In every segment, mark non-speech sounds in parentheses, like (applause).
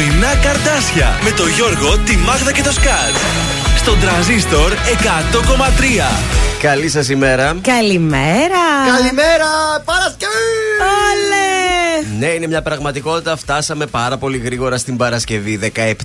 Πρωινά καρτάσια με το Γιώργο, τη Μάγδα και το Σκάτ. Στον τραζίστορ 100,3. Καλή σας ημέρα. Καλημέρα. Καλημέρα, Παρασκευή! Όλε! Ναι, είναι μια πραγματικότητα. Φτάσαμε πάρα πολύ γρήγορα στην Παρασκευή.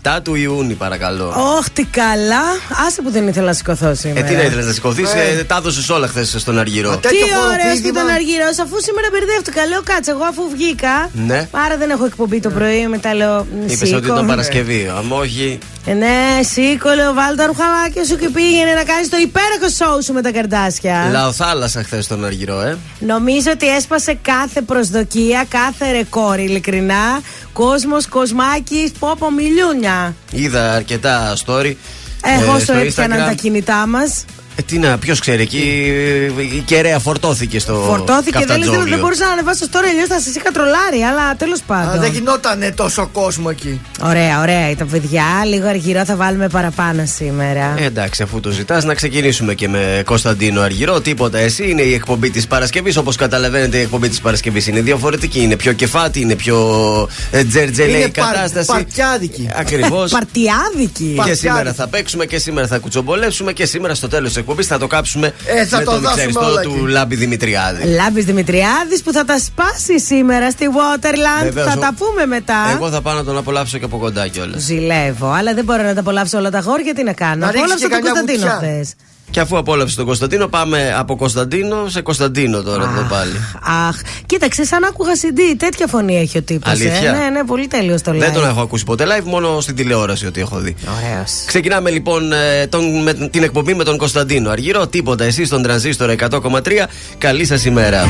17 του Ιούνιου, παρακαλώ. Όχ, τι καλά. Άσε που δεν ήθελα να σηκωθώ Ε, σήμερα. τι να ήθελες να σηκωθείς, Ε. ε, τα έδωσες όλα χθες στον Αργυρό. Τε- Τι τέτοιο ωραίος που χοροπήδημα. ήταν αργυρός, αφού σήμερα μπερδεύτηκα. Λέω κάτσε, εγώ αφού βγήκα. Ναι. Άρα δεν έχω εκπομπή το πρωί, μετά λέω. Είπες σήκω. ότι ήταν Παρασκευή. Αν όχι. Ε, ναι, σήκω, λέω, βάλει τα ρουχαλάκια σου και πήγαινε να κάνεις το υπέροχο σοου σου με τα καρτάσια. Λαοθάλασσα χθες στον Αργυρό, ε. Νομίζω ότι έσπασε κάθε προσδοκία, κάθε ρεκόρ, ειλικρινά. Κόσμος, κοσμάκι, πόπο, μιλούνια. Είδα αρκετά story. Εγώ ε, στο στο έπιαναν Instagram. τα κινητά μας. Ε, τι να, ποιος ξέρει, εκεί ε, η κεραία φορτώθηκε στο Φορτώθηκε, δεν, λες, δεν, καφτατζόγλιο. μπορούσα να ανεβάσω τώρα, αλλιώς θα σας είχα τρολάρει, αλλά τέλος Α, πάντων. δεν γινότανε τόσο κόσμο εκεί. Ωραία, ωραία ήταν παιδιά. Λίγο αργυρό θα βάλουμε παραπάνω σήμερα. Ε, εντάξει, αφού το ζητάς, να ξεκινήσουμε και με Κωνσταντίνο Αργυρό. Τίποτα εσύ. Είναι η εκπομπή της Παρασκευής. Όπως καταλαβαίνετε, η εκπομπή της Παρασκευής είναι διαφορετική. Είναι πιο κεφάτη, είναι πιο ε, τζερτζελέ Είναι η κατάσταση. παρ- παρτιάδικη. Ακριβώς. Παρτιάδικη. Και Παρτιάδικη. σήμερα θα παίξουμε και σήμερα θα κουτσομπολέψουμε και σήμερα στο τέλος της εκπομπή θα το κάψουμε Ε, θα με το τον δώσουμε εξαριστό όλα του εκεί. Λάμπη Δημητριάδη. Λάμπη Δημητριάδης που θα τα σπάσει σήμερα στη Waterland. Βεβαίως, θα ο- τα πούμε μετά. Εγώ θα πάω να τον απολαύσω και από κοντά κιόλας. Ζηλεύω, αλλά δεν μπορώ να τα απολαύσω όλα τα χώρια. Τι να κάνω. Να ρίξεις Απόλαυσα και τον καμιά Κωνσταντίνο βουτιά. χθες. Και αφού απόλαυσε τον Κωνσταντίνο, πάμε από Κωνσταντίνο σε Κωνσταντίνο τώρα εδώ πάλι. Αχ, κοίταξε, σαν άκουγα CD, τέτοια φωνή έχει ο τύπος. Αλήθεια; Ναι, ναι, πολύ τέλειος το λέει. Δεν τον έχω ακούσει ποτέ live, μόνο στην τηλεόραση ότι έχω δει. Ωραίος. Ξεκινάμε λοιπόν ε, τον, με, την εκπομπή με τον Κωνσταντίνο Αργυρό. Τίποτα, εσεί στον τρανζίστορ 100,3. Καλή σας ημέρα.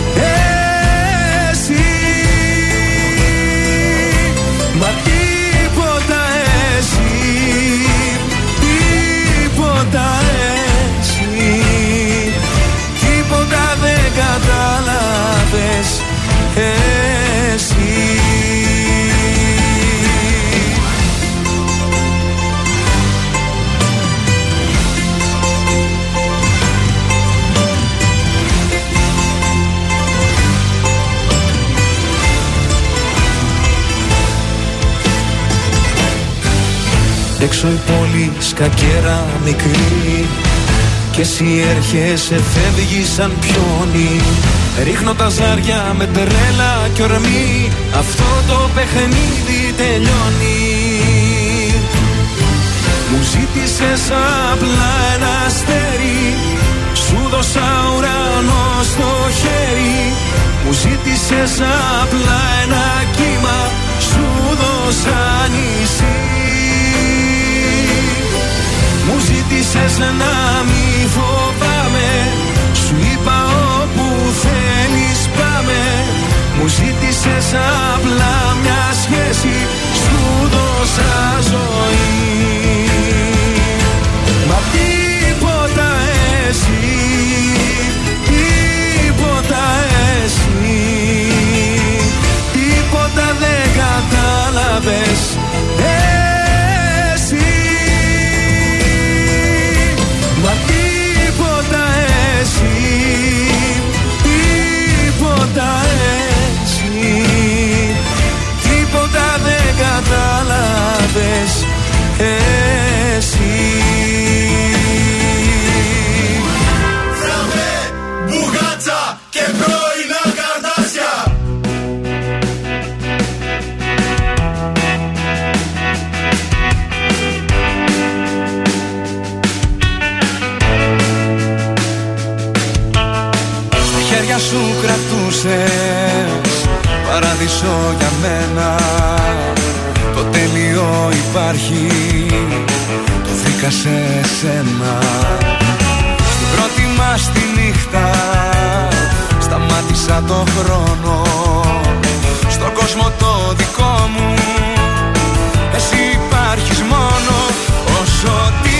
Έξω η πόλη σκακέρα μικρή. Και εσύ έρχεσαι φεύγεις σαν πιόνι. Ρίχνω τα ζάρια με τρέλα και ορμή. Αυτό το παιχνίδι τελειώνει. Μου ζήτησες απλά ένα αστέρι. Σου δώσα ουρανό στο χέρι. Μου ζήτησες απλά ένα κύμα. Σου δώσα νησί μου ζήτησες να μη φοβάμαι. Σου είπα όπου θέλεις πάμε. Μου ζήτησες απλά μια σχέση. Σου δώσα ζωή. Μα τίποτα εσύ Τίποτα εσύ Τίποτα δεν κατάλαβες Παράδεισο για μένα. Το τέλειο υπάρχει. Το βρήκα σε σένα. Στην πρώτη μας τη νύχτα Σταμάτησα το χρόνο. Στον κόσμο το δικό μου Εσύ υπάρχεις μόνο. Όσο τίποτα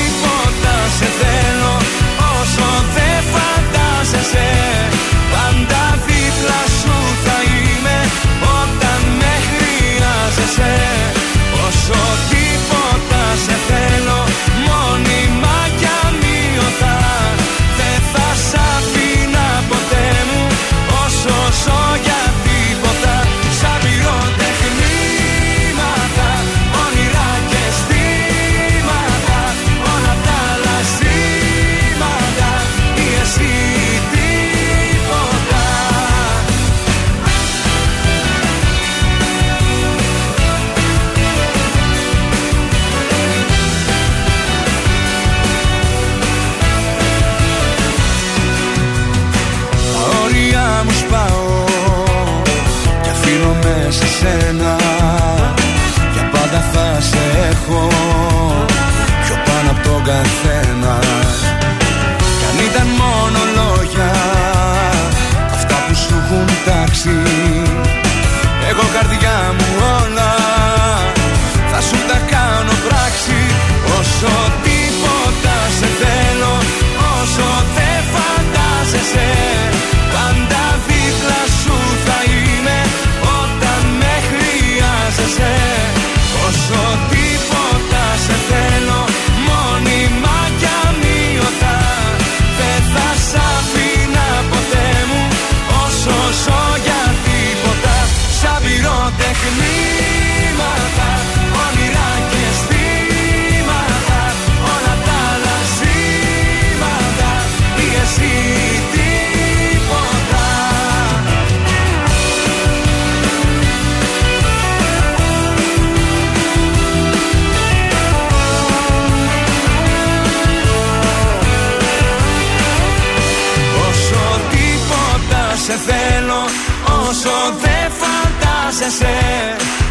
Όσο δεν φαντάζεσαι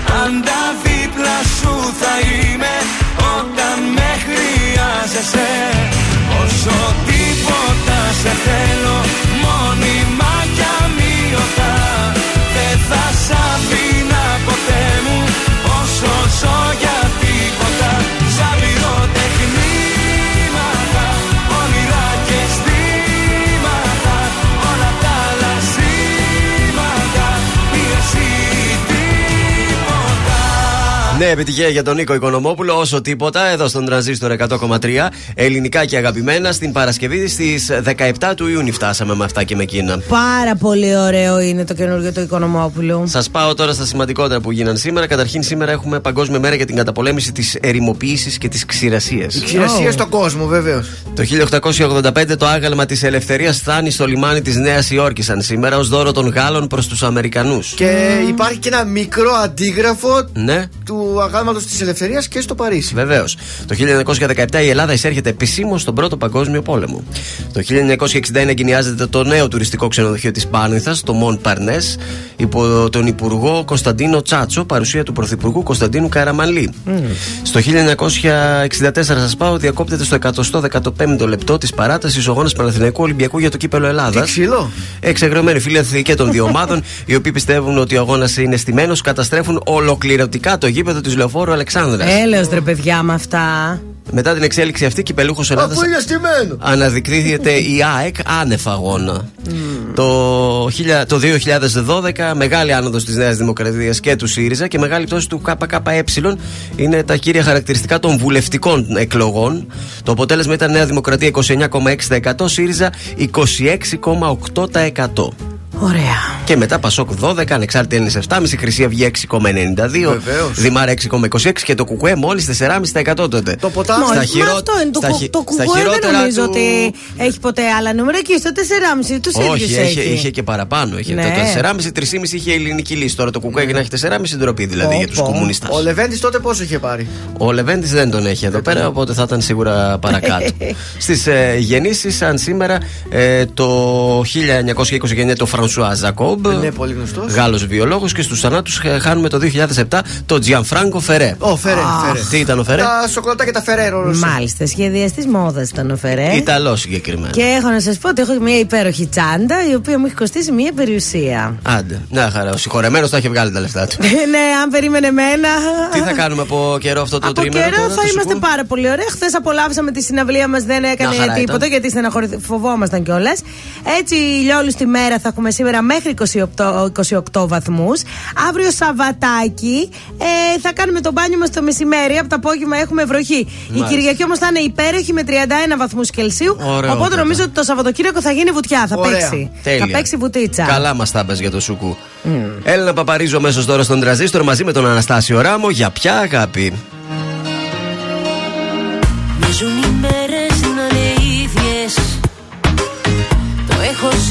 Πάντα δίπλα σου θα είμαι Όταν με χρειάζεσαι. Όσο τίποτα σε θέλω Ναι, επιτυχία για τον Νίκο Οικονομόπουλο. Όσο τίποτα, εδώ στον τρανζίστορ 100,3. Ελληνικά και αγαπημένα στην Παρασκευή στις 17 του Ιούνιου φτάσαμε με αυτά και με εκείνα. Πάρα πολύ ωραίο είναι το καινούργιο του Οικονομόπουλου. Σας πάω τώρα στα σημαντικότερα που γίναν σήμερα. Καταρχήν, σήμερα έχουμε Παγκόσμια Μέρα για την καταπολέμηση της ερημοποίησης και της ξηρασίας. Ξηρασία Oh. στον κόσμο, βεβαίως. Το 1885 το άγαλμα της ελευθερίας φτάνει στο λιμάνι της Νέας Υόρκη σαν σήμερα ως δώρο των Γάλλων προς τους Αμερικανούς. Και υπάρχει και ένα μικρό αντίγραφο Ναι. του αγάλματος της ελευθερίας και στο Παρίσι. Βεβαίως. Το 1917 η Ελλάδα εισέρχεται επισήμως στον Πρώτο Παγκόσμιο Πόλεμο. Το 1961 εγκαινιάζεται το νέο τουριστικό ξενοδοχείο της Πάνηθας, το Μον Παρνές, υπό τον Υπουργό Κωνσταντίνο Τσάτσο, παρουσία του Πρωθυπουργού Κωνσταντίνου Καραμαλή. Στο 1964 σας πάω διακόπτεται στο 115ο λεπτό της παράτασης ο αγώνα Παναθηναϊκού Ολυμπιακού για το κύπελο Ελλάδας. Τι ξύλο. Εξεγραμμένοι φίλοι και των δύο ομάδων, οι οποίοι πιστεύουν ότι ο αγώνα είναι στημένος, καταστρέφουν ολοκληρωτικά το γήπεδο της Λεωφόρου Αλεξάνδρας. Έλεος ρε παιδιά με αυτά. Μετά την εξέλιξη αυτή, κυπελούχος Ελλάδα. Αφού είναι στημένος. Αναδεικνύεται η ΑΕΚ άνευ αγώνα. Το, χίλια- το 2012 μεγάλη άνοδος της Νέας Δημοκρατίας και του ΣΥΡΙΖΑ και μεγάλη πτώση του ΚΚΕ είναι τα κύρια χαρακτηριστικά των βουλευτικών εκλογών. Το αποτέλεσμα ήταν Νέα Δημοκρατία 29,6%, ΣΥΡΙΖΑ 26,8%. Ωραία. Και μετά Πασόκ 12, Ανεξάρτητη Έλληνες 7,5, Χρυσή Αυγή 6,92, Βεβαίως. Δημάρα 6,26 και το Κουκουέ μόλις 4,5% τότε. Το ποτά. Μόλις, Στα μα χειρό- αυτό είναι. Το, στα κου- χει- το στα κουκουέ δεν χειρότερα νομίζω του- ότι έχει ποτέ άλλα νούμερα και στο 4,5 τους Όχι, ίδιους είχε, έχει. είχε και παραπάνω. Είχε Ναι. το 4,5, 3,5 είχε η ελληνική λύση. Τώρα το Κουκουέ έχει να έχει 4,5 ντροπή δηλαδή Πω, για τους πω. κομμουνιστέ. Ο Λεβέντης τότε πόσο είχε πάρει; Ο Λεβέντης δεν τον έχει εδώ πέρα, οπότε θα ήταν σίγουρα παρακάτω. (laughs) Στις ε, γεννήσεις, σαν σήμερα, ε, το 1920 γεννιέται το Φρανσουά Ζακόμπ. Είναι πολύ γνωστός. Γάλλος βιολόγος και στους θανάτους χάνουμε το 2007 το Τζιανφράνκο Φερέ. Ω, φέρε, φέρε. Τι ήταν ο Φερέ; Τα σοκολατά και τα φεραίρο. Ρωσί. Μάλιστα, σχεδιαστής μόδας ήταν ο Φερέ. Ιταλός συγκεκριμένα. Και έχω να σας πω ότι έχω μια υπέροχη τσάντα η οποία μου έχει κοστίσει μια περιουσία. Άντε, να χαρά. Ο συγχωρεμένος θα έχει βγάλει τα λεφτά του. ναι, αν περίμενε εμένα. Τι θα κάνουμε από καιρό αυτό το Από τρίμηνο. καιρό τώρα, θα το σου είμαστε πω; πάρα πολύ ωραία. Χθες απολαύσαμε τη συναυλία μας, δεν έκανε Μια χαρά τίποτα ήταν. γιατί στεναχωρηθ- φοβόμασταν κιόλας. Έτσι, ηλιόλου τη μέρα θα έχουμε σήμερα μέχρι 28, 28 βαθμούς. Αύριο Σαββατάκι ε, θα κάνουμε το μπάνιο μας το μεσημέρι. Από το απόγευμα έχουμε βροχή. Η Μάλιστα. Κυριακή όμως θα είναι υπέροχη με 31 βαθμούς Κελσίου. Ωραίο, οπότε βέβαια. νομίζω ότι το Σαββατοκύριακο θα γίνει βουτιά. Θα Ωραία. παίξει. Τέλεια. Θα παίξει βουτίτσα. Καλά μας τα πες για το σουκού. Έλληνα Παπαρίζου αμέσως τώρα στον τραζίστορ μαζί με τον Αναστάσιο Ράμο για ποια αγάπη.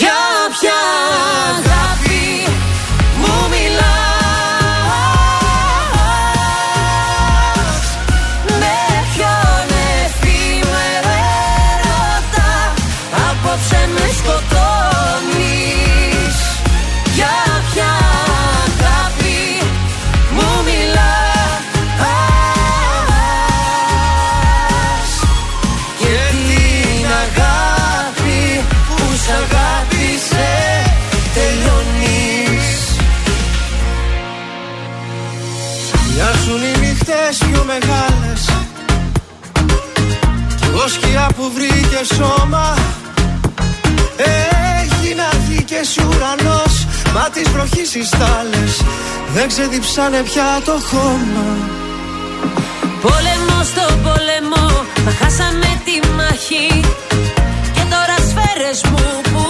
Για ποια αγάπη μου μιλάς; Μεγάλες. Κι εγώ σκιά που βρήκε σώμα Έγινα γη και εσύ ουρανός. Μα τις βροχής οι στάλες Δεν ξεδιψάνε πια το χώμα. Πόλεμο στο πόλεμο, μα χάσαμε τη μάχη. Και τώρα σφαίρες μου πουλάς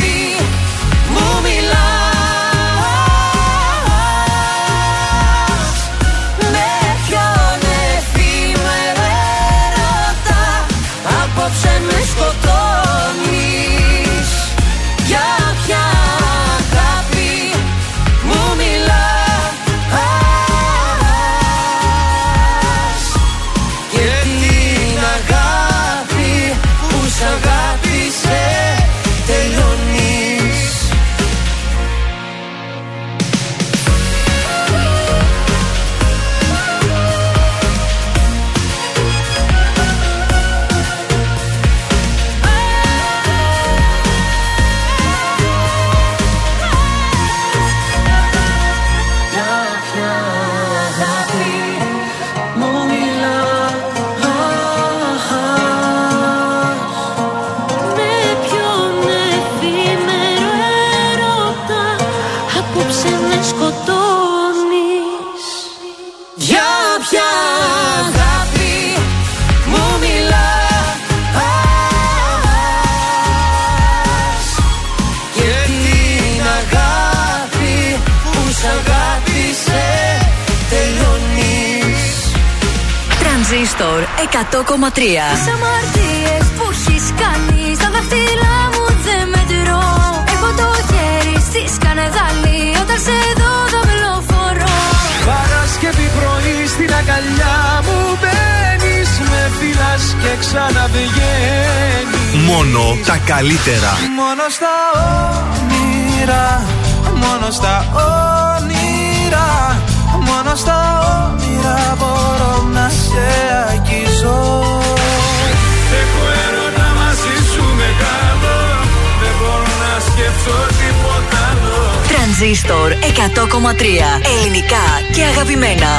100,3. Σε αμαρτίες που έχεις κάνει, στα δάχτυλά μου δεν μετρώ. Έχω το χέρι στη όταν σε δω δαυλοφορώ. Παρασκευή πρωί στην αγκαλιά μου μπαίνεις, με φυλάς και ξαναβγαίνεις. Μόνο τα καλύτερα. Μόνο στα όνειρα, μόνο στα όνειρα. Μόνο στα όνειρα μπορώ να σε αγγίζω. Έχω έρωτα μαζί σου μεγάλο. Δεν μπορώ να σκέψω τίποτα άλλο. Τρανζίστορ 100,3 Ελληνικά και αγαπημένα.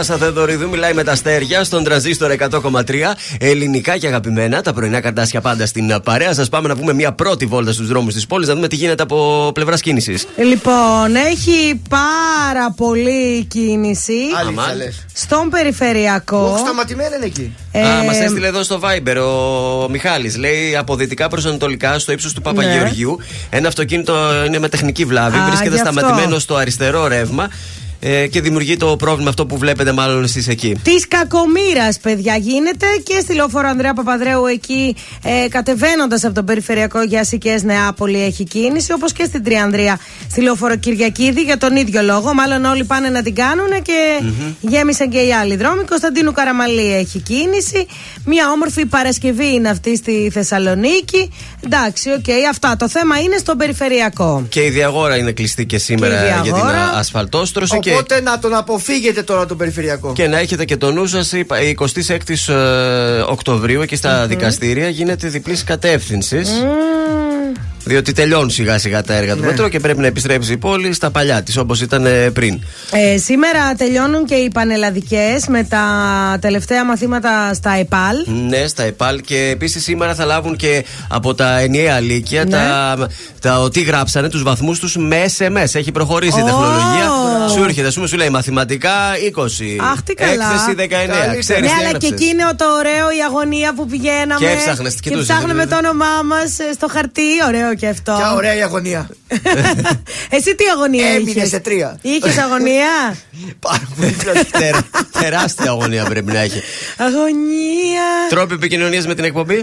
Αναστάσα Θεοδωριδού μιλάει με τα αστέρια στον τραζίστορ 100,3. Ελληνικά και αγαπημένα, τα πρωινά καρτάσια πάντα στην παρέα. Σας πάμε να βγούμε μια πρώτη βόλτα στους δρόμους της πόλης, να δούμε τι γίνεται από πλευράς κίνησης. Λοιπόν, έχει πάρα πολύ κίνηση. Άλλη στον περιφερειακό. Όχι, σταματημένα είναι εκεί. Ε, Μας έστειλε εδώ στο Viber ο Μιχάλης. Λέει από δυτικά προς ανατολικά, στο ύψος του Παπαγεωργιού. Ναι. Ένα αυτοκίνητο είναι με τεχνική βλάβη. Α, βρίσκεται σταματημένο στο αριστερό ρεύμα ε, και δημιουργεί το πρόβλημα αυτό που βλέπετε μάλλον εσείς εκεί. Της κακομήρα, παιδιά, γίνεται και στη λεωφόρο Ανδρέα Παπανδρέου εκεί ε, κατεβαίνοντας από τον περιφερειακό για Συκιές Νεάπολη έχει κίνηση, όπως και στην Τριανδρία στη λεωφόρο Κυριακίδη για τον ίδιο λόγο. Μάλλον όλοι πάνε να την κάνουν και γέμισαν και οι άλλοι δρόμοι. Κωνσταντίνου Καραμανλή έχει κίνηση. Μια όμορφη Παρασκευή είναι αυτή στη Θεσσαλονίκη. Εντάξει, οκέι, αυτά. Το θέμα είναι στον περιφερειακό. Και η διαγόρα είναι κλειστή και σήμερα Και η για την Διαγόρα. α, ασφαλτόστρωση. Και, Οπότε να τον αποφύγετε τώρα τον περιφερειακό. και να έχετε και το νου σας, η 26η ε, Οκτωβρίου εκεί στα δικαστήρια γίνεται διπλής κατεύθυνσης. Διότι τελειώνουν σιγά σιγά τα έργα του μετρό και πρέπει να επιστρέψει η πόλη στα παλιά της όπως ήταν ε, πριν. Ε, σήμερα τελειώνουν και οι πανελλαδικές με τα τελευταία μαθήματα στα ΕΠΑΛ. Ναι, στα ΕΠΑΛ και επίσης σήμερα θα λάβουν και από τα ενιαία λύκεια Ναι. τα, τα ότι γράψανε τους βαθμούς τους με SMS. Έχει προχωρήσει η Ω. τεχνολογία. Σου έρχεται, ας πούμε, σου λέει μαθηματικά 20. Αχ, τι καλά. Έκθεση 19. Καλύτερα. Ξέρεις ναι, τι αλλά και έγραψες. εκεί είναι το ωραίο η αγωνία που πηγαίναμε. Και έψαχνες, και κοιτούσες, ψάχναμε δηλαδή. το όνομά μας στο χαρτί. Ωραίο και αυτό. Ποια ωραία η αγωνία. (laughs) Εσύ τι αγωνία Έμεινε είχες; σε τρία. Είχες αγωνία; (laughs) Πάρα πολύ πλατή. Τερ- τεράστια αγωνία πρέπει να έχει. αγωνία. Τρόποι επικοινωνίας με την εκπομπή;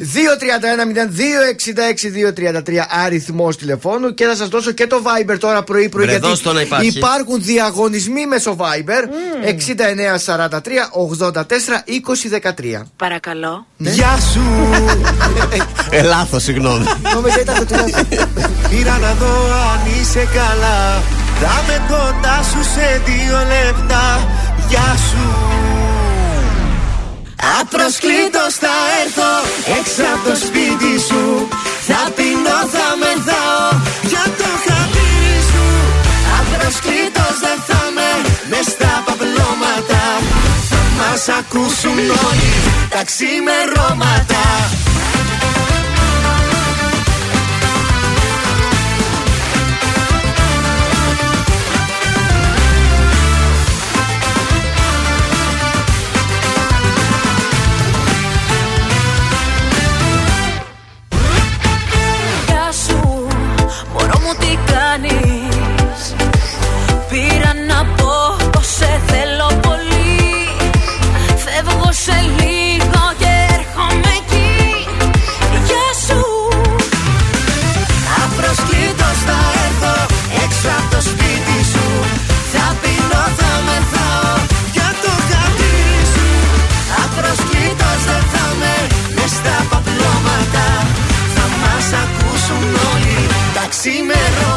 231-0266-233 αριθμός τηλεφώνου και θα σας δώσω και το Viber τώρα πρωί-πρωί. Βρε, δώσ' το να υπάρχει. υπάρχουν διαγωνισμοί μέσω Viber 6943 84 2013. Παρακαλώ. Γεια σου, (laughs) Ε, λάθος, συγγνώμη. Νόμιζα ήταν το τηλέφωνο. Πήρα να δω αν είσαι καλά. Θα με κοντά σου σε δύο λεπτά. Γεια σου. Απροσκλήτως θα έρθω έξω από το σπίτι σου Θα πεινώ, θα μεθάω για το χατήρι σου Απροσκλήτως δεν θα με μες στα παπλώματα Θα μας ακούσουν όλοι τα ξημερώματα κάνεις. Πήρα να πως πως σε θέλω πολύ. Φεύγω σε λίγο και έρχομαι εκεί. Γεια σου. Απροσκλήτως θα έρθω έξω από το σπίτι σου. Θα πεινώ, θα μεθάω για το χατήρι σου Απροσκλήτως δεν θα με μες στα παπλώματα. Θα μας ακούσουν όλοι. Τα ξημερώματα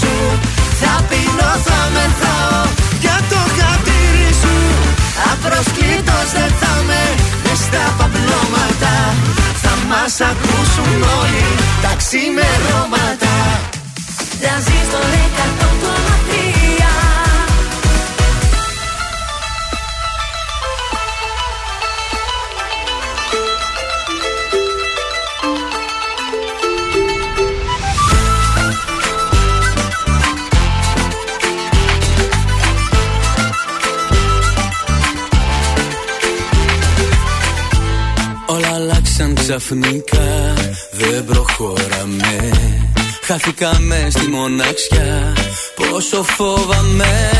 σου. Θα πεινώ, θα μεθάω για το χατήρι σου. Απροσκλήτως δεν θα με μες στα παπλώματα. Θα μας ακούσουν όλοι τα ξημερώματα. Τρανζίστορ 100,3 Όλα αλλάξαν ξαφνικά, δεν προχωράμε Χάθηκαμε στη μοναξιά, πόσο φόβαμαι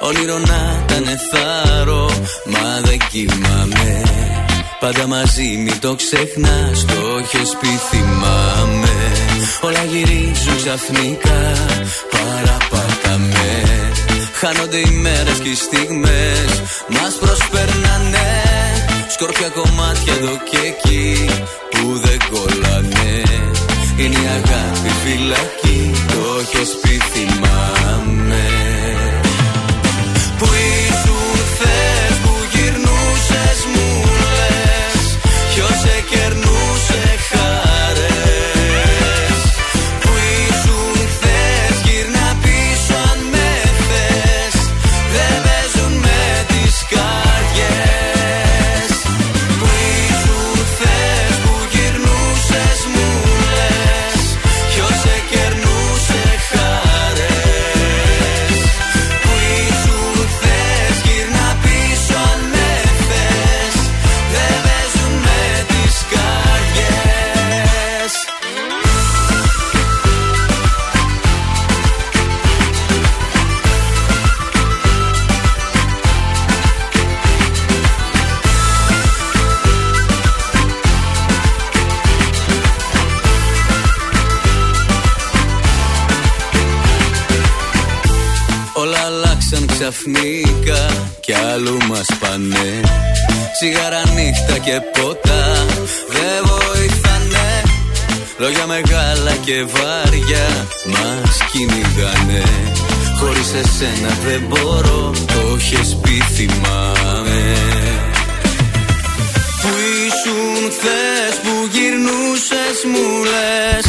Όνειρο να ήταν θάρρο, μα δεν κοιμάμαι. Πάντα μαζί μην το ξεχνάς, το έχεις πει θυμάμαι. Όλα γυρίζουν ξαφνικά, παραπάταμε Χάνονται οι μέρες και οι στιγμές Μας προσπερνάνε Σκόρπια κομμάτια εδώ και εκεί Που δεν κολλάνε. Είναι η αγάπη φυλακή Το έχεις πει θυμάμαι και ποτά δεν βοηθάνε. Λόγια μεγάλα και βάρια μας κυνηγάνε. Χωρίς εσένα δεν μπορώ, το έχεις πει θυμάμαι. Που ήσουν χθες που γυρνούσες μου λες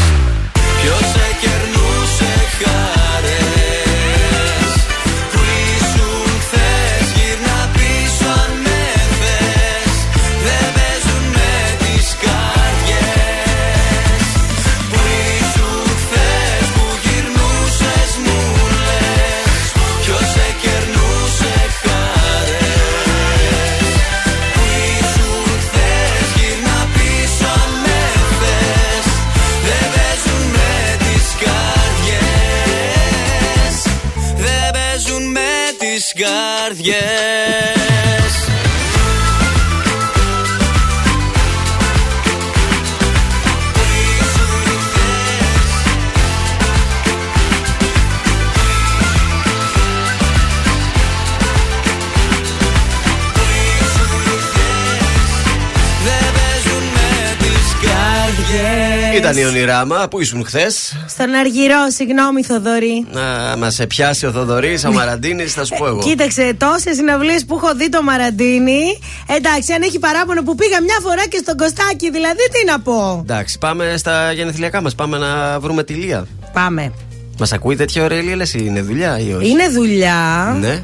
καρδιές Ήταν η ονειράμα, πού ήσουν χθες; Στον Αργυρό, συγγνώμη Θοδωρή. Να μας σε πιάσει ο Θοδωρής, ο Μαραντίνης, θα σου πω εγώ. Κοίταξε, τόσες συναυλίες που έχω δει το Μαραντίνι. Εντάξει, αν έχει παράπονο που πήγα μια φορά και στον Κωστάκι, δηλαδή τι να πω. Εντάξει, πάμε στα γενεθλιακά μας. Πάμε να βρούμε τη Λία. Πάμε. Μας ακούει τέτοια ωραία Λία, λες, είναι δουλειά ή όχι; Είναι δουλειά. Ναι. Ε,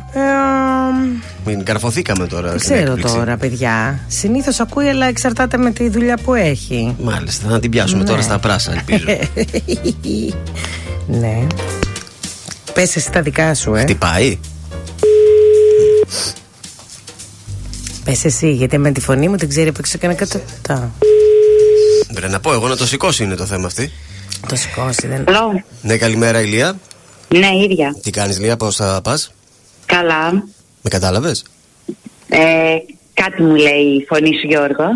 Μην καρφωθήκαμε τώρα. δεν στην ξέρω έκπληξη. τώρα, παιδιά. Συνήθως ακούει, αλλά εξαρτάται με τη δουλειά που έχει. Μάλιστα, θα την πιάσουμε Ναι. τώρα στα πράσα, ελπίζω. (laughs) ναι. Πες εσύ τα δικά σου, ε. Τι πάει. Πες εσύ, γιατί με τη φωνή μου την ξέρει απ' έξω και ένα κατωτά. Πρέπει να πω εγώ να το σηκώσει είναι το θέμα αυτή. Το σηκώσει, δεν. Hello. Ναι, καλημέρα, Ηλία. Ναι, ίδια. Τι κάνεις, Λία, πώς θα πας; Καλά. Με κατάλαβες; Ε, κάτι μου λέει η φωνή σου, Γιώργο.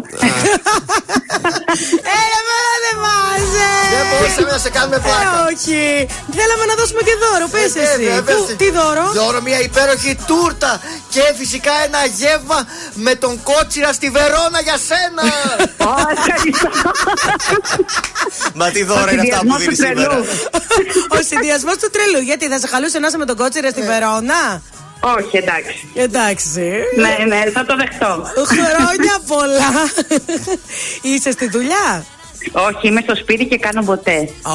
Έλα, μέρα δεν βάζε! Δεν μπορούσαμε να σε κάνουμε πλάκα. Ε, όχι. Θέλαμε να δώσουμε και δώρο. Πες Ε, εσύ. βέβαια, Πού- βέβαια. Τι δώρο; Δώρο μια υπέροχη τούρτα και φυσικά ένα γεύμα με τον κότσιρα στη Βερόνα για σένα. Ω, ευχαριστώ. Μα τι δώρα είναι αυτά που συνδυασμός δίνεις του τρελού. σήμερα. Ο συνδυασμός του τρελού. Γιατί θα σε χαλούσε να είσαι με τον κότσιρα στη Βερόνα; Όχι, εντάξει. Εντάξει. Ναι, ναι, θα το δεχτώ. Χρόνια πολλά. Είσαι στη δουλειά; Όχι, είμαι στο σπίτι και κάνω ποτέ. Α,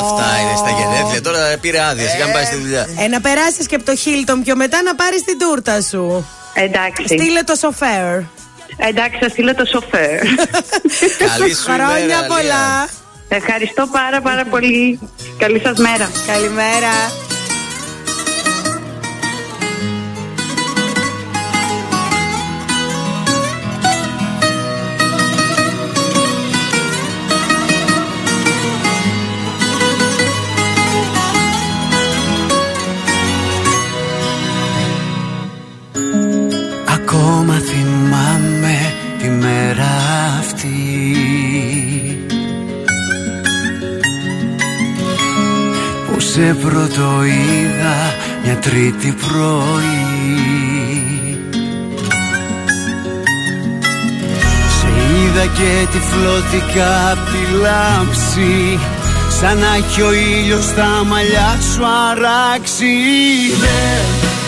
Αυτά είναι στα γενέθλια. Τώρα πήρε άδεια. Σιγά μην πάει στη δουλειά. Ε, να περάσεις και από το Χίλτον πιο μετά να πάρεις την τούρτα σου. Εντάξει. Στείλε το σοφέρ. Εντάξει, θα στείλω το σοφέρ. Καλή σου ημέρα, Χρόνια Λία. πολλά. Ευχαριστώ πάρα πάρα πολύ. Καλή σας μέρα. Καλημέρα. Σε πρώτο είδα μια τρίτη πρωί. Σε είδα και τυφλώτηκα απ' τη λάμψη Σαν να έχει ο ήλιος στα μαλλιά σου αράξει. Δεν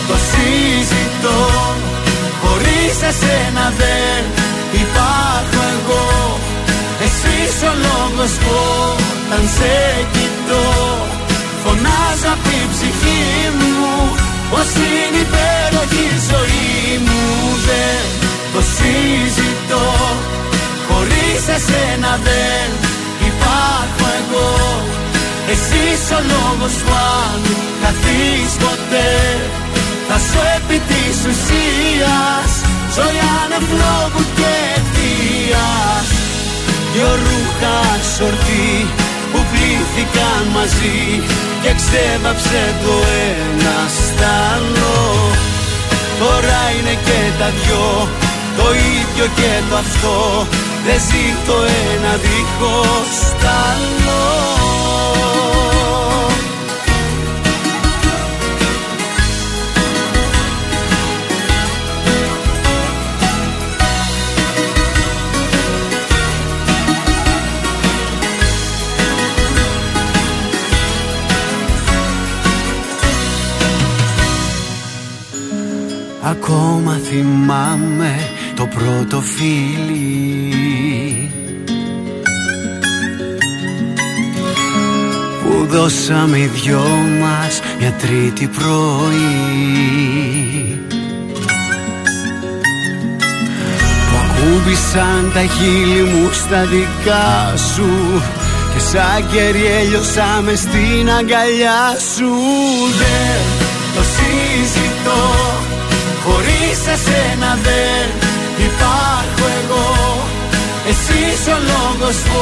το συζητώ Χωρίς εσένα δεν υπάρχω εγώ. Εσύ ο λόγος που όταν σε κοιτώ Φωνάζω απ' την ψυχή μου. Πως είναι υπέροχη η ζωή μου Δεν το συζητώ. Χωρίς εσένα δεν υπάρχω εγώ. Εσύ ο λόγος που αν χαθείς ποτέ Θα σου επί της ουσίας. Ζωή ανεφλόγου και αιτίας. Δυο ρούχα σορτή που πλήθηκαν μαζί Και ξέβαψε το ένα στάλο Τώρα είναι και τα δυο το ίδιο και το αυτό. Δεν ζει το ένα δίχως τ' Ακόμα θυμάμαι το πρώτο φίλι. Που δώσαμε οι δυο μας μια τρίτη πρωί. Που ακούμπησαν τα χείλη μου στα δικά σου. Και σαν κερί έλειωσα μες στην αγκαλιά σου. Δεν το συζητώ Χωρίς εσένα δεν υπάρχω εγώ. Εσύ ο λόγος που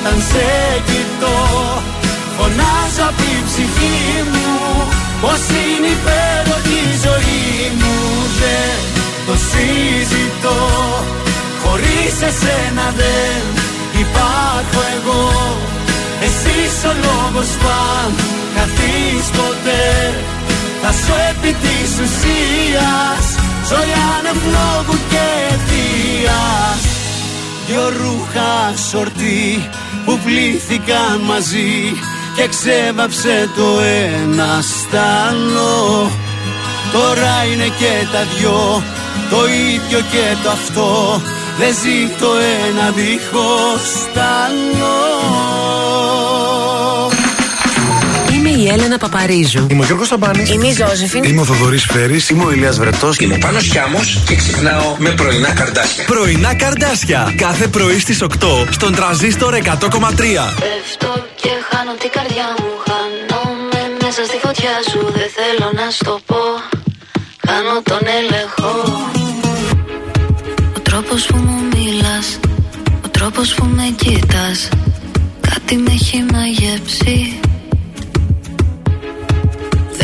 όταν σε κοιτώ. Φωνάζω απ' την ψυχή μου Πως είναι υπέροχη η ζωή μου. Δεν το συζητώ. Χωρίς εσένα δεν υπάρχω εγώ. Εσύ ο λόγος που αν καθείς ποτέ θα σου επί της ουσίας Ζωή ανευλόγου και αιτίας. Δυο ρούχα σορτί που πλήθηκαν μαζί Και ξέβαψε το ένα στάλο Τώρα είναι και τα δυο το ίδιο και το αυτό. Δεν ζει το ένα δίχως τ' άλλο Έλενα Παπαρίζου. Είμαι ο Γιώργος Σαμπάνης. Είμαι η Ζώζεφιν. Είμαι ο Θοδωρής Φέρης. Είμαι ο Ηλίας Βρετός. Είμαι Πάνος Χιάμος και ξυπνάω με πρωινά καρδάσια. Πρωινά καρδάσια. Κάθε πρωί στις 8 στον τραζίστορ 100,3. Πέφτω και χάνω την καρδιά μου. Χάνομαι μέσα στη φωτιά σου. Δεν θέλω να στο πω. Χάνω τον έλεγχο. Ο τρόπος που μου μιλάς. Ο τρόπος που με κοίτας. Κάτι με έχει μαγεύσει.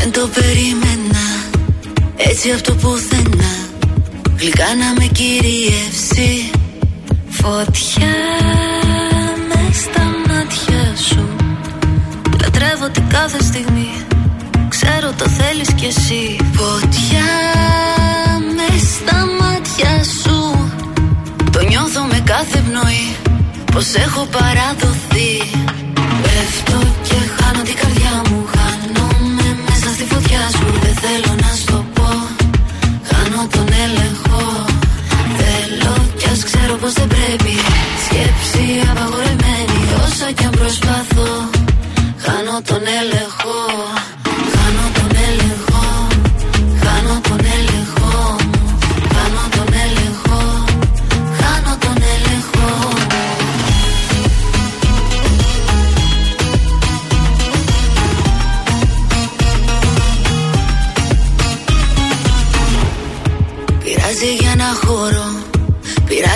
Δεν το περίμενα. Έτσι αυτό πουθενά. Γλυκά να με κυριεύσει. Φωτιά με στα μάτια σου Λατρεύω την κάθε στιγμή Ξέρω το θέλεις κι εσύ Φωτιά με στα μάτια σου Το νιώθω με κάθε πνοή Πως έχω παραδοθεί Πέφτω θέλω να στο πω. Χάνω τον έλεγχο. Θέλω κι ας ξέρω πως δεν πρέπει. Σκέψη απαγορεμένη Όσα κι αν προσπαθώ. Χάνω τον έλεγχο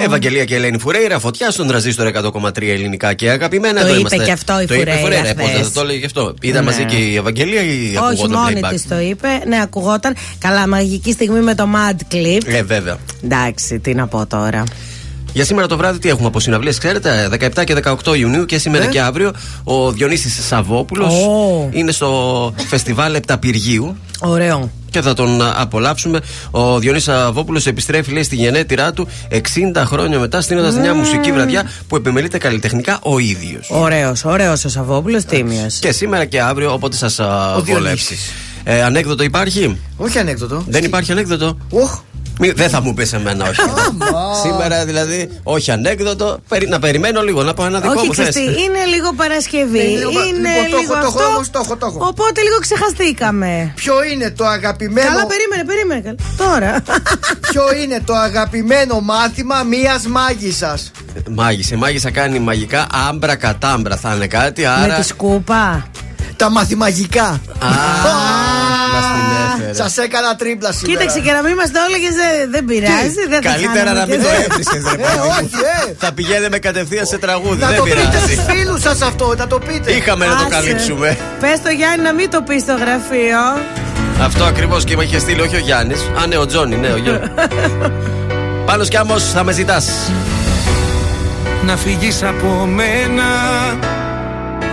Ευαγγελία και Ελένη Φουρέιρα, φωτιά στον τραζίστορ 100,3 ελληνικά και αγαπημένα. Το Εδώ είπε είμαστε. και αυτό η το είπε Φουρέιρα Φουρέιρα, πώς χθες. δεν το έλεγε και αυτό. Είδα Ναι. μαζί και η Ευαγγελία ή Όχι, ακουγόταν μόνη playback. της το είπε. Ναι, ακουγόταν. Καλά, μαγική στιγμή με το Mad Clip. Ε, βέβαια. Εντάξει, τι να πω τώρα. Για σήμερα το βράδυ τι έχουμε από συναυλίες, ξέρετε, 17 και 18 Ιουνίου και σήμερα Ε. και αύριο ο Διονύσης Σαββόπουλος Ω. είναι στο φεστιβάλ Επταπηργίου. Ωραίο. και θα τον α, απολαύσουμε. Ο Διονύσης Αβόπουλο επιστρέφει, λέει, στη γενέτειρά του 60 χρόνια μετά, στείνοντα μια μουσική βραδιά που επιμελείται καλλιτεχνικά ο ίδιος. Ωραίος, ωραίος ο Σαββόπουλος, τίμιος. Και σήμερα και αύριο, όποτε σας Ο βολέψει. Διονύσης. Ε, ανέκδοτο υπάρχει; Όχι ανέκδοτο. Δεν υπάρχει ανέκδοτο; Οχ. Μη- δεν θα μου πεις εμένα, όχι. Σήμερα δηλαδή, όχι ανέκδοτο. Περι- να περιμένω λίγο, να πω ένα δικό Όχι, μου ξέρεις θέση. τι, είναι λίγο Παρασκευή. Είναι λίγο πα- Είναι λοιπόν, το λίγο έχω, το έχω, αυτό. όμως, το έχω, το έχω. Οπότε λίγο ξεχαστήκαμε. Ποιο είναι το αγαπημένο. Καλά, περίμενε, περίμενε. καλά. Τώρα. Ποιο είναι το αγαπημένο μάθημα μίας μάγισσας; Μάγισσα. Μάγισσα κάνει μαγικά άμπρα κατάμπρα. Θα είναι κάτι, Με άρα. τη σκούπα. Τα μαθημαγικά. Α, μας την έφερε. Σας έκανα τρίπλα σήμερα. Κοίταξε και να μην μας το έλεγε, δεν, δεν πειράζει. Δεν θα Καλύτερα κάναμε να και μην το δεν. έβρισκε, ρε Ε, παιδί μου. όχι, ε. Θα πηγαίνουμε κατευθείαν σε τραγούδι. Να Δεν το πείτε πειράζει. στους φίλους σας αυτό, να το πείτε. Είχαμε να το Άσε. καλύψουμε. Πες το Γιάννη να μην το πεις στο γραφείο. Αυτό ακριβώς και με είχε στείλει, όχι ο Γιάννης. Α, ναι, ο Τζόνι, ναι, ο γιο. (laughs) Πάνω κι άμμο θα με ζητάς. Να φύγεις από μένα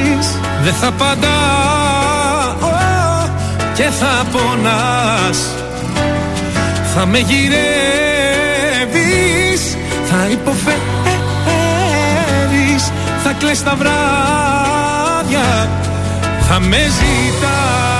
φωνάζεις Δεν θα απαντάω Και θα πονάς. Θα με γυρεύεις Θα υποφέρεις Θα κλαις τα βράδια Θα με ζητάς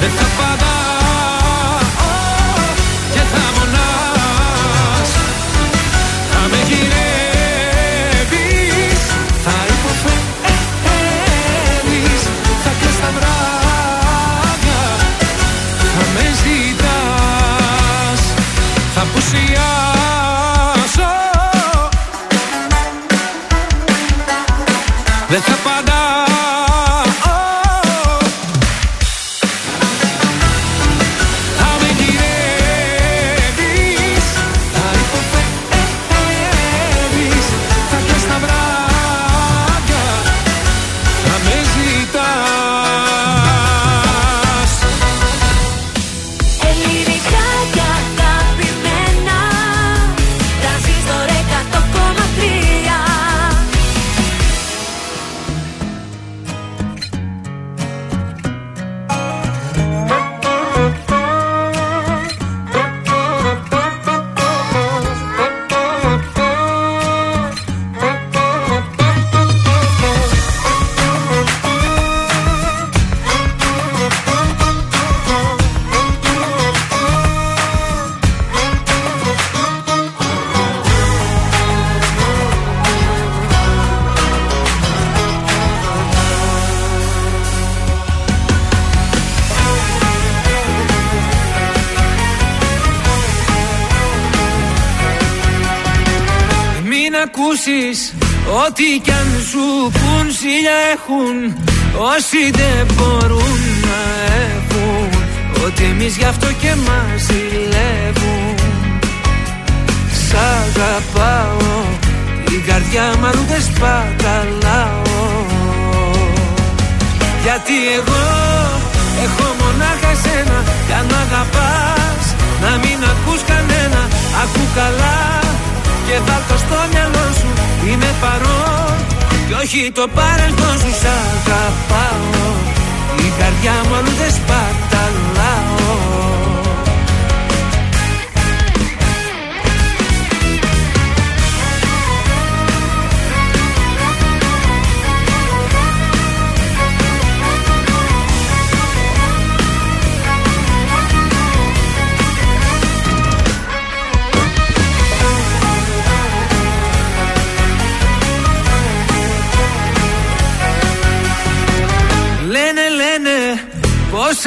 Δεν θα απαντάω ό,τι κι αν σου πουν Σιλιά έχουν όσοι δεν όχι το παρελθόν σου σ' αγαπάω. Η καρδιά μου αλλού δεν σπαταλάω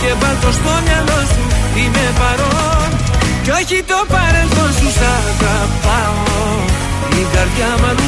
και βάλ' το στο μυαλό σου. Είμαι παρόν Κι όχι το παρελθόν σου σ' αγαπάω. Η καρδιά μου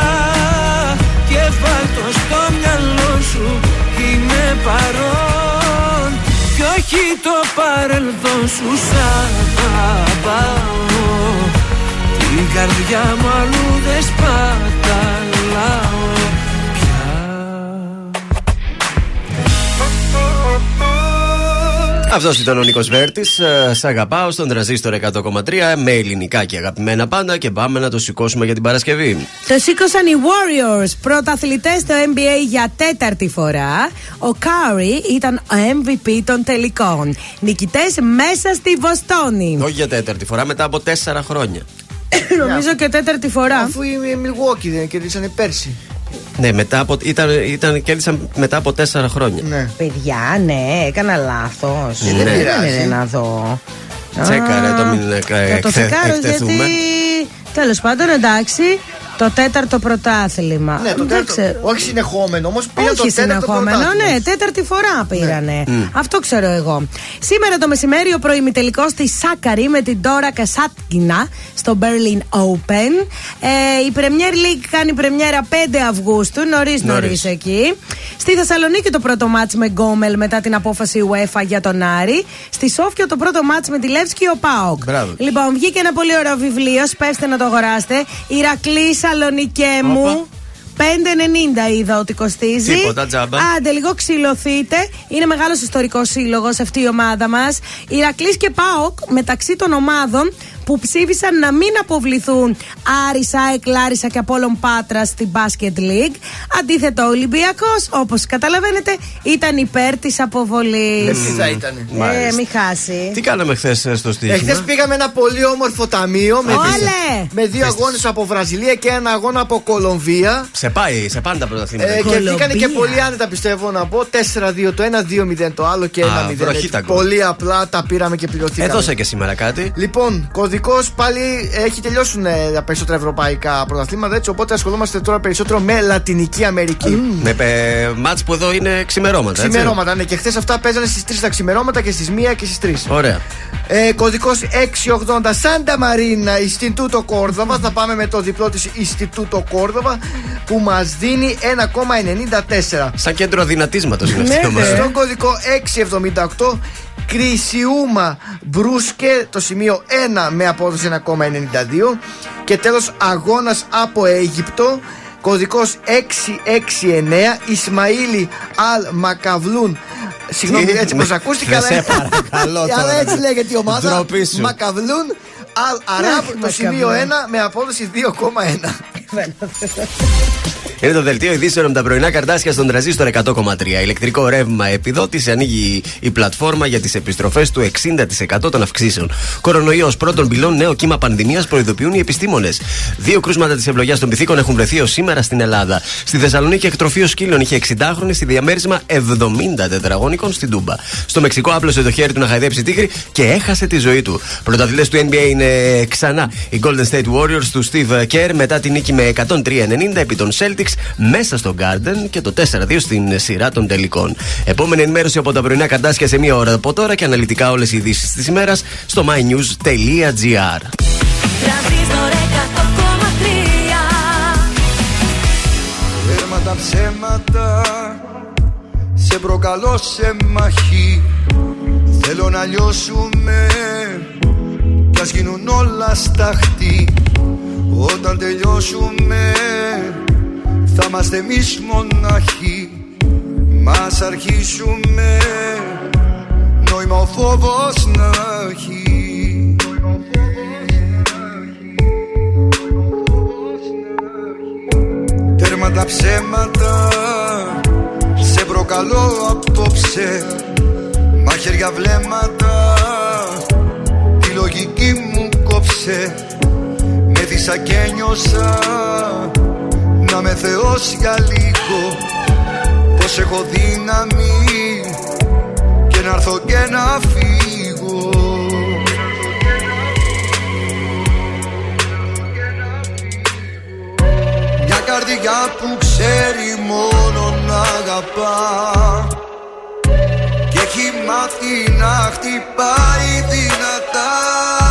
κι όχι το παρελθόν σου σ' αγαπάω. Την καρδιά μου αλλού δεν σπαταλάω Αυτός ήταν ο Νίκος Βέρτης. Σ' αγαπάω στον τραζίστορ 100,3 με ελληνικά και αγαπημένα πάντα και πάμε να το σηκώσουμε για την Παρασκευή. Το σήκωσαν οι Warriors, πρωταθλητές στο NBA για τέταρτη φορά. Ο Κάρι ήταν ο MVP των τελικών. Νικητές μέσα στη Βοστόνη. Όχι για τέταρτη φορά, μετά από τέσσερα χρόνια. Νομίζω και τέταρτη φορά. Αφού οι Milwaukee δεν κερδίσανε πέρσι. Ναι, μετά από, ήταν, ήταν, κέρδισαν μετά από τέσσερα χρόνια. Ναι. Παιδιά, ναι, έκανα λάθος. Ε, δεν πειράζει. ναι, να δω. Τσέκαρε το μην ε, Θα το εκθε- τσεκάρω γιατί. εκτεθούμε. Τέλος πάντων, εντάξει. Το τέταρτο πρωτάθλημα. Ναι, το Δεν τέταρτο. ξέρω. Όχι συνεχόμενο, όμως πήραν το Όχι τέταρτο συνεχόμενο, πρωτάθλημα. ναι, τέταρτη φορά πήρανε. Mm. Αυτό ξέρω εγώ. Σήμερα το μεσημέρι ο προημιτελικός στη Σάκαρη με την Τώρα Κασάτκινα στο Berlin Open. Ε, η Premier League κάνει πρεμιέρα 5 Αυγούστου, νωρίς νωρίς Νωρίς. εκεί. Στη Θεσσαλονίκη το πρώτο μάτς με Γκόμελ μετά την απόφαση UEFA για τον Άρη. Στη Σόφια το πρώτο μάτς με τη Λεύσκη ο Πάοκ. Μπράβο. Λοιπόν, βγήκε ένα πολύ ωραίο βιβλίο, σπεύστε να το αγοράσετε. Ηρακλή Σαλονικέ μου. 5,90 είδα ότι κοστίζει. Τίποτα, τζάμπα. Άντε, λίγο ξυλωθείτε. Είναι μεγάλος ιστορικός σύλλογος αυτή η ομάδα μας. Ηρακλής και Πάοκ μεταξύ των ομάδων που ψήφισαν να μην αποβληθούν Άρισα, Εκλάρισα και Απόλλων Πάτρα στην Basket League. Αντίθετα, ο Ολυμπιακός, όπως καταλαβαίνετε, ήταν υπέρ της αποβολής. Ε, τι θα ήταν. Ε, Μάλιστα. μην χάσει. Τι κάναμε χθες στο Εχθές στοίχημα. πήγαμε ένα πολύ όμορφο ταμείο με, Όλε! με δύο αγώνες από Βραζιλία και ένα αγώνα από Κολομβία. Σε πάει, σε πάντα πρωταθλήματα. Ε, και Κολομβία. βγήκανε και πολύ άνετα πιστεύω να πω. 4-2 το ένα, 2-0 το άλλο και Α, 1-0. βροχή έτσι. τα γκολ. Πολύ απλά τα πήραμε και πληρωθήκαμε. Έδωσε και σήμερα κάτι. Λοιπόν, κωδικό Γενικώ πάλι έχει τελειώσουν ε, τα περισσότερα ευρωπαϊκά πρωταθλήματα έτσι. Οπότε ασχολούμαστε τώρα περισσότερο με Λατινική Αμερική. Με ε, μάτς που εδώ είναι ξημερώματα. έτσι. Ξημερώματα, ναι. Και χθες αυτά παίζανε στις 3 τα ξημερώματα και στις 1 και στις 3. Ωραία. Ε, Κωδικός 680 Σάντα Μαρίνα, Ιστιτούτο Κόρδοβα. Θα πάμε με το διπλό της Ιστιτούτο Κόρδοβα που μας δίνει 1,94. Σαν κέντρο δυνατίσματο είναι Ναι, αυτή η ομάδα. Στον κωδικό 678 Κρυσιούμα Μπρούσκε το σημείο 1 με απόδοση 1,92 και τέλος αγώνας από Αίγυπτο κωδικός 669 Ισμαήλι Αλ Μακαβλούν Συγγνώμη Τι; έτσι πως Ναι. ακούστηκα Ναι, σε παρακαλώ (laughs) αλλά τώρα. έτσι λέγεται η ομάδα Ντροπή σου. Μακαβλούν Αλ Αράβ το σημείο 1 με απόδοση 2,1 (laughs) Είναι το δελτίο ειδήσεων με τα πρωινά καρτάσια στον τραζίστορ 100,3. Ηλεκτρικό ρεύμα επιδότηση ανοίγει η πλατφόρμα για τις επιστροφές του 60% των αυξήσεων. Κορονοϊός πρώτων πυλών, νέο κύμα πανδημίας προειδοποιούν οι επιστήμονες. Δύο κρούσματα της ευλογιάς των πυθίκων έχουν βρεθεί ως σήμερα στην Ελλάδα. Στη Θεσσαλονίκη εκτροφείο σκύλων είχε 60χρονη στη διαμέρισμα 70 τετραγωνικών στην Τούμπα. Στο Μεξικό άπλωσε το χέρι του να χαϊδέψει τίγρη και έχασε τη ζωή του. Πρωταθλητές του NBA είναι ξανά οι Golden State Warriors του Steve Kerr μετά την νίκη με 103-90 επί των Celtics μέσα στο Garden και το 4-2 στην σειρά των τελικών. Επόμενη ενημέρωση από τα πρωινά καρτάσια σε μία ώρα από τώρα και αναλυτικά όλες οι ειδήσεις της ημέρας στο mynews.gr. Τρανζίστορ 100,3 Έρμα τα ψέματα Σε προκαλώ σε μαχή Θέλω να λιώσουμε Κι ας γίνουν όλα σταχτή Όταν τελειώσουμε Θα είμαστε εμείς μοναχοί. Μας αρχίσουμε Νόημα ο φόβος να έχει. Τέρμα τα ψέματα Σε προκαλώ απόψε. Μαχαίρια βλέμματα Τη λογική μου κόψε. Μέθησα και νιώσα Να με θεώσει για λίγο. Πως έχω δύναμη Και να έρθω και να φύγω. Μια καρδιά που ξέρει μόνο να αγαπά. Και έχει μάθει να χτυπάει δυνατά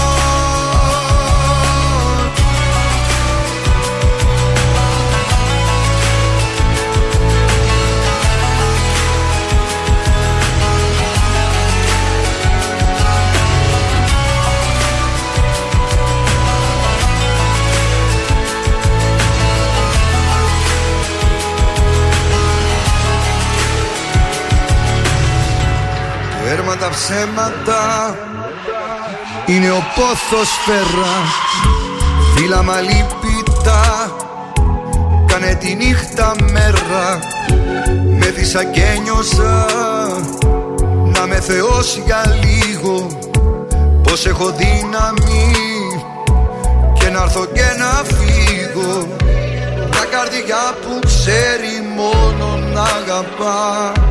Έρμα τα ψέματα. Είναι ο πόθος φέρα. Φύλλα μαλλίπητα Κάνε τη νύχτα μέρα. Μέθησα και νιώσα. Να με θεώσει για λίγο. Πως έχω δύναμη. Και να έρθω και να φύγω. Μια καρδιά που ξέρει μόνο να αγαπά. και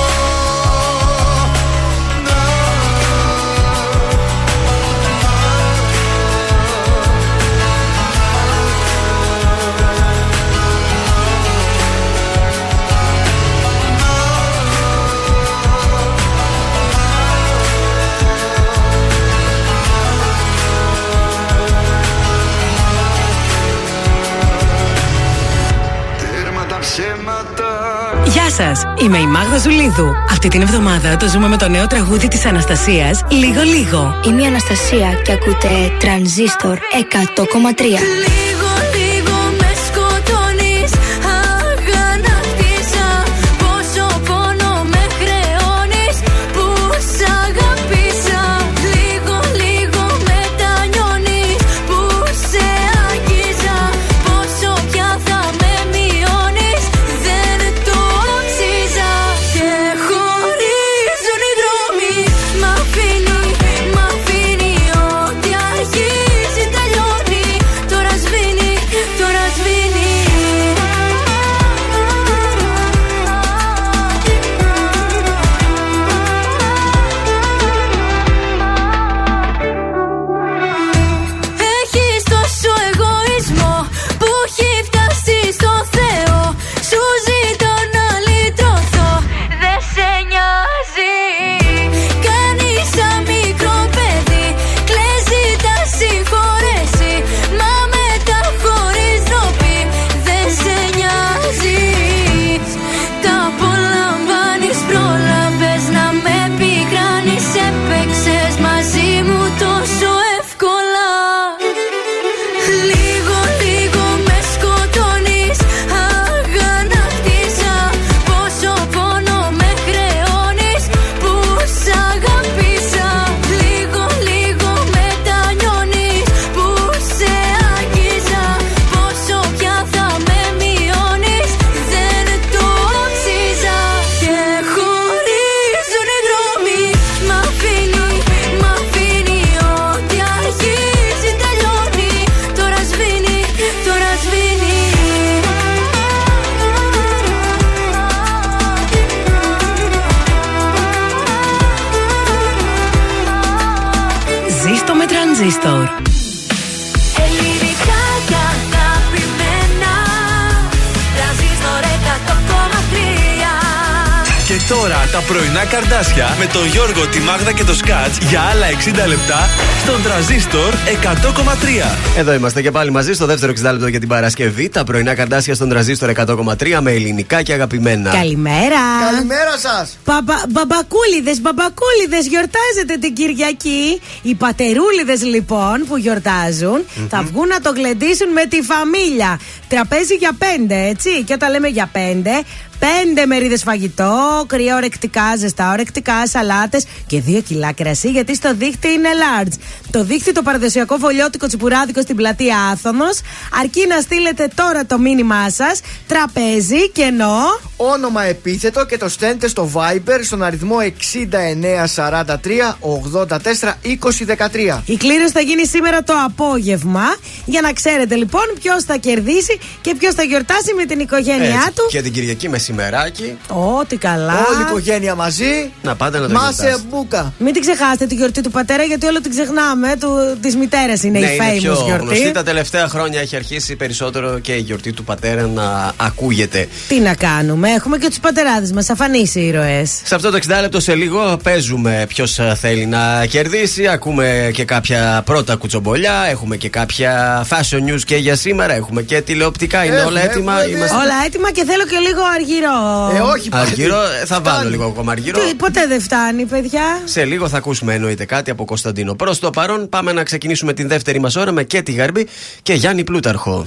Γεια σας, είμαι η Μάγδα Ζουλίδου. Αυτή την εβδομάδα το ζούμε με το νέο τραγούδι της Αναστασίας Λίγο Λίγο. Είμαι η Αναστασία και ακούτε Τρανζίστορ 100,3. Λίγο, λίγο τα πρωινά καρδάσια με τον Γιώργο, τη Μάγδα και το Σκάτς για άλλα 60 λεπτά στον τραζίστορ 100,3. Εδώ είμαστε και πάλι μαζί στο δεύτερο 60 λεπτό για την Παρασκευή. Τα πρωινά καρτάσια στον τραζίστορ 100,3 με ελληνικά και αγαπημένα. Καλημέρα. Καλημέρα σας Μπαμπα, μπαμπακούλιδες, μπαμπακούλιδες, γιορτάζετε την Κυριακή. Οι πατερούλιδες λοιπόν που γιορταζουν θα βγουν να το γλεντήσουν με τη φαμίλια. Τραπέζι για πέντε, έτσι. Και όταν λέμε για πέντε, πέντε μερίδες φαγητό, κρύα ορεκτικά, ζεστά ορεκτικά, σαλάτες και δύο κιλά κρασί, γιατί στο δίχτυ είναι large. Το δίχτυ το παραδοσιακό βολιώτικο τσιπουράδικο στην πλατεία Άθωνος. Αρκεί να στείλετε τώρα το μήνυμά σας. Τραπέζι, κενό. Όνομα επίθετο και το στέλνετε στο Viber στον αριθμό 6943 84 2013. Η κλήρωση θα γίνει σήμερα το απόγευμα για να ξέρετε λοιπόν ποιος θα κερδίσει και ποιος θα γιορτάσει με την οικογένειά Έτσι. του. Και την Κυριακή μεσημεράκι. Ό,τι καλά. Όλη η οικογένεια μαζί. Να πάτε να το Μάσε γιορτάσετε. μπουκα. Μην την ξεχάσετε τη γιορτή του πατέρα γιατί όλο την ξεχνάμε. Του, της μητέρας είναι ναι, η είναι famous πιο γιορτή. γνωστή. Τα τελευταία χρόνια έχει αρχίσει περισσότερο και η γιορτή του πατέρα να ακούγεται. Τι να κάνουμε, έχουμε και τους πατεράδες μας, αφανείς ήρωες. Σε αυτό το 60 λεπτό σε λίγο παίζουμε ποιος θέλει να κερδίσει. Ακούμε και κάποια πρώτα κουτσομπολιά. Έχουμε και κάποια fashion news και για σήμερα. Έχουμε και τηλεοπτικά. Είναι Έχουμε, όλα έτοιμα. έχουμε. Είμαστε... Όλα έτοιμα και θέλω και λίγο αργυρό. Ε, όχι πάλι. Αργυρό, ε, θα Φτάνει. βάλω λίγο ακόμα αργυρό. Τι, ποτέ δεν φτάνει, παιδιά. Σε λίγο θα ακούσουμε εννοείται κάτι από Κωνσταντίνο. Προς το παρόν, πάμε να ξεκινήσουμε την δεύτερη μας ώρα με και τη Γαρμπή και Γιάννη Πλούταρχο.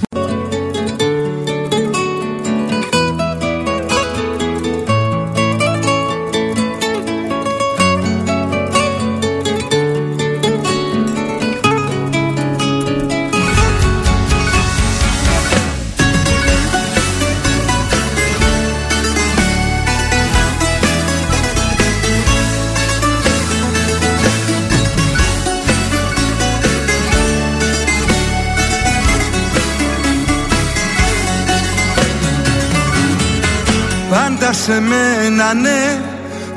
Μένα ναι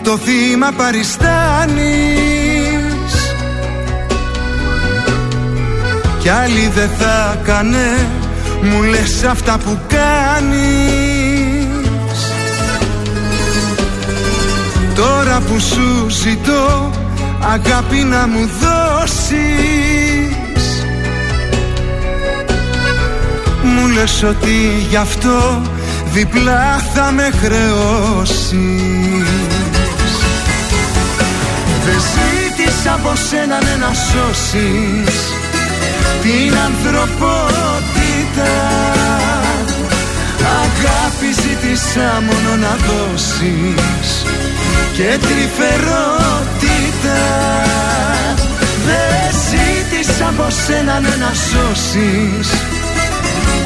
το θύμα παριστάνεις Κι άλλη δεν θα κάνε μου λες αυτά που κάνεις. Τώρα που σου ζητώ αγάπη να μου δώσεις Μου λες ότι γι' αυτό διπλά θα με χρεώσεις. Δεν ζήτησα από σένα ναι, να σώσεις. Την ανθρωπότητα Αγάπη ζήτησα μόνο να δώσεις. Και τρυφερότητα Δεν ζήτησα από σένα ναι, να σώσεις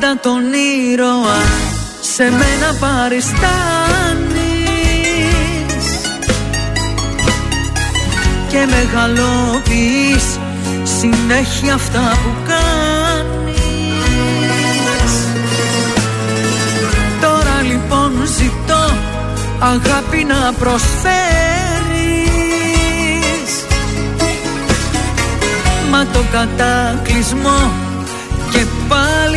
πάντα τον ήρωα. Σε μένα παριστάνεις. Και μεγαλοποιείς συνέχεια αυτά που κάνεις. Τώρα λοιπόν ζητώ αγάπη να προσφέρεις. Μα το κατάκλυσμό και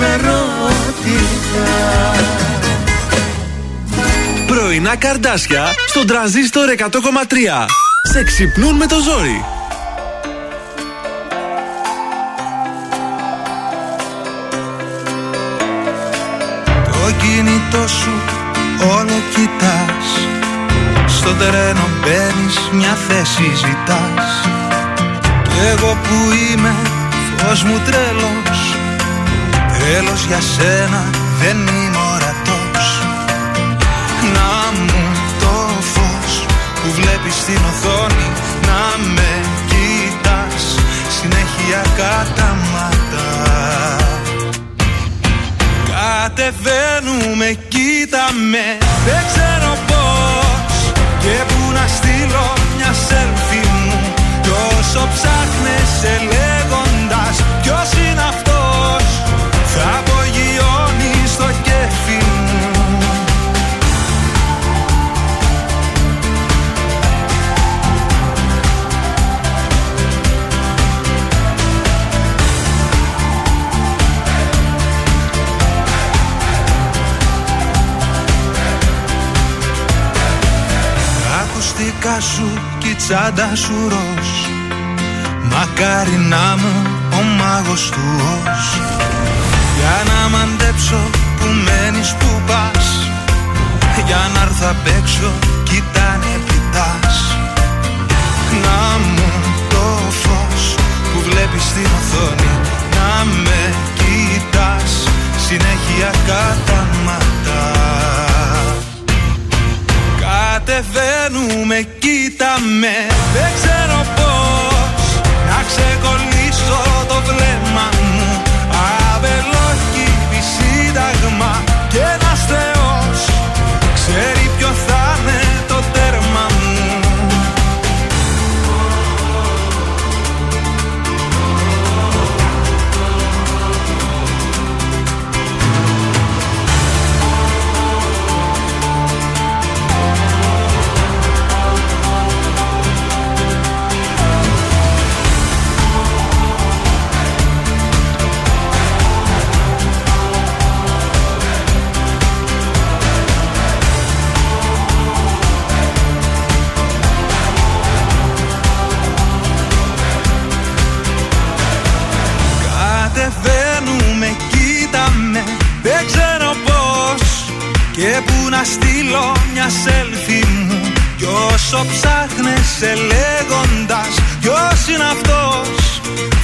και τρυφερότητα Πρωινά καρδάσια στον τραζίστορ 100,3 Σε ξυπνούν με το ζόρι. Το κινητό σου όλο κοιτάς. Στο τρένο μπαίνεις μια θέση ζητάς. Κι εγώ που είμαι φως μου τρέλος Τρέλος για σένα δεν είμαι ορατός. Να μου το φως που βλέπεις στην οθόνη Να με κοιτάς συνέχεια καταμάτα. Κατεβαίνουμε, κοίτα με Δεν ξέρω πώς. Και που να στείλω μια selfie μου Τόσο ψάχνεσαι λέγοντας ποιος είναι αυτός; Ακουστικά σου κι η τσάντα σου ροζ. Μακάρι να μου ο μάγος του ως Για να μαντέψω που μένεις που πας. Για να έρθω απ' έξω κοιτάνε πιτάς Να μου το φως που βλέπεις στην οθόνη Να με κοιτάς. Συνέχεια κατάματα Κατεβαίνουμε, κοίτα με Δεν ξέρω πώς Να ξεκολλήσω το βλέμμα μου. Αβελόκηπη σύνταγμα Και ένας θεός. Ξέρει ποιο θα είναι να στείλω μια selfie μου. Κι όσο ψάχνεσαι λέγοντας Ποιος είναι αυτός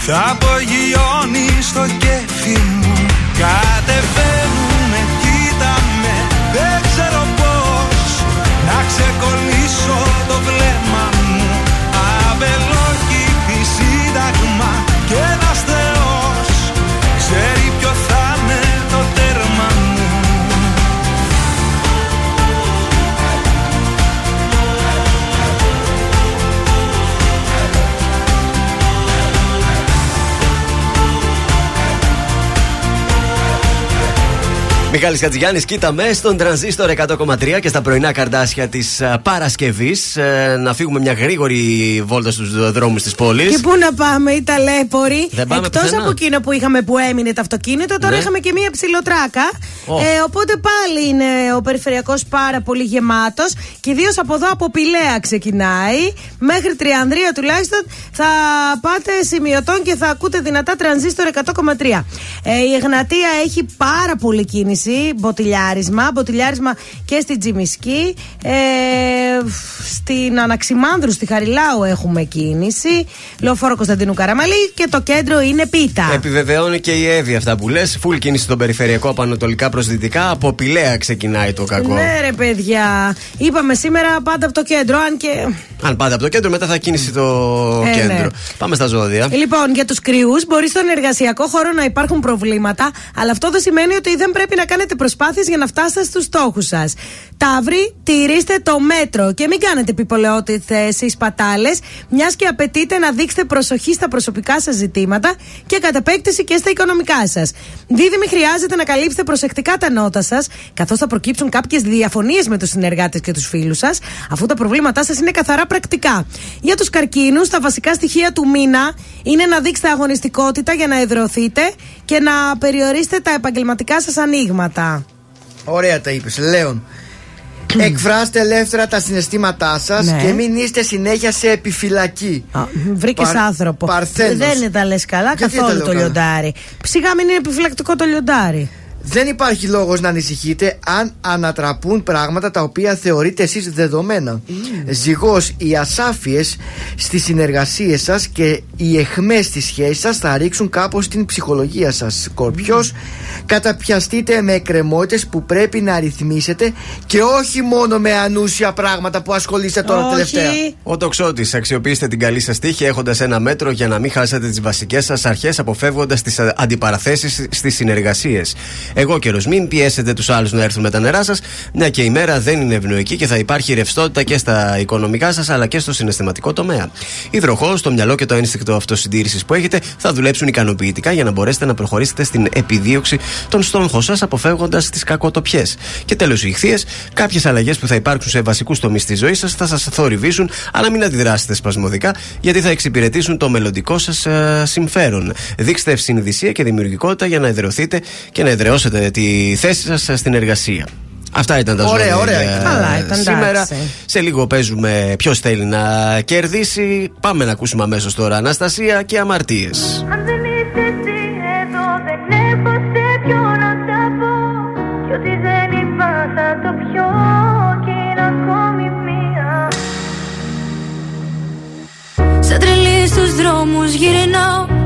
Θα απογειώνεις στο κέφι μου. Κατεβαίνουμε, Μιχάλης Χατζηγιάννης, κοίτα με στον τρανζίστορ 100,3 και στα πρωινά καρδάσια της Παρασκευής. Να φύγουμε μια γρήγορη βόλτα στους δρόμους της πόλης. Και πού να πάμε, οι ταλέποροι. Δεν πάμε Εκτός πουθενά. από εκείνο που είχαμε που έμεινε το αυτοκίνητο, τώρα Ναι. είχαμε και μία ψηλοτράκα. Ω. Ε, οπότε πάλι είναι ο περιφερειακός πάρα πολύ γεμάτος. Και ιδίως από εδώ από Πηλαία ξεκινάει. Μέχρι Τριανδρία τουλάχιστον θα πάτε σημειωτών και θα ακούτε δυνατά τρανζίστορ 100,3. Ε, η Εγνατία έχει πάρα πολύ κίνηση. Μποτιλιάρισμα. Μποτιλιάρισμα και στην Τζιμισκή. Ε, στην Αναξιμάνδρου, στη Χαριλάου έχουμε κίνηση. Λεωφόρο Κωνσταντίνου Καραμαλή και το κέντρο είναι πίτα. Επιβεβαιώνει και η Εύη αυτά που λες. Φουλ κίνηση στον περιφερειακό από ανατολικά προς δυτικά. Από Πηλαία ξεκινάει το κακό. Ναι, ρε παιδιά. Είπαμε σήμερα πάντα από το κέντρο, αν και. Αν πάτε από το κέντρο, μετά θα κίνηση το Ε, κέντρο. ναι. Πάμε στα ζώδια. Λοιπόν, για τους κρυούς, μπορεί στον εργασιακό χώρο να υπάρχουν προβλήματα, αλλά αυτό δεν σημαίνει ότι δεν πρέπει να κάνετε προσπάθειες για να φτάσετε στους στόχους σας. Ταύροι, τηρήστε το μέτρο και μην κάνετε επιπολαιότητε ή σπατάλε, μιας και απαιτείται να δείξετε προσοχή στα προσωπικά σας ζητήματα και κατ' επέκταση και στα οικονομικά σας. Δίδυμοι, χρειάζεται να καλύψετε προσεκτικά τα νότα σας, καθώς θα προκύψουν κάποιες διαφωνίες με τους συνεργάτες και τους φίλους σας, αφού τα προβλήματά σας είναι καθαρά πρακτικά. Για τους καρκίνους, τα βασικά στοιχεία του μήνα είναι να δείξετε αγωνιστικότητα για να εδρωθείτε και να περιορίσετε τα επαγγελματικά σας ανοίγματα. Ωραία τα είπες. Λέων. Εκφράστε ελεύθερα τα συναισθήματά σας Ναι. και μην είστε συνέχεια σε επιφυλακή. Βρήκες Παρ- άνθρωπο. Παρθένος. Δεν τα λες καλά Γιατί τα καθόλου λέω το καλά; λιοντάρι. Ψυχά μην είναι επιφυλακτικό το λιοντάρι. Δεν υπάρχει λόγος να ανησυχείτε αν ανατραπούν πράγματα τα οποία θεωρείτε εσείς δεδομένα. Ζυγός, οι ασάφειες στις συνεργασίες σας και οι εχμές στις σχέσεις σας θα ρίξουν κάπως την ψυχολογία σας. Σκορπιός, καταπιαστείτε με εκκρεμότητες που πρέπει να ρυθμίσετε και όχι μόνο με ανούσια πράγματα που ασχολείστε τώρα Όχι. τελευταία. Ο τοξότη, αξιοποιήστε την καλή σας τύχη έχοντας ένα μέτρο για να μην χάσετε τις βασικές σας αρχές, αποφεύγοντας τις αντιπαραθέσεις στις συνεργασίες. Εγώ καιρο, μην πιέσετε τους άλλους να έρθουν με τα νερά σας, μια και η μέρα δεν είναι ευνοϊκή και θα υπάρχει ρευστότητα και στα οικονομικά σας αλλά και στο συναισθηματικό τομέα. Υδροχό, το μυαλό και το ένστικτο αυτοσυντήρησης που έχετε θα δουλέψουν ικανοποιητικά για να μπορέσετε να προχωρήσετε στην επιδίωξη των στόχων σας, αποφεύγοντας τις κακοτοπιές. Και τέλος, οι ηχθείες, κάποιες αλλαγές που θα υπάρξουν σε βασικούς τομείς της ζωής σας θα σας θορυβήσουν, αλλά μην αντιδράσετε σπασμωδικά, γιατί θα εξυπηρετήσουν το μελλοντικό σας συμφέρον. Δείξτε ευσυνειδησία και δημιουργικότητα για να εδρεωθείτε και να εδραιώσετε βελτιώσετε τη θέση σας στην εργασία. Αυτά ήταν τα ωραία, ζώδια. Ωραία, ωραία. Καλά, ήταν σήμερα. Εντάξει. Σε λίγο παίζουμε ποιος θέλει να κερδίσει. Πάμε να ακούσουμε αμέσως τώρα Αναστασία και αμαρτίες. Αν δεν είσαι εσύ εδώ, δεν έχω σε ποιο να τα πω. Κι ό,τι δεν είπα θα το πιω. Και είναι ακόμη μία. Σαν τρελή στους δρόμους γυρνάω.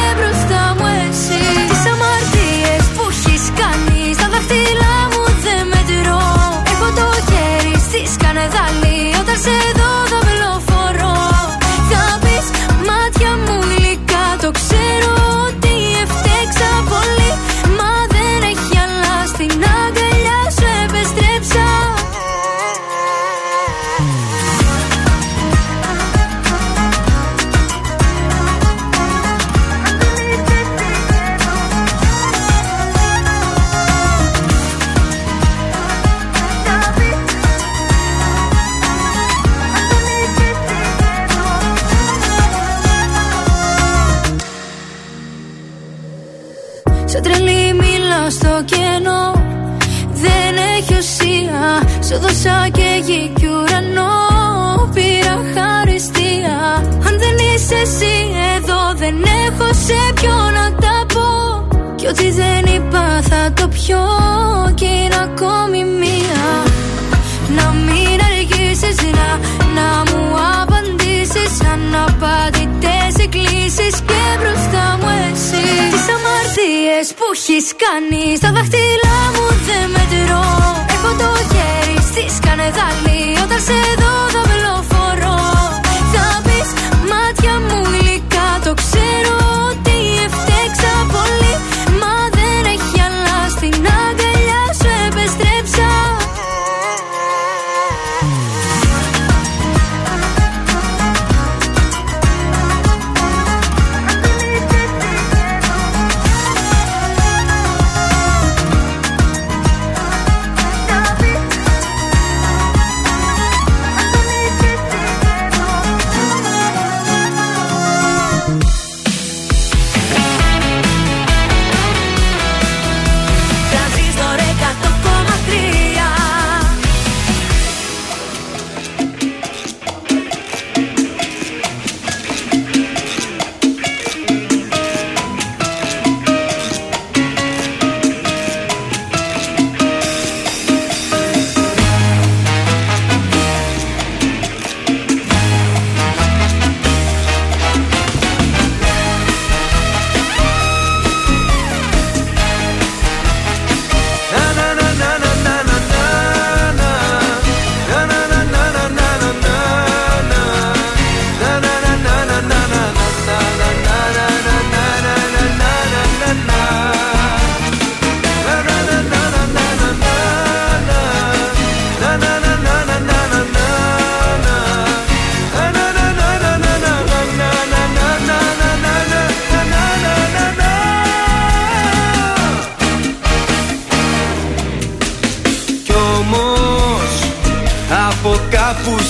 Σου δώσα και γη κι ουρανό. Πήρα χαριστία. Αν δεν είσαι εσύ εδώ Δεν έχω σε ποιο να τα πω. Κι ό,τι δεν είπα θα το πιω. Κι είναι ακόμη μία. Να μην αργήσεις να, να μου απαντήσεις. Αναπαντητές εκκλήσεις Και μπροστά μου εσύ. Τις αμαρτίες που έχεις κάνει Στα δάχτυλά μου δεν μετρώ. Έχω το χέρι στη σκανεδάλη Όταν σε δω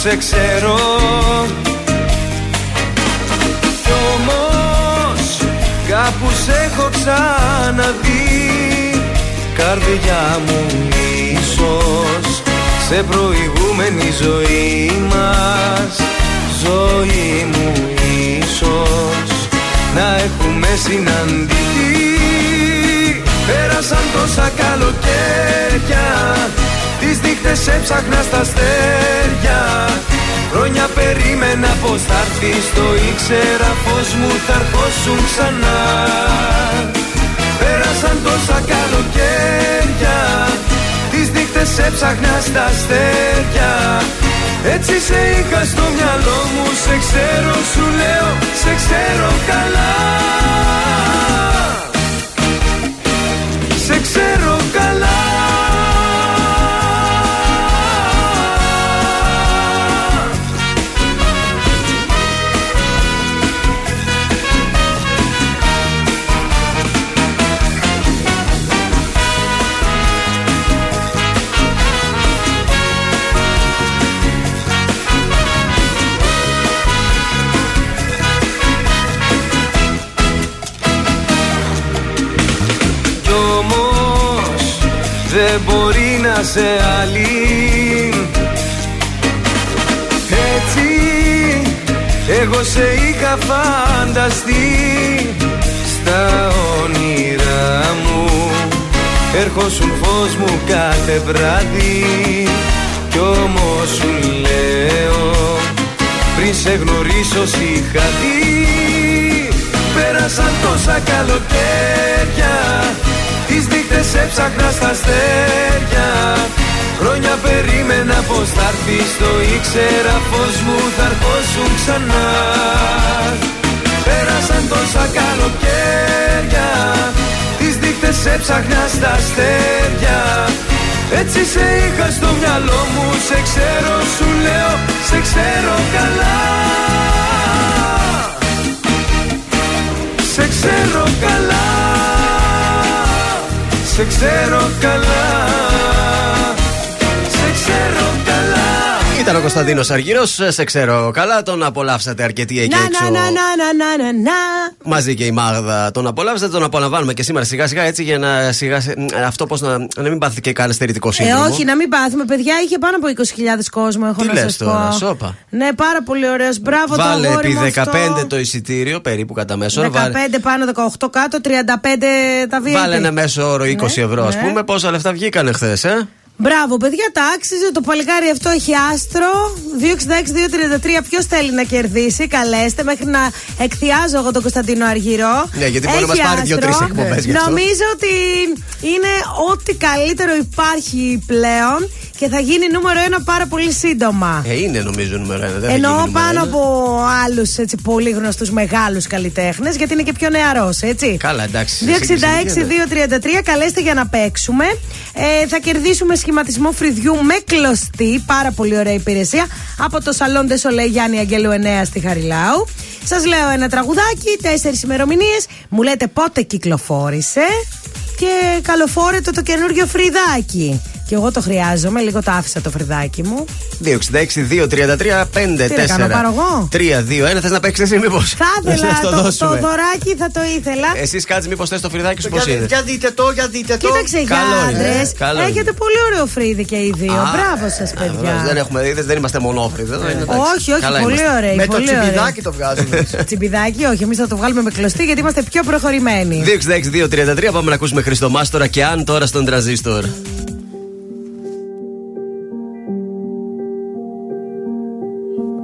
σε ξέρω. Κι όμως κάπους σε έχω ξαναδεί Καρδιά μου ίσως σε προηγούμενη ζωή μας. Ζωή μου ίσως να έχουμε συναντηθεί. Πέρασαν τόσα καλοκαίρια Τις νύχτες έψαχνα στα αστέρια. Χρόνια περίμενα πως θα έρθεις Το ήξερα πως μου θα ερχόσουν ξανά. Πέρασαν τόσα καλοκαίρια Τις νύχτες έψαχνα στα αστέρια. Έτσι σε είχα στο μυαλό μου Σε ξέρω σου λέω Σε ξέρω καλά δεν μπορεί να σε άλλη. Έτσι εγώ σε είχα φανταστεί στα όνειρά μου. Έρχοσουν φως μου κάθε βράδυ κι όμως σου λέω πριν σε γνωρίσω σ' είχα δει. Πέρασαν τόσα καλοκαίρια Τις νύχτες έψαχνα στα αστέρια. Χρόνια περίμενα πως θα έρθεις Το ήξερα πως μου θα ερχόσουν ξανά. Πέρασαν τόσα καλοκαίρια Τις νύχτες έψαχνα στα αστέρια. Έτσι σε είχα στο μυαλό μου Σε ξέρω σου λέω Σε ξέρω καλά. Σε ξέρω καλά Σε ξέρω καλά. Σε ξέρω καλά Ήταν ο Κωνσταντίνος Αργυρό, σε ξέρω καλά, τον απολαύσατε αρκετοί εκεί Να, έξω. να, να, να, να, να, να, να. Μαζί και η Μάγδα τον απολαύσατε, τον απολαμβάνουμε και σήμερα σιγά σιγά έτσι για να σιγά, σι- αυτό πώς να, να μην πάθετε και κανένα στερητικό Ε, σύνδρομο. όχι, να μην πάθουμε. Παιδιά, είχε πάνω από 20.000 κόσμο, έχω Τι να λες σας τώρα, πω. σόπα. Ναι, πάρα πολύ ωραίος. Μπράβο το Βάλε αγόρι επί μου 15 αυτό. το εισιτήριο, περίπου κατά μέσο. 15 όρο, Βάλε, πάνω, 18 κάτω, 35 τα VIP. βάλε ένα μέσο όρο 20 ευρώ, ας ναι. πούμε. Πόσα λεφτά βγήκανε χθες, ε; Μπράβο, παιδιά, τα άξιζε. Το παλικάρι αυτό έχει άστρο. 266-233. Ποιος θέλει να κερδίσει, καλέστε μέχρι να εκθιάζω εγώ τον Κωνσταντίνο Αργυρό. Ναι, γιατί μπορεί να Έχει μας πάρει άστρο. δύο-τρεις εκπομπές γι' αυτό. Νομίζω ότι είναι ό,τι καλύτερο υπάρχει πλέον και θα γίνει νούμερο ένα πάρα πολύ σύντομα. Ε, είναι νομίζω νούμερο ένα. Δεν θα Εννοώ γίνει νούμερο πάνω ένα. από άλλους πολύ γνωστούς μεγάλους καλλιτέχνες, γιατί είναι και πιο νεαρός, έτσι. Καλά, εντάξει. σε σύγκριση είναι. 266-233, καλέστε για να παίξουμε. Ε, θα κερδίσουμε σχηματισμό φρυδιού με κλωστή. Πάρα πολύ ωραία υπηρεσία. Από το Σαλόν Ντεσολέ Γιάννη Αγγέλου 9 στη Χαριλάου. Σας λέω ένα τραγουδάκι, τέσσερις ημερομηνίες. Μου λέτε πότε κυκλοφόρησε. Και καλοφόρετο το καινούριο φρυδάκι. Και εγώ το χρειάζομαι, λίγο το άφησα το φρυδάκι μου. 266-233-5-4. Τι να κάνω, πάρω εγώ; 3-2-1. Θες να παίξεις εσύ, μήπως; Θα ήθελα το, το δωράκι, θα το ήθελα. Εσύ κάτσε, μήπως θες το φρυδάκι σου πώς Για, είναι; για δείτε το, για δείτε το. Κοίταξε για Καλό είναι, άντρε. ε, καλό είναι. Έχετε πολύ ωραίο φρύδι και οι δύο. Α, Μπράβο σας, Α, βεβαίως, Δεν παιδιά. έχουμε είδες, δεν είμαστε μονόφρυδοι. εδώ είναι, εντάξει. Όχι, όχι, Καλά πολύ είμαστε. ωραίοι. Με το πολύ ωραίοι. τσιμπιδάκι το βγάζουμε. (laughs) Τσιμπιδάκι, όχι. Εμείς θα το βγάλουμε με κλωστή γιατί είμαστε πιο προχωρημένοι. 266-233. Πάμε να ακούσουμε Χριστό Μάστορα και αν τώρα στον τραζίστορ.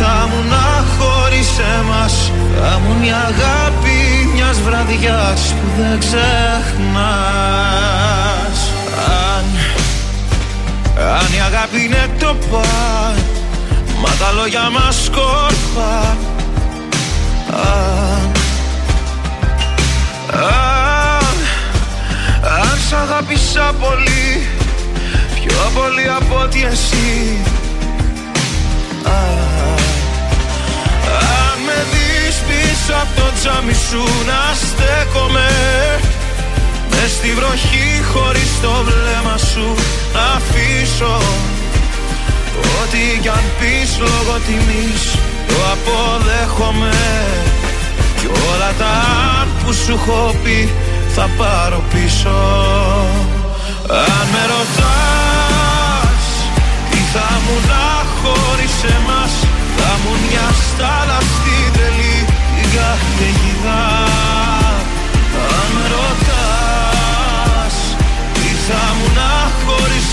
θα μου να χωρίς εμάς Θα μου μια αγάπη μιας βραδιάς Που δεν ξεχνάς. Αν, αν η αγάπη είναι το παν Μα τα λόγια μας σκόρπα Αν, αν, αν σ' αγάπησα πολύ Πιο πολύ από ότι εσύ. Α, Αν με δεις πίσω από το τζάμι σου να στέκομαι Μες στη βροχή χωρίς το βλέμμα σου να αφήσω. Ό,τι κι αν πεις λόγω τιμής το αποδέχομαι. Κι όλα τα αν που σου έχω πει θα πάρω πίσω. Αν με ρωτάς τι θα μου να χωρίς εμάς τα μονιά στάλα στη τρελή την καθηγητά Αν ρωτάς, τι θα μου να χωρίς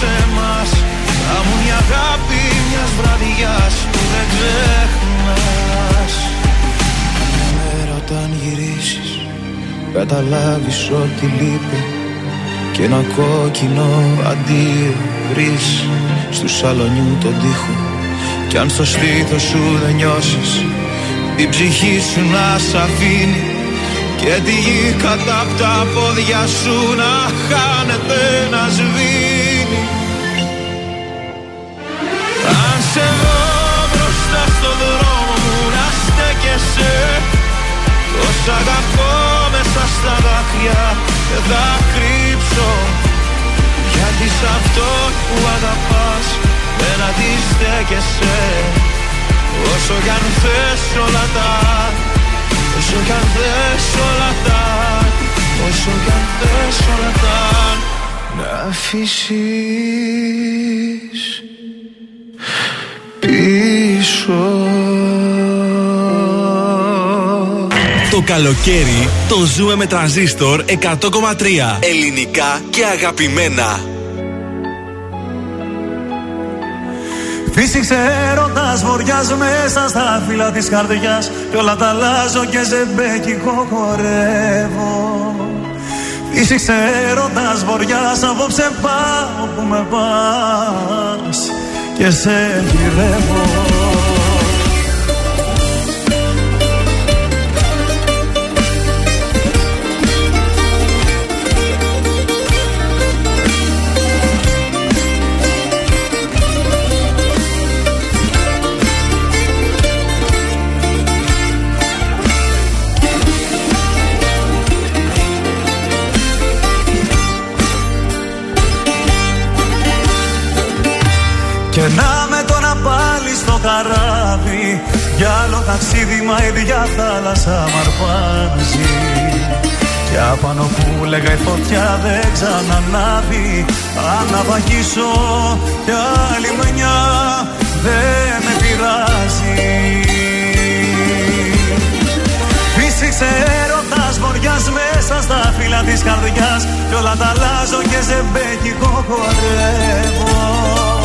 Θα μου η αγάπη μιας βραδιάς που δεν ξεχνάς. Μέρα όταν γυρίσεις, καταλάβεις ότι λείπει. Και ένα κόκκινο αντίο βρεις στου σαλονιού τον τοίχο. Κι αν στο στήθος σου δεν νιώσεις Την ψυχή σου να σ' αφήνει. Και τη γη κατά απ' τα πόδια σου Να χάνεται να σβήνει. Αν σε δω μπροστά στο δρόμο μου να στέκεσαι. Τόσα αγαπώ μέσα στα δάκρυα δεν θα κρύψω. Γιατί σ' αυτό που αγαπάς δεν αντιστέκεσαι Όσο κι αν θες όλα τα Όσο κι αν θες όλα τα Όσο κι αν θες όλα τα Να αφήσεις πίσω. Το καλοκαίρι το ζούμε με τρανζίστορ 100,3 ελληνικά και αγαπημένα. Φύσηξε έρωτας βοριάς μέσα στα φύλλα της καρδιάς. Κι όλα τα αλλάζω και ζεμπέκικο χορεύω. Φύσηξε έρωτας βοριάς απόψε πάω που με πας. Και σε γυρεύω ταξίδι μα η ίδια θάλασσα μ' αρπάζει. Και απάνω που λέγα η φωτιά δεν ξανανάβει. Αν να βαγίσω κι άλλη μενιά δεν με πειράζει Φύσηξε έρωτας βοριάς μέσα στα φύλλα της καρδιάς. Κι όλα τα αλλάζω και ζεμπέκικο χορεύω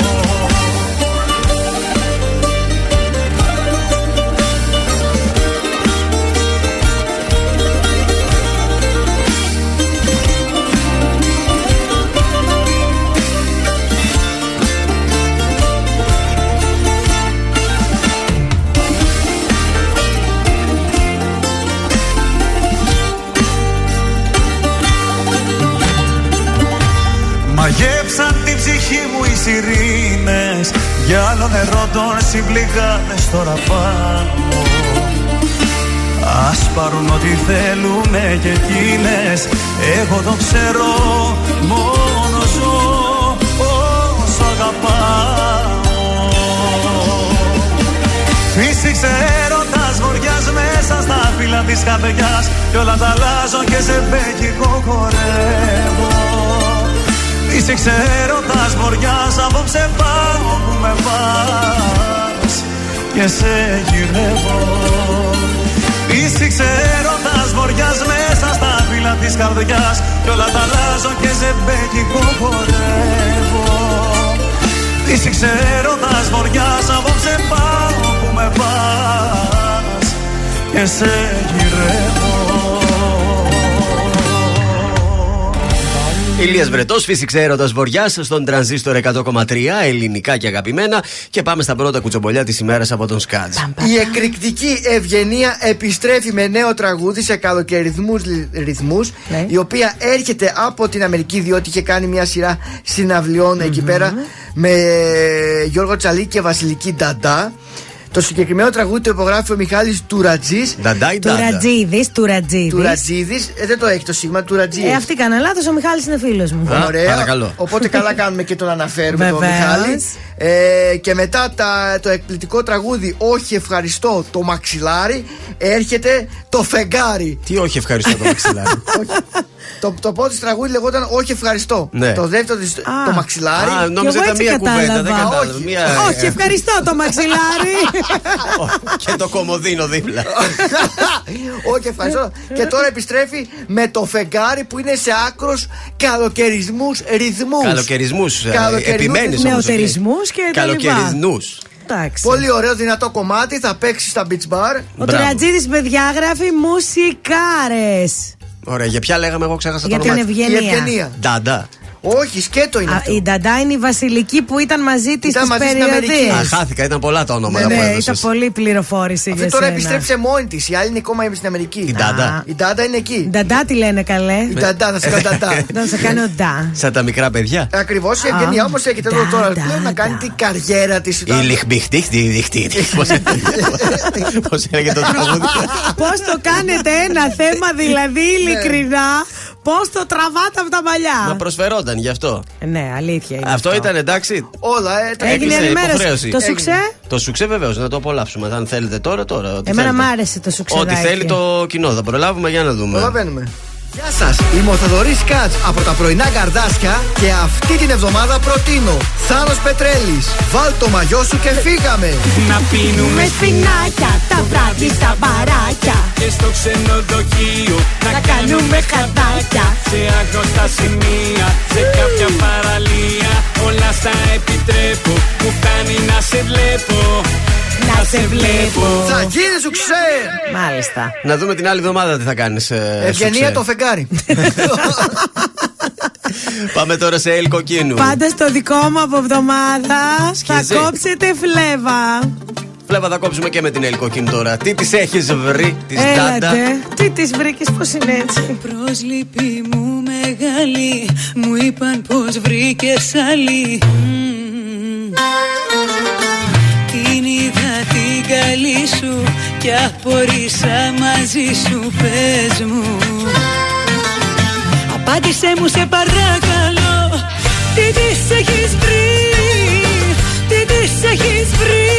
σιρήνες. Για άλλο νερό των συμπληγάδες τώρα πάω Ας πάρουν ό,τι θέλουνε και εκείνες. Εγώ το ξέρω μόνο ζω όσο αγαπάω. Φύσηξε έρωτας βοριάς μέσα στα φύλλα της καρδιάς. Κι όλα τα αλλάζω και σε μπέκικο χορεύω Φύσηξε έρωτας βοριάς απόψε πάω που με πας. Και σε γυρεύω. Φύσηξε έρωτας βοριάς μέσα στα φύλλα της καρδιάς. Κι όλα τα αλλάζω και σε μπέκικο χορεύω. Φύσηξε έρωτας βοριάς απόψε πάω που με πας. Και σε γυρεύω Ηλίας Βρετός, φύσηξε έρωτα βοριάς στον τρανζίστορ 100,3 ελληνικά και αγαπημένα. Και πάμε στα πρώτα κουτσομπολιά της ημέρας από τον Σκάτζ. Η εκρηκτική Ευγενία επιστρέφει με νέο τραγούδι σε καλοκαιρινούς ρυθμούς Ναι. η οποία έρχεται από την Αμερική διότι είχε κάνει μια σειρά συναυλιών εκεί πέρα με Γιώργο Τσαλή και Βασιλική Νταντά Το συγκεκριμένο τραγούδι το υπογράφει ο Μιχάλης Τουρατζής Νταντάι Του Ρατζίδη, του Ρατζίδη. Τουρατζίδης, ε, δεν το έχει το σήμα, Τουρατζής Ε, αυτή κάνα λάθος, ο Μιχάλης είναι φίλος μου. Ωραία. παρακαλώ. Οπότε καλά κάνουμε και τον αναφέρουμε τον Βεβαίως. Μιχάλη. Ε, και μετά τα, το εκπληκτικό τραγούδι Όχι ευχαριστώ το μαξιλάρι έρχεται το φεγγάρι. Τι όχι, ευχαριστώ το μαξιλάρι. (laughs) Το, το πρώτο της τραγούδι λεγόταν Όχι ευχαριστώ. Ναι. Το δεύτερο της, το μαξιλάρι. Α, νόμιζα Κι εγώ ήταν έτσι μία κουβέντα. κατάλαβα. Δεν κατάλαβα. Όχι. Μία... Όχι, ευχαριστώ το μαξιλάρι. (laughs) Και το κομμωδίνο δίπλα. Όχι ευχαριστώ. και τώρα επιστρέφει με το φεγγάρι που είναι σε άκρος καλοκαιρισμούς ρυθμούς. Καλοκαιρισμούς. Καλοκαιρινούς Επιμένεις όμως. Νεοτερισμούς και τα λοιπά. Καλοκαιρινού. Εντάξει. Πολύ ωραίο δυνατό κομμάτι. Θα παίξει στα beach bar. Ο Τουρατζίδη, παιδιά, γράφει μουσικάρες. Ωραία, για ποια λέγαμε, εγώ ξέχασα Για το την όνομα. της. ευγενία. Η ευγενία. Ντάντα. Όχι, σκέτο είναι Α, αυτό. η Νταντά είναι η Βασιλική που ήταν μαζί της Ήταν στις μαζί στην Αμερική. περιοδίες. Α, χάθηκα, ήταν πολλά τα ονόματα Ναι, που ναι, έδωσες. ήταν πολύ πληροφόρηση Αυτή για τώρα σένα. επιστρέψε μόνη της. Η άλλη είναι ακόμα στην Αμερική. Η Ντάντα. Η Ντάντα είναι εκεί. Νταντά τι λένε καλέ. Η Ντάντα, θα σε κάνω Ντάντα. Να σε κάνω ντα. Σαν τα μικρά παιδιά. Ακριβώς η ευγενία όμω έχετε εδώ τώρα πλέον να κάνει την καριέρα της. Η λιχμπιχτή, τη διχτή. (laughs) Πώς έλεγε το τραγούδι. Πώς το κάνετε ένα θέμα, δηλαδή ειλικρινά, πώς το τραβάτε από τα Μα μαλλιά. προσφερόταν γι' αυτό. Ναι, αλήθεια είναι. Αυτό ήταν εντάξει. Όλα, ε, τα Έγινε Έκλεισε ενημέρωση. υποχρέωση. Το σουξέ; Το σουξέ βεβαίως, να το απολαύσουμε. Αν θέλετε τώρα, τώρα. ό,τι Εμένα θέλετε. μ' άρεσε το σουξέ. Ό,τι θέλει το κοινό. Θα προλάβουμε για να δούμε. Προλαβαίνουμε. Γεια σας, είμαι ο Θοδωρής Κάτς από τα πρωινά καρδάσια και αυτή την εβδομάδα προτείνω Θάνος Πετρέλης. Βάλ το μαγιό σου και φύγαμε. Να πίνουμε Με σπινάκια τα βράδυ στα μπαράκια. και στο ξενοδοχείο Να κάνουμε χαρτάκια. Σε άγνωστα σημεία, σε κάποια παραλία Όλα στα επιτρέπω, μου φτάνει να σε βλέπω Να σε βλέπω. Θα γίνει σου ξέ! Μάλιστα. Να δούμε την άλλη εβδομάδα τι θα κάνεις. Ευγενία το φεγγάρι. (laughs) Πάμε τώρα σε Ελ Κοκκίνου. Πάντα στο δικό μου από εβδομάδα θα Σκιζέ. κόψετε φλέβα. Φλέβα θα κόψουμε και με την Ελ Κοκκίνου τώρα. Τι της έχεις βρει, της Ντάντα; Έλατε. Τι της βρήκες, πώς είναι έτσι; Πρόσληπη μου μεγάλη Μου είπαν πως βρήκες άλλη Μμμ. Την είδα την καλή σου Κι απορρίσα μαζί σου πες μου. Απάντησέ μου σε παρακαλώ Τι της έχεις βρει Τι της έχεις βρει.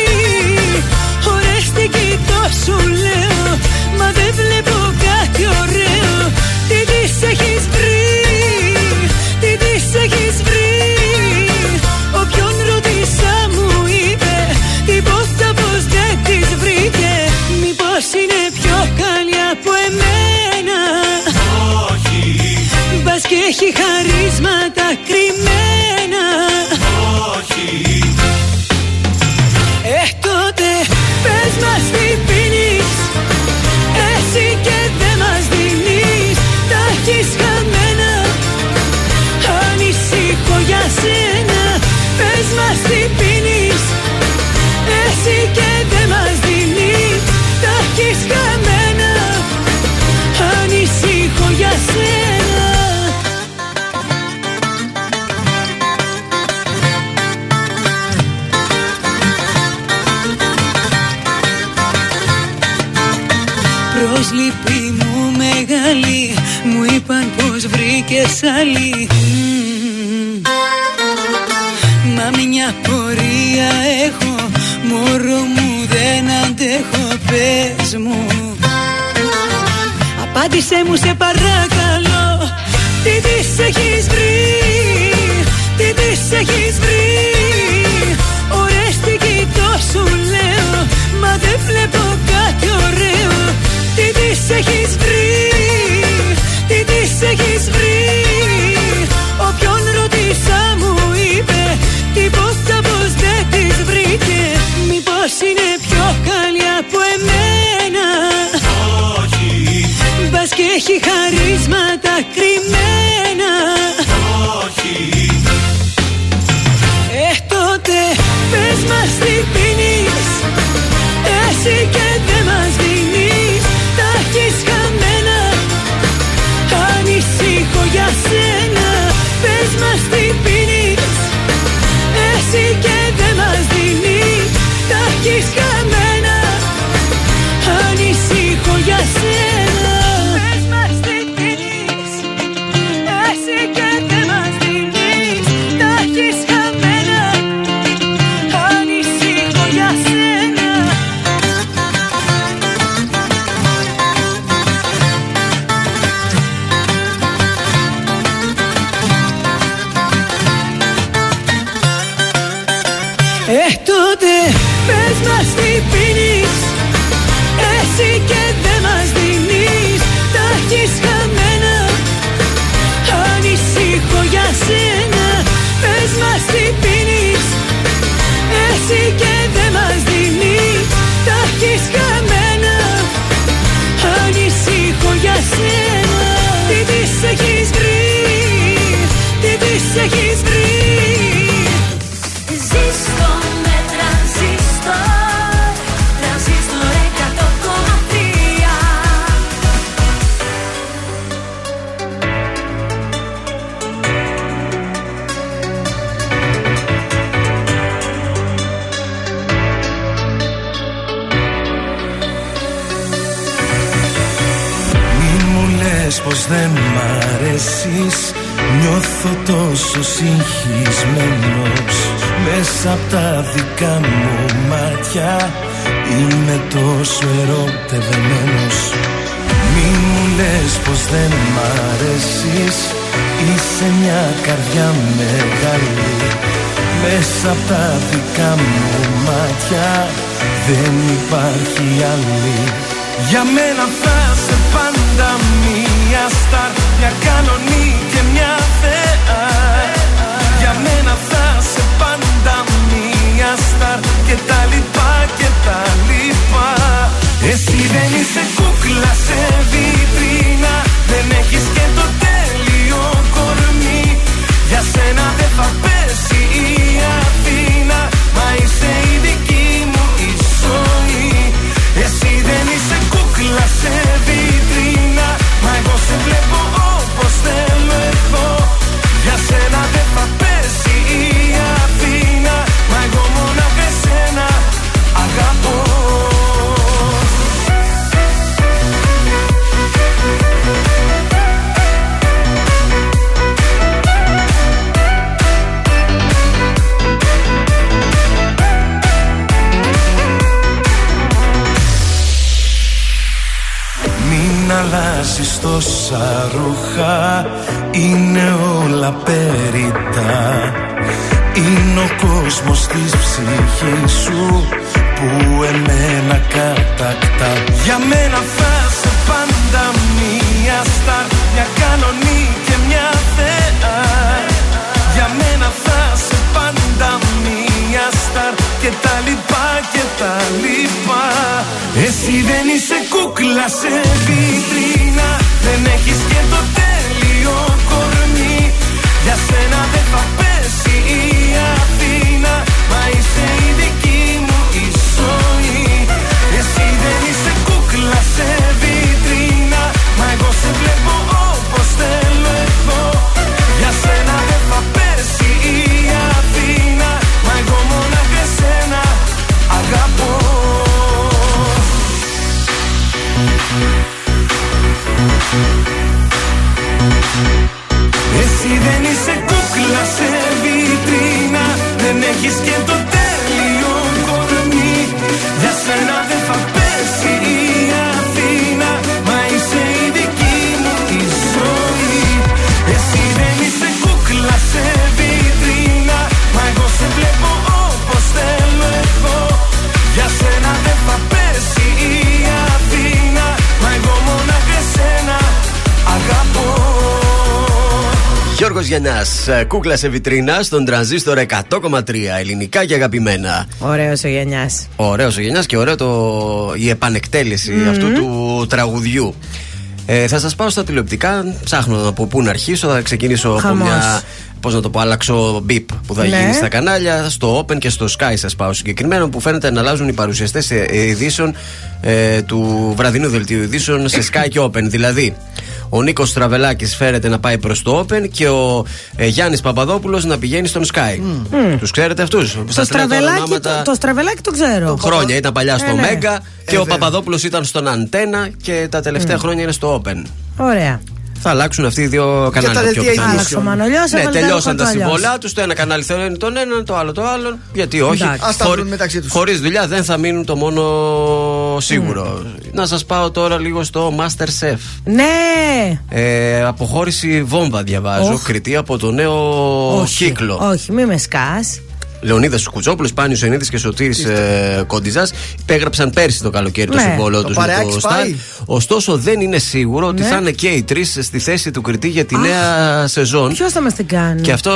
Ωραίες την κοιτώ σου λέω Μα δεν βλέπω μεγάλη Μου είπαν πως βρήκες άλλη. Μμμ. Μα μια πορεία έχω Μωρό μου δεν αντέχω πες μου. Απάντησέ μου σε παρακαλώ Τι της έχεις βρει Τι της έχεις βρει κρυμμένα αρέσεις Νιώθω τόσο συγχυσμένος. Μέσα απ' τα δικά μου μάτια Είμαι τόσο ερωτευμένος. Μη μου λες πως δεν μ' αρέσεις Είσαι μια καρδιά μεγάλη. Μέσα απ' τα δικά μου μάτια Δεν υπάρχει άλλη. Για μένα θα σε πάντα μία στάρ Μια κανονή και μια θεά. Για μένα θα σε πάντα μία στάρ Και τα λοιπά και τα λοιπά. Εσύ δεν είσαι κούκλα σε βιτρίνα. Δεν έχεις και το τέλειο κορμί. Για σένα δεν θα πέσει τόσα ρούχα Είναι όλα περιτά Είναι ο κόσμος της ψυχής σου Που εμένα κατακτά. Για μένα θα σε πάντα μία στάρ Μια κανονή και μια θεά Για μένα θα σε πάντα μία στάρ Και τα λοιπά και τα λοιπά. Εσύ δεν είσαι κούκλα σε βιτρίνα. Δεν έχεις και το τέλειο κορμί. Για σένα δεν θα πέσει η Αθήνα. Μα είσαι έχεις και το Γιώργος Γιαννάς, ε, κούκλα σε βιτρίνα στον τρανζίστορ 100,3 ελληνικά και αγαπημένα. Ωραίος ο Γενιάς. Ωραίος ο Γενιάς και ωραίο το, η επανεκτέλεση Μμμ. αυτού του τραγουδιού. Ε, θα σας πάω στα τηλεοπτικά, ψάχνω από πού να αρχίσω, θα ξεκινήσω από Χαμός. μια, πώς να το πω, αλλάξω beep που θα Ναι. γίνει στα κανάλια, στο Open και στο Sky σας πάω συγκεκριμένο που φαίνεται να αλλάζουν οι παρουσιαστές ε, ε, ειδήσεων ε, του βραδινού δελτίου ειδήσεων σε Sky και Open. Δηλαδή, ο Νίκος Στραβελάκης φέρεται να πάει προς το Open και ο ε, Γιάννης Παπαδόπουλος να πηγαίνει στον Sky. Μμ. Τους ξέρετε αυτούς; Το στραβελάκι, το, το στραβελάκι το ξέρω. Χρόνια ήταν παλιά στο Ε, ναι. Μέγκα και ο Παπαδόπουλος ήταν στον Αντένα και τα τελευταία Μμ. χρόνια είναι στο Open. Ωραία. Θα αλλάξουν αυτοί οι δύο κανάλια. τα πιο δελτία πιθανό. Άλλαξε ο Μανολιός, Ναι, έβαλε τα τελειώσαν ρούχα τα του αλλιώς. συμβόλά τους. Το ένα κανάλι θέλει τον έναν, το άλλο το άλλον. Γιατί όχι. Εντάξει. Ας τα βρουν μεταξύ τους. Χωρίς δουλειά δεν θα μείνουν το μόνο σίγουρο. Να σας πάω τώρα λίγο στο Masterchef. Ναι! Ε, αποχώρηση βόμβα διαβάζω. Οχ. Κριτή από το νέο όχι, κύκλο. Όχι, μη με σκάς. Λεωνίδας Κουτσόπουλος, Πάνιος Ενίδης και Σωτήρης ε, Κοντιζάς υπέγραψαν πέρσι το καλοκαίρι το Ναι. συμβόλαιο Το τους με παρεάκι το σπάει. Σταρ. Ωστόσο δεν είναι σίγουρο ότι Ναι. θα είναι και οι τρεις στη θέση του κριτή για τη Αχ. νέα σεζόν. Ποιος θα μας την κάνει; Και αυτό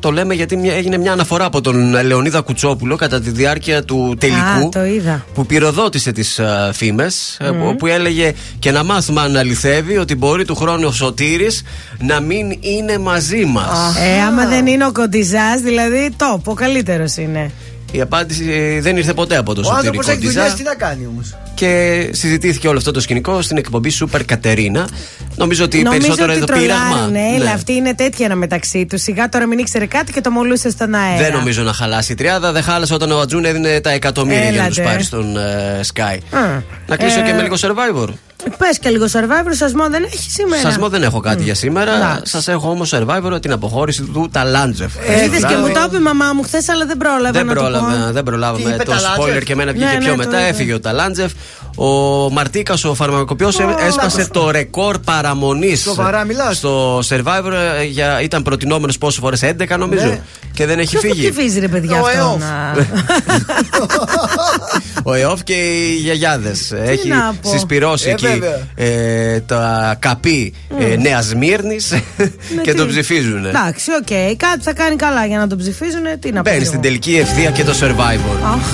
το λέμε γιατί μια- έγινε μια αναφορά από τον Λεωνίδα Κουτσόπουλο κατά τη διάρκεια του τελικού. Α, το είδα. Που πυροδότησε τις φήμες, που έλεγε και να μάθουμε αν αληθεύει ότι μπορεί του χρόνου ο Σωτήρης να μην είναι μαζί μας. Ε, άμα δεν είναι ο κοντιζάς, δηλαδή top, ο καλύτερος είναι. Η απάντηση ε, δεν ήρθε ποτέ από τον Ο Σωτήρη άνθρωπο έχει δουλειέ, Κοντιζά. τι να κάνει όμως; Και συζητήθηκε όλο αυτό το σκηνικό στην εκπομπή Super Κατερίνα. Νομίζω ότι Νομίζω περισσότερο ότι εδώ πείραγμα. τρολάρουνε. Έλα, Ναι. αυτή είναι τέτοια ένα μεταξύ τους. Σιγά τώρα μην ήξερε κάτι και το μολούσε στον αέρα. Δεν νομίζω να χαλάσει η τριάδα. Δεν χάλασε όταν ο Ατζούν έδινε τα εκατομμύρια για να τους Έλατε. πάρει στον ε, Sky. Α, Να κλείσω ε, και με λίγο survivor. Πες και λίγο survivor, σασμό δεν έχει σήμερα. Σασμό δεν έχω κάτι για σήμερα. Εντάξει. Σας έχω όμως survivor την αποχώρηση του Ταλάντζεφ. Είδες και μου το είπε η μαμά μου χθες, αλλά δεν πρόλαβα Δεν, να το πρόλαβα, πω. δεν προλάβαμε. Τι είπε, Το Ταλάντζεφ; spoiler και εμένα βγήκε Ναι, πιο ναι, το μετά. είδα. Έφυγε ο Ταλάντζεφ. Ο Μαρτίκας, ο φαρμακοποιός, έσπασε το ρεκόρ παραμονής. Σοβαρά μιλάς; Στο survivor ε, για, ήταν προτινόμενος πόσες φορές, 11 νομίζω. Ναι. Και δεν έχει Ποιος το φύγει. ψηφίζει, ρε παιδιά, Ο αυτό ΕΟΦ. να. (laughs) (laughs) (laughs) Ο ΕΟΦ και οι γιαγιάδες. Έχει να πω. συσπυρώσει Ε, εκεί βέβαια. ε, τα καπί ε, Νέας Μύρνη (laughs) και τι; τον ψηφίζουν. Εντάξει, οκ. Κάτι θα κάνει καλά για να τον ψηφίζουν. Τι να πω. Μπαίνει εγώ. στην τελική ευθεία και το survivor. Αχ,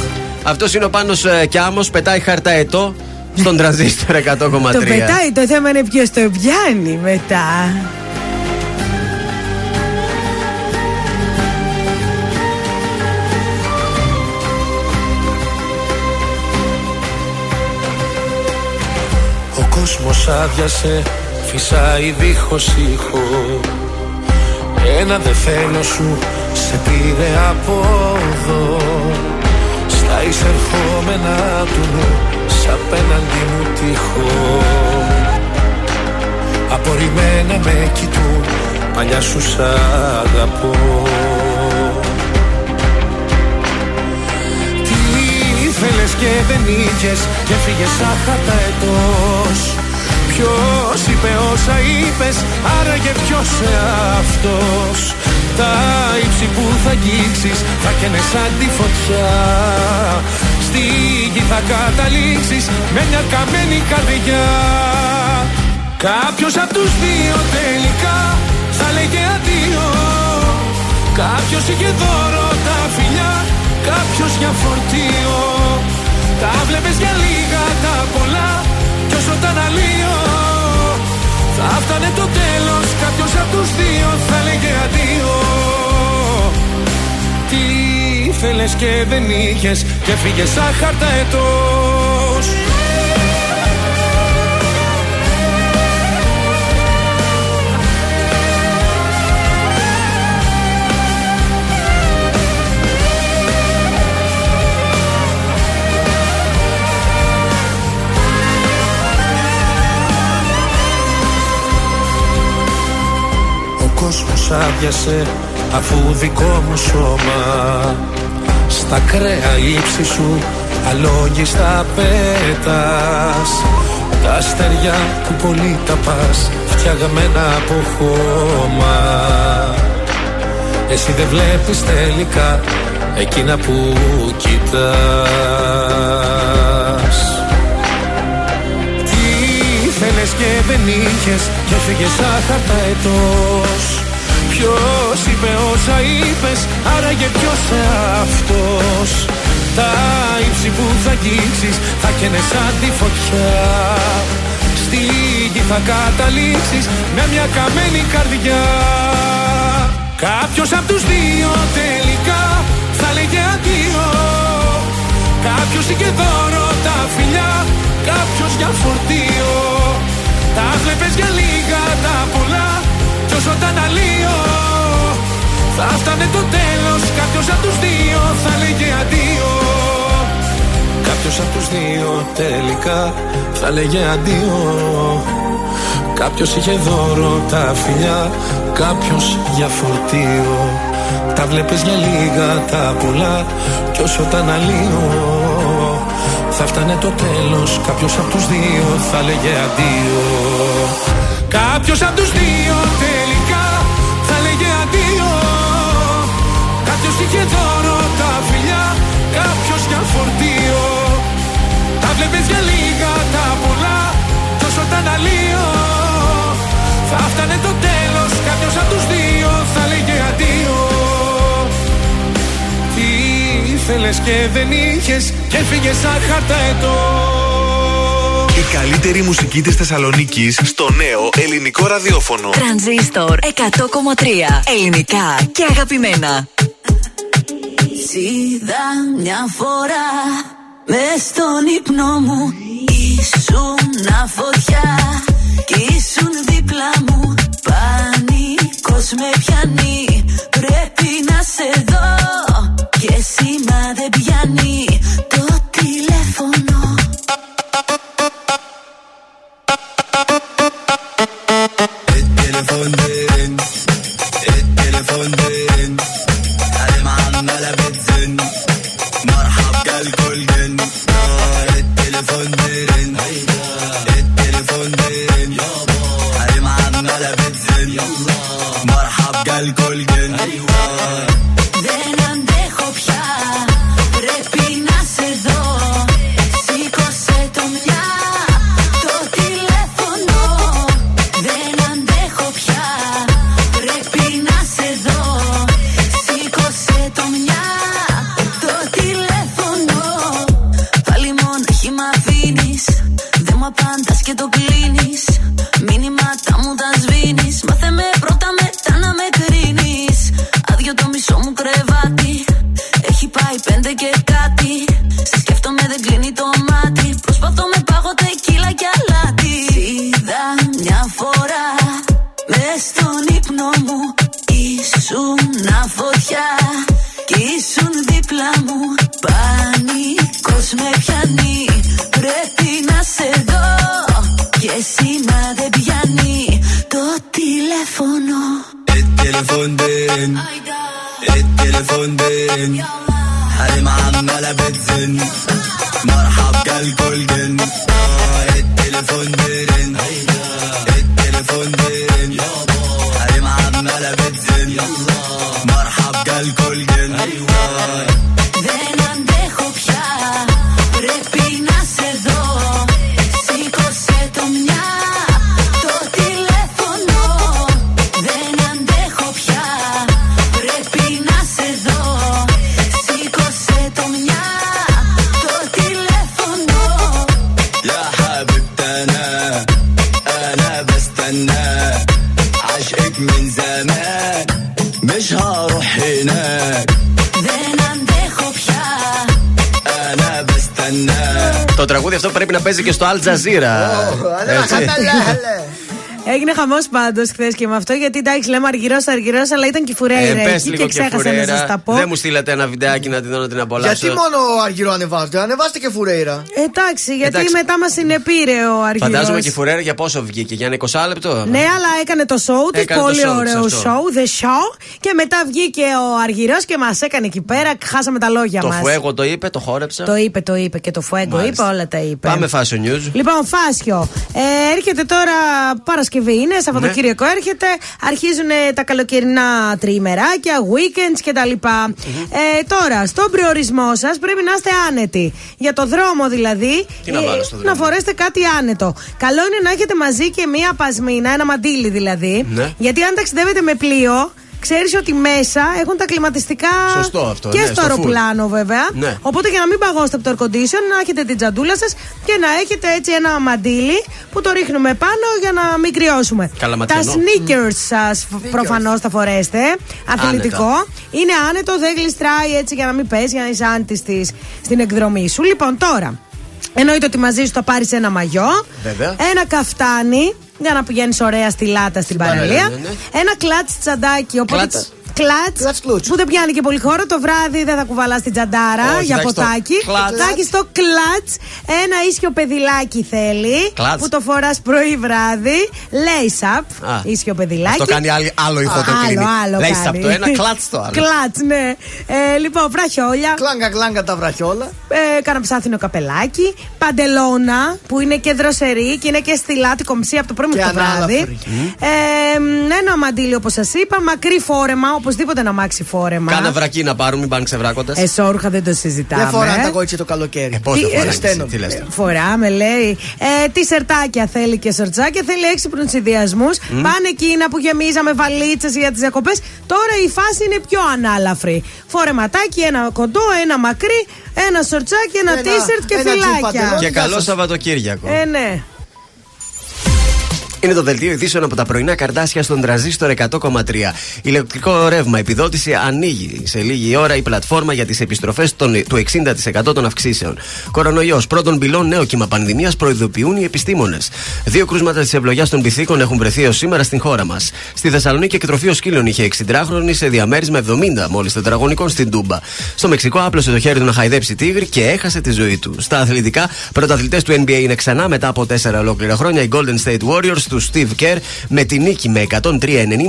Αυτός είναι ο πάνω Κιάμος, πετάει χαρταετό στον τραζίστορ 100,3. (laughs) το πετάει, το θέμα είναι ποιος το πιάνει μετά. Κόσμος άδειασε, φυσάει δίχως ήχο. Ένα δε θέλω σου, σε πήρε από εδώ. Στα εισερχόμενα του νου, σ' απέναντι μου τείχο Απορριμμένα με κοιτούν, παλιά σου σ' αγαπώ. Τι ήθελες και δεν είχες και φύγες σαν χαρταετός Ποιος είπε όσα είπες, άραγε ποιος αυτός. Τα ύψη που θα αγγίξεις θα καίνε σαν τη φωτιά. Στη γη θα καταλήξεις με μια καμένη καρδιά. Κάποιος απ' τους δύο τελικά θα λέγε αντίο. Κάποιος είχε δώρο τα φιλιά, κάποιος για φορτίο. Τα βλέπες για λίγα τα πολλά κι όσο τα αναλύω Θα φτάνε το τέλος, κάποιος απ' τους δύο θα λέγε αντίο. Τι ήθελες και δεν είχες και φύγες σαν χαρταετός Ο κόσμος άδειασε αφού δικό μου σώμα Στα κρέα ύψη σου αλόγιστα πέτας. Τα αστεριά που πολύ τα πας φτιαγμένα από χώμα. Εσύ δεν βλέπεις τελικά εκείνα που κοιτάς. Τι ήθελες και δεν είχες και φύγες σαν χαρταετός Ποιος είπε όσα είπες, άραγε ποιος αυτός. Τα ύψη που θα αγγίξεις θα καίνε σαν τη φωτιά. Στη γη θα καταλήξεις με μια καμένη καρδιά. Κάποιος απ' τους δύο τελικά θα λέγε αντίο. Κάποιος είχε δώρο τα φιλιά, κάποιος για φορτίο. Τα βλέπες για λίγα τα πολλά κι όσο τα αναλύω Θα φτάνε το τέλος, κάποιος απ' τους δύο θα λέγε αντίο. Κάποιος απ' τους δύο τελικά θα λέγε αντίο. Κάποιος είχε δώρο τα φιλιά, κάποιος για φορτίο. Τα βλέπεις για λίγα τα πολλά κι όσο τα αναλύω. Θα φτάνε το τέλος, κάποιος απ' τους δύο θα λέγε αντίο Κάποιος απ' τους δύο τελικά θα λέγε αντίο. Κάποιος είχε δώρο τα φιλιά Κάποιος για φορτίο. Τα βλέπεις για λίγα τα πολλά Τόσο τα αναλύω. Θα φτάνε το τέλος Κάποιος από τους δύο θα λέγε αντίο. Τι ήθελες και δεν είχες Και έφυγες σαν χαρταετό Η καλύτερη μουσική της Θεσσαλονίκης στο νέο ελληνικό ραδιόφωνο. Τρανζίστορ 100,3 ελληνικά και αγαπημένα. Είδα μια φορά μες στον ύπνο μου. Ήσουν φωτιά κι ήσουν δίπλα μου. Πανικός με πιάνει πρέπει να σε δω. Και σήμα δεν πιάνει بين. التليفون بين. حريم عمالة بتزن. مرحب جالكوا τραγούδι αυτό πρέπει να παίζει και στο Al Jazeera. Έτσι. Έγινε χαμός πάντως χθες και με αυτό γιατί εντάξει λέμε αργυρός αργυρός, αλλά ήταν και η φουρέιρα Ε, πες εκεί λίγο και και ξέχασα να σας τα φουρέιρα. πω. Δεν μου στείλατε ένα βιντεάκι να τη δω να την απολαύσω. Γιατί μόνο ο Αργυρό ανεβάζετε, ανεβάστε και φουρέιρα. Εντάξει, γιατί Εντάξει. μετά μας συνεπήρε ο αργυρός. Φαντάζομαι και η φουρέρα για πόσο βγήκε, για ένα 20 λεπτό. Ναι, αλλά έκανε το show της, Έκανε το πολύ show της, ωραίο αυτό. show, the show. Και μετά βγήκε ο Αργυρός και μας έκανε εκεί πέρα, χάσαμε τα λόγια Το μας. φουέγο το είπε, το χόρεψα. Το είπε, το είπε και το φουέγκο είπε, Μάλιστα. όλα τα είπε. Πάμε fashion news. Λοιπόν, Φάσιο. Ε, έρχεται τώρα Παρασκευή, είναι Σαββατοκύριακο έρχεται. Αρχίζουν ε, τα καλοκαιρινά τριημεράκια, weekends κτλ. Ε, τώρα, στον προορισμό σας πρέπει να είστε άνετοι. Για το δρόμο δηλαδή. Τι να βάλω στο να δρόμο; φορέσετε κάτι άνετο. Καλό είναι να έχετε μαζί και μία πασμίνα, ένα μαντίλι δηλαδή. Ναι. Γιατί αν ταξιδεύετε με πλοίο, ξέρεις ότι μέσα έχουν τα κλιματιστικά. Σωστό αυτό, Και ναι, στο στο full. αεροπλάνο βέβαια. Ναι. Οπότε για να μην παγώσετε από το air condition, να έχετε την τζαντούλα σας και να έχετε έτσι ένα μαντίλι που το ρίχνουμε πάνω για να μην κρυώσουμε. Τα Καλαματιανό. sneakers σας προφανώς θα φορέσετε. Αθλητικό. Είναι άνετο, δεν γλιστράει έτσι για να μην πέσει, για να είσαι άνετης στις- στην εκδρομή σου. Λοιπόν, τώρα. Εννοείται ότι μαζί σου θα πάρεις ένα μαγιό. Βέβαια. Ένα καφτάνι για να πηγαίνεις ωραία στη λάτα στην παραλία. παραλία, ναι, ναι. Ένα κλατς τσαντάκι. Οπότε Κλατς. το- Κλατς, που δεν πιάνει και πολύ χώρο. Το βράδυ δεν θα κουβαλάς την τζαντάρα Όχι, για θα έχεις το ποτάκι. κλατς. Θα έχεις το κλατς. Ένα ίσιο παιδιλάκι θέλει. Κλατς. Που το φοράς πρωί βράδυ. Lace up. Α, Ίσιο παιδιλάκι. Αυτό κάνει άλλη- άλλο ηχό το Άλλο, κλείνει. άλλο. Lace κάνει. up το ένα, κλατς το άλλο. Κλατς, ναι. Ε, λοιπόν, βραχιόλια. Κλάγκα, κλάγκα τα βραχιόλα. Ε, κάνα ψάθινο καπελάκι. Παντελώνα που είναι και δροσερή και είναι και στυλάτη κομψή από το πρωί Και μέχρι το βράδυ. ανάλαφρη. Ε, ένα μαντίλι όπως σας είπα. Μακρύ φόρεμα οπωσδήποτε ένα μάξι φόρεμα. Κάνα βρακί να πάρουν, μην πάνε ξεβράκοντας. Εσόρουχα δεν το συζητάμε. Δεν φοράνε τα κότσια το καλοκαίρι. Πώς το Τι- φοράνε, στέλνω. τι λες τώρα. Φοράμε, λέει. Ε, τι σερτάκια θέλει και σορτσάκια, θέλει έξυπνους συνδυασμούς. Πάνε εκείνα που γεμίζαμε βαλίτσες για τις διακοπές. Τώρα η φάση είναι πιο ανάλαφρη. Φορεματάκι, ένα κοντό, ένα μακρύ, ένα σορτσάκι, ένα Ένα- τίσερτ και ένα τζιν φυλάκια. παντελόνι. Και Γεια καλό σας. Σαββατοκύριακο. Ε, ναι. Είναι το δελτίο ειδήσεων από τα πρωινά καρτάσια στον τραζίστορ 100,3. Ηλεκτρικό ρεύμα επιδότηση ανοίγει σε λίγη ώρα η πλατφόρμα για τις επιστροφές του 60% των αυξήσεων. Κορονοϊός. Πρώτον πυλών νέο κύμα πανδημίας προειδοποιούν οι επιστήμονες. Δύο κρούσματα της ευλογιάς των πυθίκων έχουν βρεθεί έως σήμερα στην χώρα μας. Στη Θεσσαλονίκη εκτροφείο σκύλων είχε 60χρονη σε διαμέρισμα 70 μόλις τετραγωνικών στην Τούμπα. Στο Μεξικό άπλωσε το χέρι του να χαϊδέψει τίγρη και έχασε τη ζωή του. Στα αθλητικά, πρωταθλητές του NBA είναι ξανά μετά από 4 ολόκληρα χρόνια οι Golden State Warriors του Steve Kerr με τη νίκη με 103-90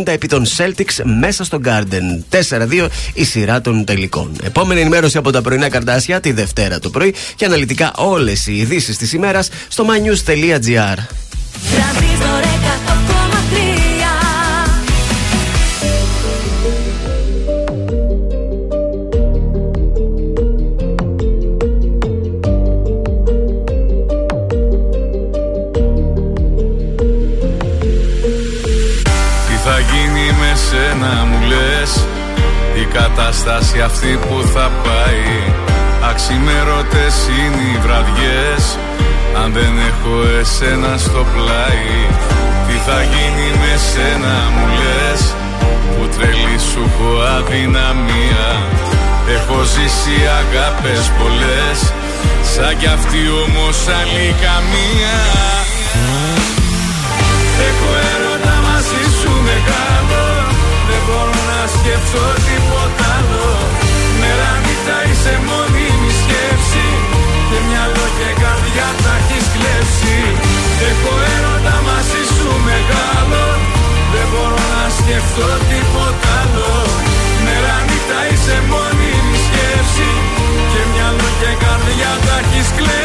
επί των Celtics μέσα στο Garden. 4-2 η σειρά των τελικών. Επόμενη ενημέρωση από τα πρωινά καρτάσια τη Δευτέρα το πρωί και αναλυτικά όλες οι ειδήσεις της ημέρας στο mynews.gr. κατάσταση αυτή που θα πάει. Αξιμερώτες είναι οι βραδιές. Αν δεν έχω εσένα στο πλάι Τι θα γίνει με σένα μου λες. Που τρελή σου έχω αδυναμία. Έχω ζήσει αγάπες πολλές. Σαν κι αυτή όμως άλλη καμία. Έχω έρωτα μαζί σου μεγάλο Δεν μπορώ να σκεφτώ τίποτα άλλο. Μέρα νύχτα είσαι μόνιμη σκέψη. Και μυαλό και καρδιά τα έχεις κλέψει. Έχω έρωτα μαζί σου μεγάλο. Δεν μπορώ να σκεφτώ τίποτα άλλο. Μέρα νύχτα είσαι μόνιμη σκέψη. Και μυαλό και καρδιά τα έχεις κλέψει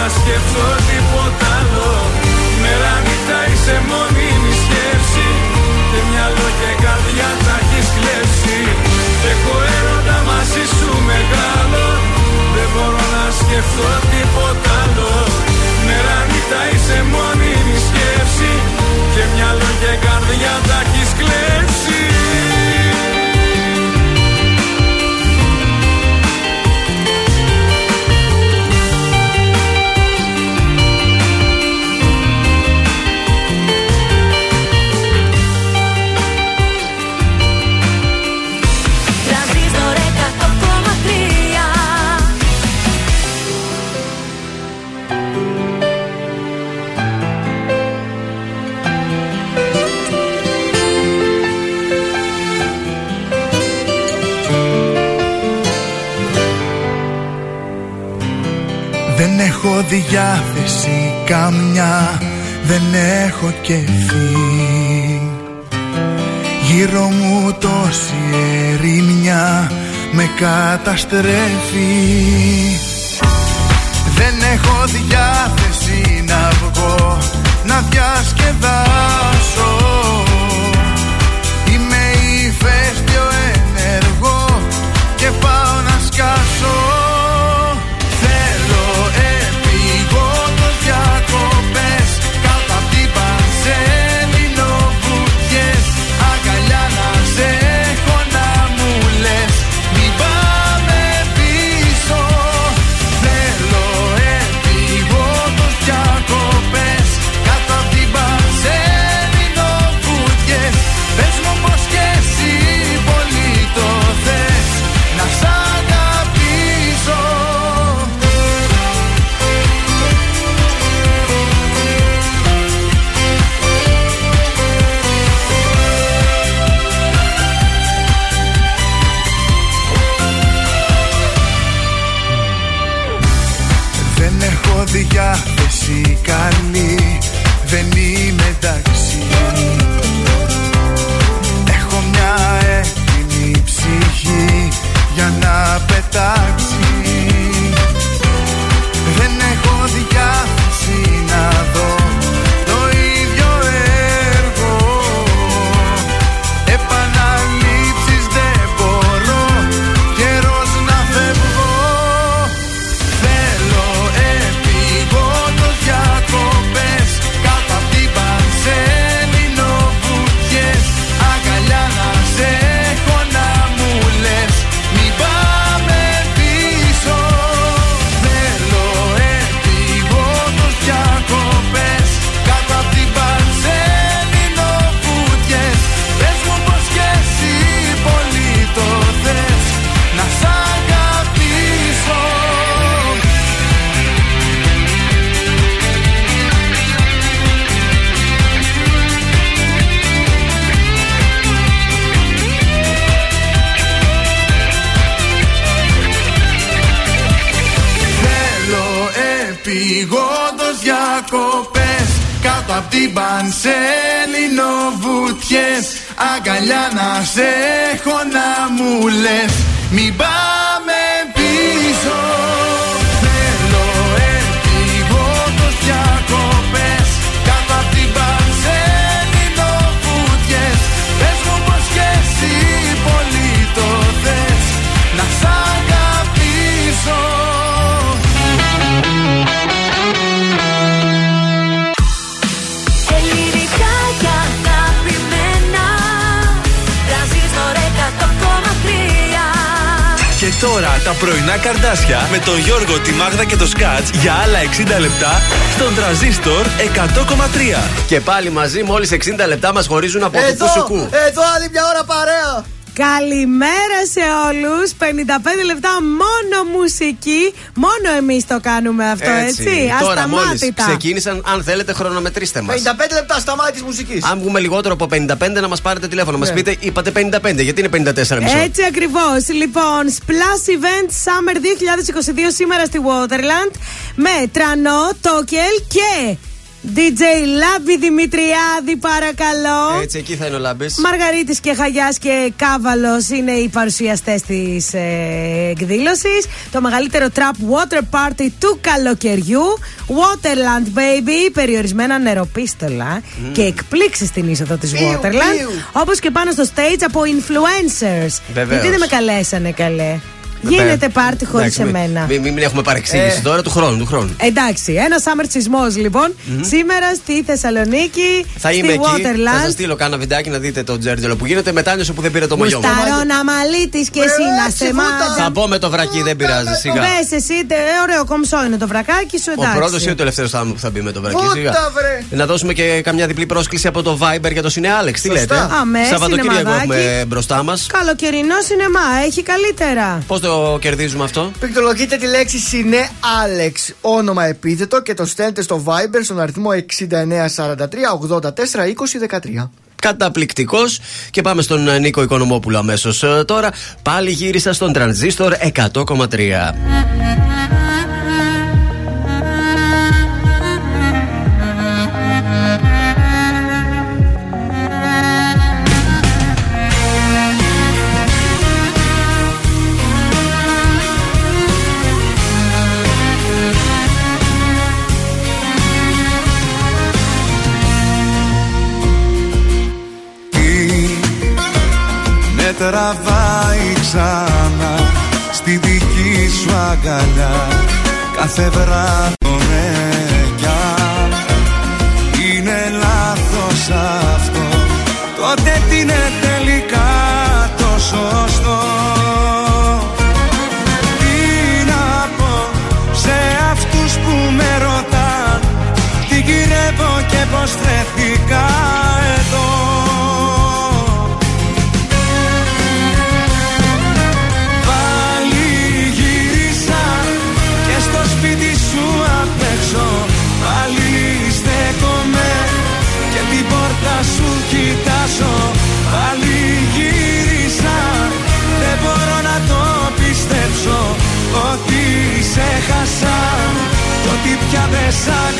μπορώ να σκεφτώ τίποτα άλλο. Μέρα νύχτα είσαι μόνιμη σκέψη. Και μυαλό και καρδιά τα έχεις κλέψει. Έχω έρωτα μαζί σου μεγάλο. Δεν μπορώ να σκεφτώ τίποτα διάθεση καμιά Δεν έχω κεφί Γύρω μου τόση ερημιά Με καταστρέφει. Δεν έχω διάθεση να βγω Να να διασκεδάσω. Είμαι ηφαίστειο ενεργό και πάω να σκάσω Κάτω απ' την Πανσέλινο βουτιές Αγκαλιά να σε έχω να μου λες. Μην πάμε τώρα τα πρωινά καρδάσια με τον Γιώργο, τη Μάγδα και το Σκάτς για άλλα 60 λεπτά στον τραζίστορ 100,3. Και πάλι μαζί, μόλις 60 λεπτά μας χωρίζουν από το Εδώ, Πουσουκού. εδώ άλλη μια ώρα παρέα. Καλημέρα σε όλους. 55 λεπτά μόνο μουσική. Μόνο εμείς το κάνουμε αυτό, έτσι. Τώρα μόλις Ασταμάτητα. ξεκίνησαν, αν θέλετε, χρονομετρήστε μας. 55 λεπτά σταμάτης τη μουσικής. Αν βγούμε λιγότερο από 55, να μας πάρετε τηλέφωνο. Να Ναι. μα πείτε, είπατε 55, γιατί είναι 54 μισό; Έτσι ακριβώς. Λοιπόν, Splash Event Summer 2022 σήμερα στη Waterland με Τρανό, Τόκελ και DJ Λάμπη Δημητριάδη, παρακαλώ. Έτσι, εκεί θα είναι ο Λάμπης. Μαργαρίτης και Χαγιάς και Κάβαλος είναι οι παρουσιαστές της ε, εκδήλωσης. Το μεγαλύτερο trap water party του καλοκαιριού. Waterland Baby, περιορισμένα νεροπίστολα και εκπλήξεις στην είσοδο της Waterland. Όπως και πάνω στο stage από influencers. Βεβαίως. Γιατί δεν με καλέσανε καλέ; Γίνεται πάρτι χωρίς Εντάξει, μην- εμένα. Μην, μην, μην έχουμε παρεξήγηση Ε. τώρα του χρόνου. Του χρόνου. Εντάξει, ένα summer σεισμός λοιπόν. Σήμερα στη Θεσσαλονίκη, Θα στη είμαι εκεί. Θα Waterland. σας στείλω κάνα βιντεάκι να δείτε το τζέρτζελο που γίνεται. Μετά νιώσω που δεν πήρε το μαγιό μου. Μουσταρό να μαλίτης και εσύ να σε μάτσα. Θα πω με το βρακί, δεν πειράζει. Σιγά. Μπε εσύ, τε, ωραίο κομψό είναι το βρακάκι σου, Ο εντάξει. πρώτος ή ο τελευταίος θα, που θα μπει με το βρακί. Πούτα, Σιγά. βρε. Να δώσουμε και καμιά διπλή πρόσκληση από το Viber για το Σινεάλεξ. Τι Σωστά. λέτε. Αμέ, Σαββατοκύριακο σινεμαδάκι. έχουμε μπροστά μας. Καλοκαιρινό σινεμά, έχει καλύτερα. Πώς το κερδίζουμε αυτό; Πληκτρολογείτε τη λέξη Σινέ Άλεξ, όνομα επίθετο και το στέλνετε στο Viber στον αριθμό 6943 84 20 13. Καταπληκτικός. Και πάμε στον ε, Νίκο Οικονομόπουλο αμέσως τώρα. Πάλι γύρισα στον τρανζίστορ 100,3. Τραβάει ξανά στη δική σου αγκαλιά. Κάθε βράδυ με κι αν είναι λάθος αυτό. Τότε τι είναι τελικά το σωστό; Τι να πω σε αυτούς που με ρωτάν τι γυρεύω και πως βρεθήκα πια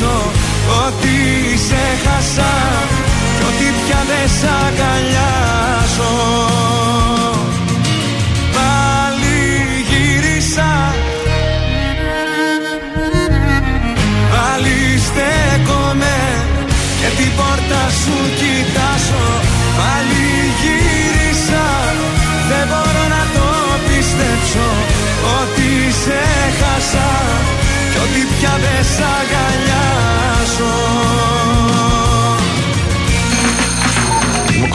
πιστέψω Ότι σε χάσα κι ότι πια δεν σ'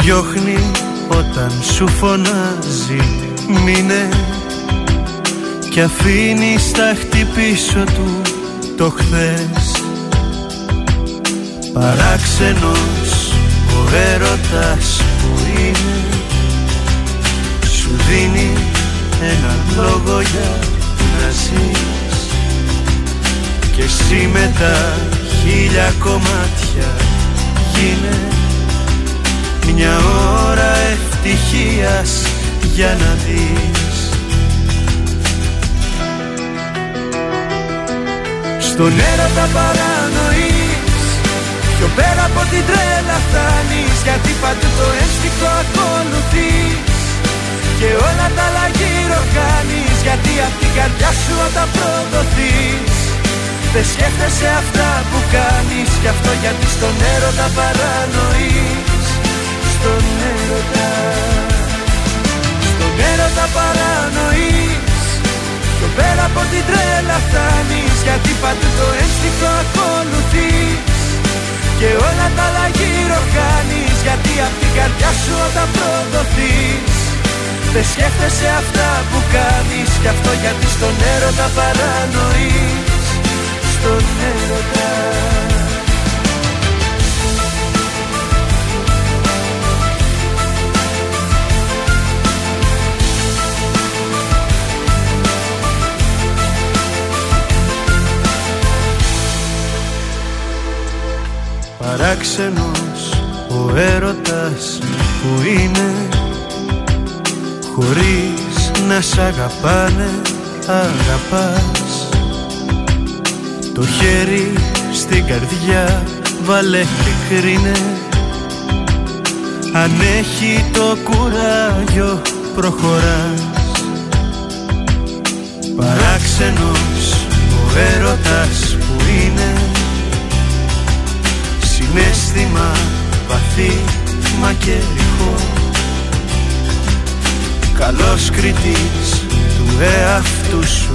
Διώχνει όταν σου φωνάζει μείνε Και αφήνει στα πίσω του το χθες. Παράξενος ο έρωτας που είναι σου δίνει ένα λόγο για να ζεις. Και εσύ με τα χίλια κομμάτια γίνε Μια ώρα ευτυχίας για να δεις. Στον έρωτα παρανοείς Πιο πέρα από την τρέλα φτάνεις. Γιατί παντού το ένστικτο ακολουθείς. Και όλα τα άλλα γύρω κάνεις Γιατί απ' την καρδιά σου όταν προδοθείς. Δεν σκέφτεσαι αυτά που κάνεις Κι αυτό γιατί στον έρωτα παρανοείς Στον έρωτα. Στον έρωτα παρανοείς. Πιο πέρα από την τρέλα φτάνεις. Γιατί παντού το ένστικτο ακολουθείς. Και όλα τα άλλα γύρω κάνεις Γιατί απ' την καρδιά σου όταν προδοθείς. Δεν σκέφτεσαι αυτά που κάνεις. Κι αυτό γιατί στον έρωτα παρανοείς. Στον έρωτα Παράξενος ο έρωτας που είναι. Χωρίς να σ' αγαπάνε αγαπάς. Το χέρι στην καρδιά βάλε και κρίνε. Αν έχει το κουράγιο προχωράς. Παράξενος ο έρωτας που είναι Συνέστημα βαθύ μα και ρηχό. Καλός κριτής του εαυτού σου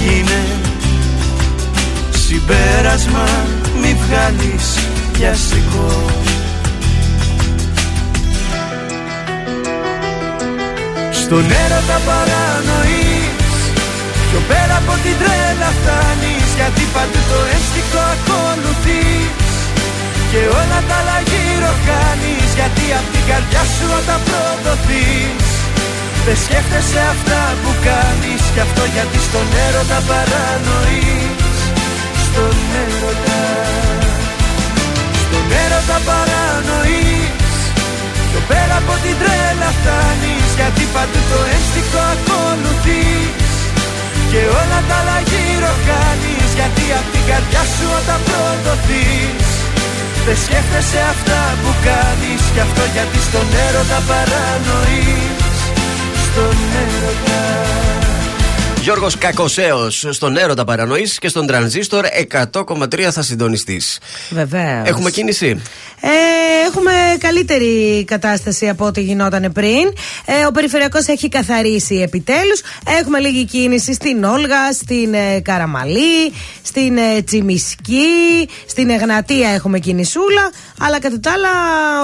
γίνε Συμπέρασμα μη βγάλεις πιαστικό Στον έρωτα παρανοείς Πιο πέρα από την τρέλα φτάνεις Γιατί παντού το ένστικτο ακολουθείς Και όλα τα άλλα γύρω κάνεις Γιατί απ' την καρδιά σου όταν προδοθείς Δεν σκέφτεσαι αυτά που κάνεις Κι αυτό γιατί στον έρωτα παρανοείς. Στον έρωτα Στον έρωτα παρανοείς. Πιο πέρα από την τρέλα φτάνεις Γιατί παντού το ένστικτο ακολουθείς. Και όλα τα άλλα γύρω κάνεις Γιατί απ' την καρδιά σου όταν προδοθείς Δεν σκέφτεσαι αυτά που κάνεις Κι αυτό γιατί στον έρωτα παρανοείς Στον έρωτα Γιώργος Κακοσέος στον έρωτα παρανοείς και στον τρανζίστορ 100,3 θα συντονιστείς. Βεβαίως. Έχουμε κίνηση. Ε, έχουμε καλύτερη κατάσταση από ό,τι γινόταν πριν. Ε, ο περιφερειακός έχει καθαρίσει επιτέλους. Έχουμε λίγη κίνηση στην Όλγα, στην ε, Καραμαλή, στην ε, Τσιμισκή, στην Εγνατία έχουμε κινησούλα. Αλλά κατά τα άλλα,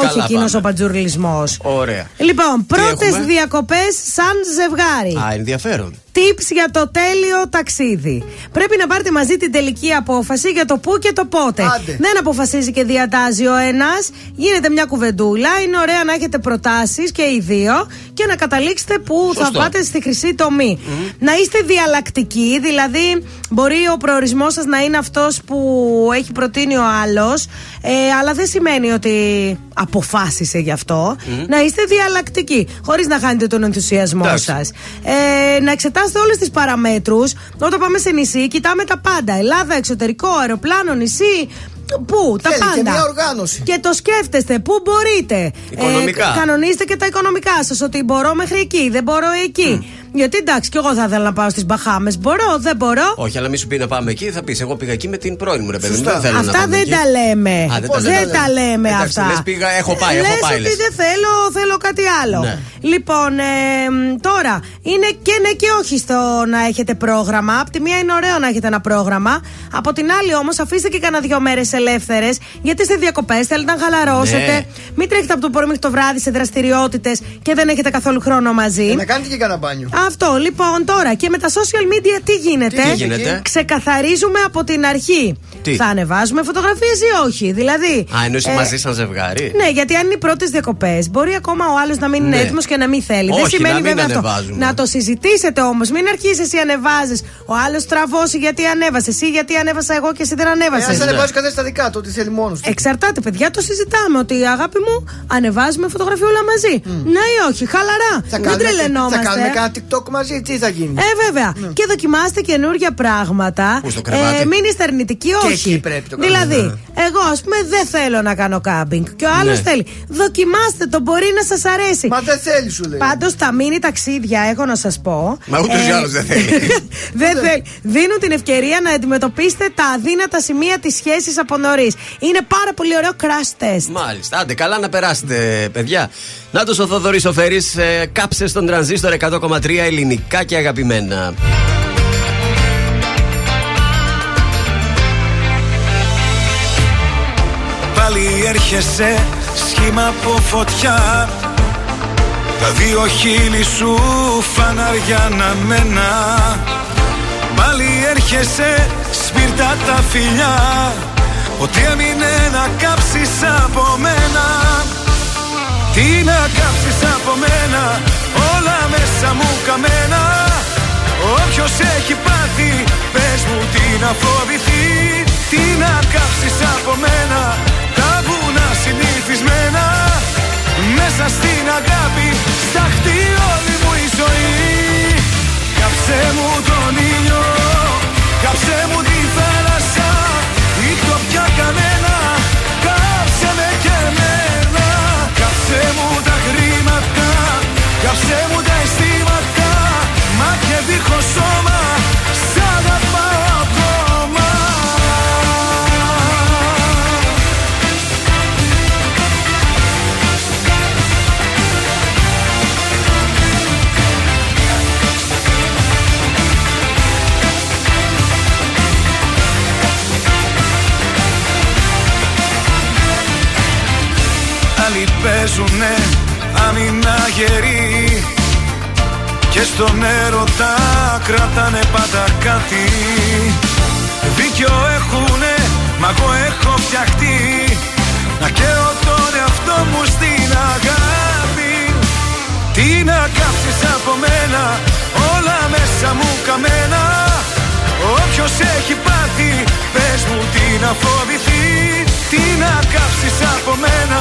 όχι Καλά εκείνος πάμε. ο παντζουρλισμό. Ωραία. Λοιπόν, πρώτες έχουμε; διακοπές σαν ζευγάρι. Α, ενδιαφέρον. Tips για το τέλειο ταξίδι. Πρέπει να πάρετε μαζί την τελική απόφαση για το πού και το πότε. Άντε. Δεν αποφασίζει και διατάζει ο ένας. Γίνεται μια κουβεντούλα. Είναι ωραία να έχετε προτάσεις και οι δύο και να καταλήξετε πού θα Σωστό. πάτε στη χρυσή τομή. Να είστε διαλλακτικοί, δηλαδή μπορεί ο προορισμός σας να είναι αυτός που έχει προτείνει ο άλλος, ε, αλλά δεν σημαίνει ότι αποφάσισε γι' αυτό. Να είστε διαλλακτικοί, χωρίς να χάνετε τον ενθουσιασμό Εντάξει. σας. Ε, να εξετάσετε όλες τις παραμέτρους. Όταν πάμε σε νησί, κοιτάμε τα πάντα. Ελλάδα, εξωτερικό, αεροπλάνο, νησί. Πού, τα Θέλει και πάντα. μια οργάνωση. Και το σκέφτεστε, πού μπορείτε. Οικονομικά. Ε, κανονίστε και τα οικονομικά σας. Ότι μπορώ μέχρι εκεί, δεν μπορώ εκεί. Γιατί εντάξει, κι εγώ θα ήθελα να πάω στις Μπαχάμες. Μπορώ, δεν μπορώ. Όχι, αλλά μη σου πει να πάμε εκεί, θα πεις. Εγώ πήγα εκεί με την πρώην μου, ρε παιδί μου. Σωστά. Δεν θέλω να Αυτά πάμε δεν εκεί. τα λέμε. Α, δεν τα Πώς λέμε. δεν τα λέμε Εντάξει, αυτά. λες πήγα, έχω πάει, έχω Λες πάει, ότι λες. δεν θέλω, θέλω κάτι άλλο. Ναι. Λοιπόν, ε, μ, τώρα είναι και ναι και όχι στο να έχετε πρόγραμμα. Απ' τη μία είναι ωραίο να έχετε ένα πρόγραμμα. Από την άλλη όμως, αφήστε και κανένα δύο μέρες ελεύθερες. Γιατί είστε διακοπές, θέλετε να χαλαρώσετε. Ναι. Μην τρέχετε από το πρωί μέχρι το βράδυ σε δραστηριότητες και δεν έχετε καθόλου χρόνο μαζί. Ε, να κάνετε και κανένα μπάνιο. Αυτό λοιπόν τώρα και με τα social media τι γίνεται; Τι γίνεται; Ξεκαθαρίζουμε από την αρχή. Τι; Θα ανεβάζουμε φωτογραφίες ή όχι; Δηλαδή. Α, εννοείς ε, μαζί σαν ζευγάρι; Ναι, γιατί αν είναι οι πρώτες διακοπές, μπορεί ακόμα ο άλλος να μην είναι Ναι. έτοιμος και να μην θέλει. Δεν Όχι, σημαίνει να μην βέβαια αυτό. ανεβάζουμε. Να το συζητήσετε όμως. Μην αρχίσει εσύ ανεβάζεις. Ο άλλος τραβώσει γιατί ανέβασε. Εσύ γιατί ανέβασα εγώ και εσύ δεν Ε, ανέβασε. ας ανεβάζει καθένας στα δικά του, ό,τι θέλει μόνος του. Εξαρτάται, παιδιά, το συζητάμε. Ότι αγάπη μου, ανεβάζουμε φωτογραφιούλα μαζί. Ναι ή όχι, χαλαρά. Θα Μην κάνουμε, τρελαινόμαστε. θα κάνουμε κανένα TikTok μαζί, τι θα γίνει. Ε, βέβαια. Και δοκιμάστε καινούργια πράγματα. Πού, στο κρεβάτι; Ε, μην είστε αρνητικοί, Και όχι. εκεί πρέπει το κάνουμε, δηλαδή, ναι. εγώ ας πούμε δεν θέλω να κάνω κάμπινγκ. Και ο άλλος Ναι. θέλει. Δοκιμάστε το, μπορεί να σας αρέσει. Μα δεν θέλει, σου λέει. Πάντως τα μίνι ταξίδια, έχω να σας πω. Μα ούτω ή ε, άλλω δεν θέλει. (laughs) δεν θέλει. Δίνουν την ευκαιρία να αντιμετωπίσετε τα αδύνατα σημεία της σχέσης από νωρίς. Είναι πάρα πολύ ωραίο crash test. Μάλιστα. Άντε, καλά να περάσετε, παιδιά. Να τους ο Θοδωρής ο ε, κάψε στον τρανζίστορ 100,3 ελληνικά και αγαπημένα. Πάλι έρχεσαι σχήμα από φωτιά. Τα δύο χείλη σου φαναριά να μένα. Πάλι έρχεσαι σπίρτα τα φιλιά. Ότι έμεινε να κάψεις από μένα. Τι να κάψεις από μένα Όλα μέσα μου καμένα. Όποιος έχει πάθει Πες μου τι να φοβηθεί. Τι να κάψεις από μένα Τα βουνά συνηθισμένα. Μέσα στην αγάπη Και στον έρωτα κρατάνε πάντα κάτι. Δίκιο έχουνε, μα εγώ έχω φτιαχτεί. Να καίω τον εαυτό μου στην αγάπη. Τι να κάψεις από μένα, όλα μέσα μου καμένα. Όποιος έχει πάθει, πες μου τι να φοβηθεί. Τι να κάψεις από μένα,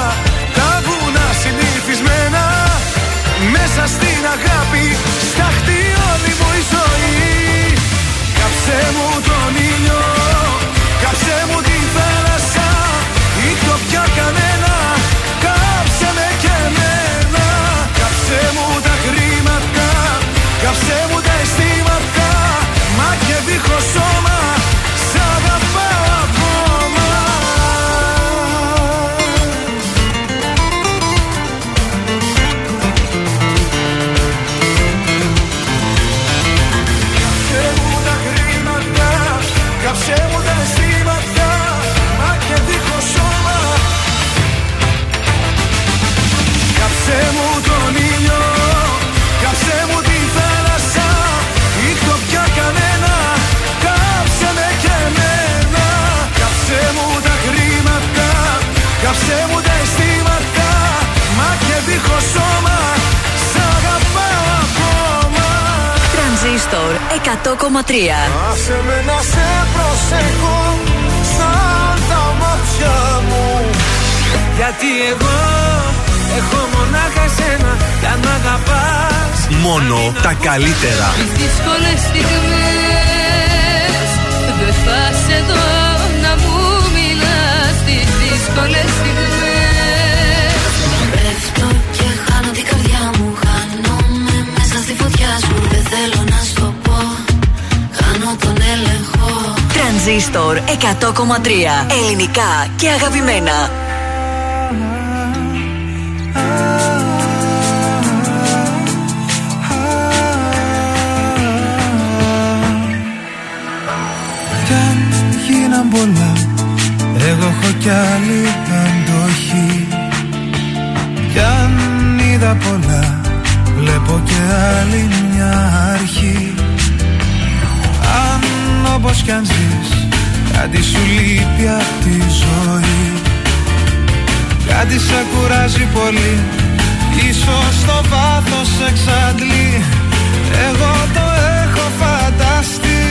τα βουνά συνηθισμένα Μέσα στην αγάπη, σταχτεί όλη μου η ζωή. Κάψε μου τον ήλιο, κάψε μου τη θάλασσα Ήχτω πια κανένα, κάψε με και εμένα. Κάψε μου τα χρήματα, κάψε μου τα αισθήματα. Μάτια δίχως σώμα, Μάτια δίχως σώμα, σ' αγαπάω ακόμα Τρανζίστορ 100,3. Άσε με να σε προσέχω σαν τα μάτια μου Γιατί εγώ έχω μονάχα εσένα κι αν μ' αγαπάς Μόνο τα καλύτερα. Τις δύσκολες στιγμές Δεν θα σε δω να μου μιλάς Τις δύσκολες στιγμές έλεγχο Τρανζίστορ 100,3. Ελληνικά και αγαπημένα. Κι αν γίναν πολλά Εγώ έχω κι άλλη αντοχή Κι αν είδα πολλά Βλέπω και άλλη μια αρχή Αν όπως κι αν ζεις. Κάτι σου λείπει απ' τη ζωή. Κάτι σε κουράζει πολύ. Ίσως στο βάθος σε εξαντλεί. Εγώ το έχω φανταστεί.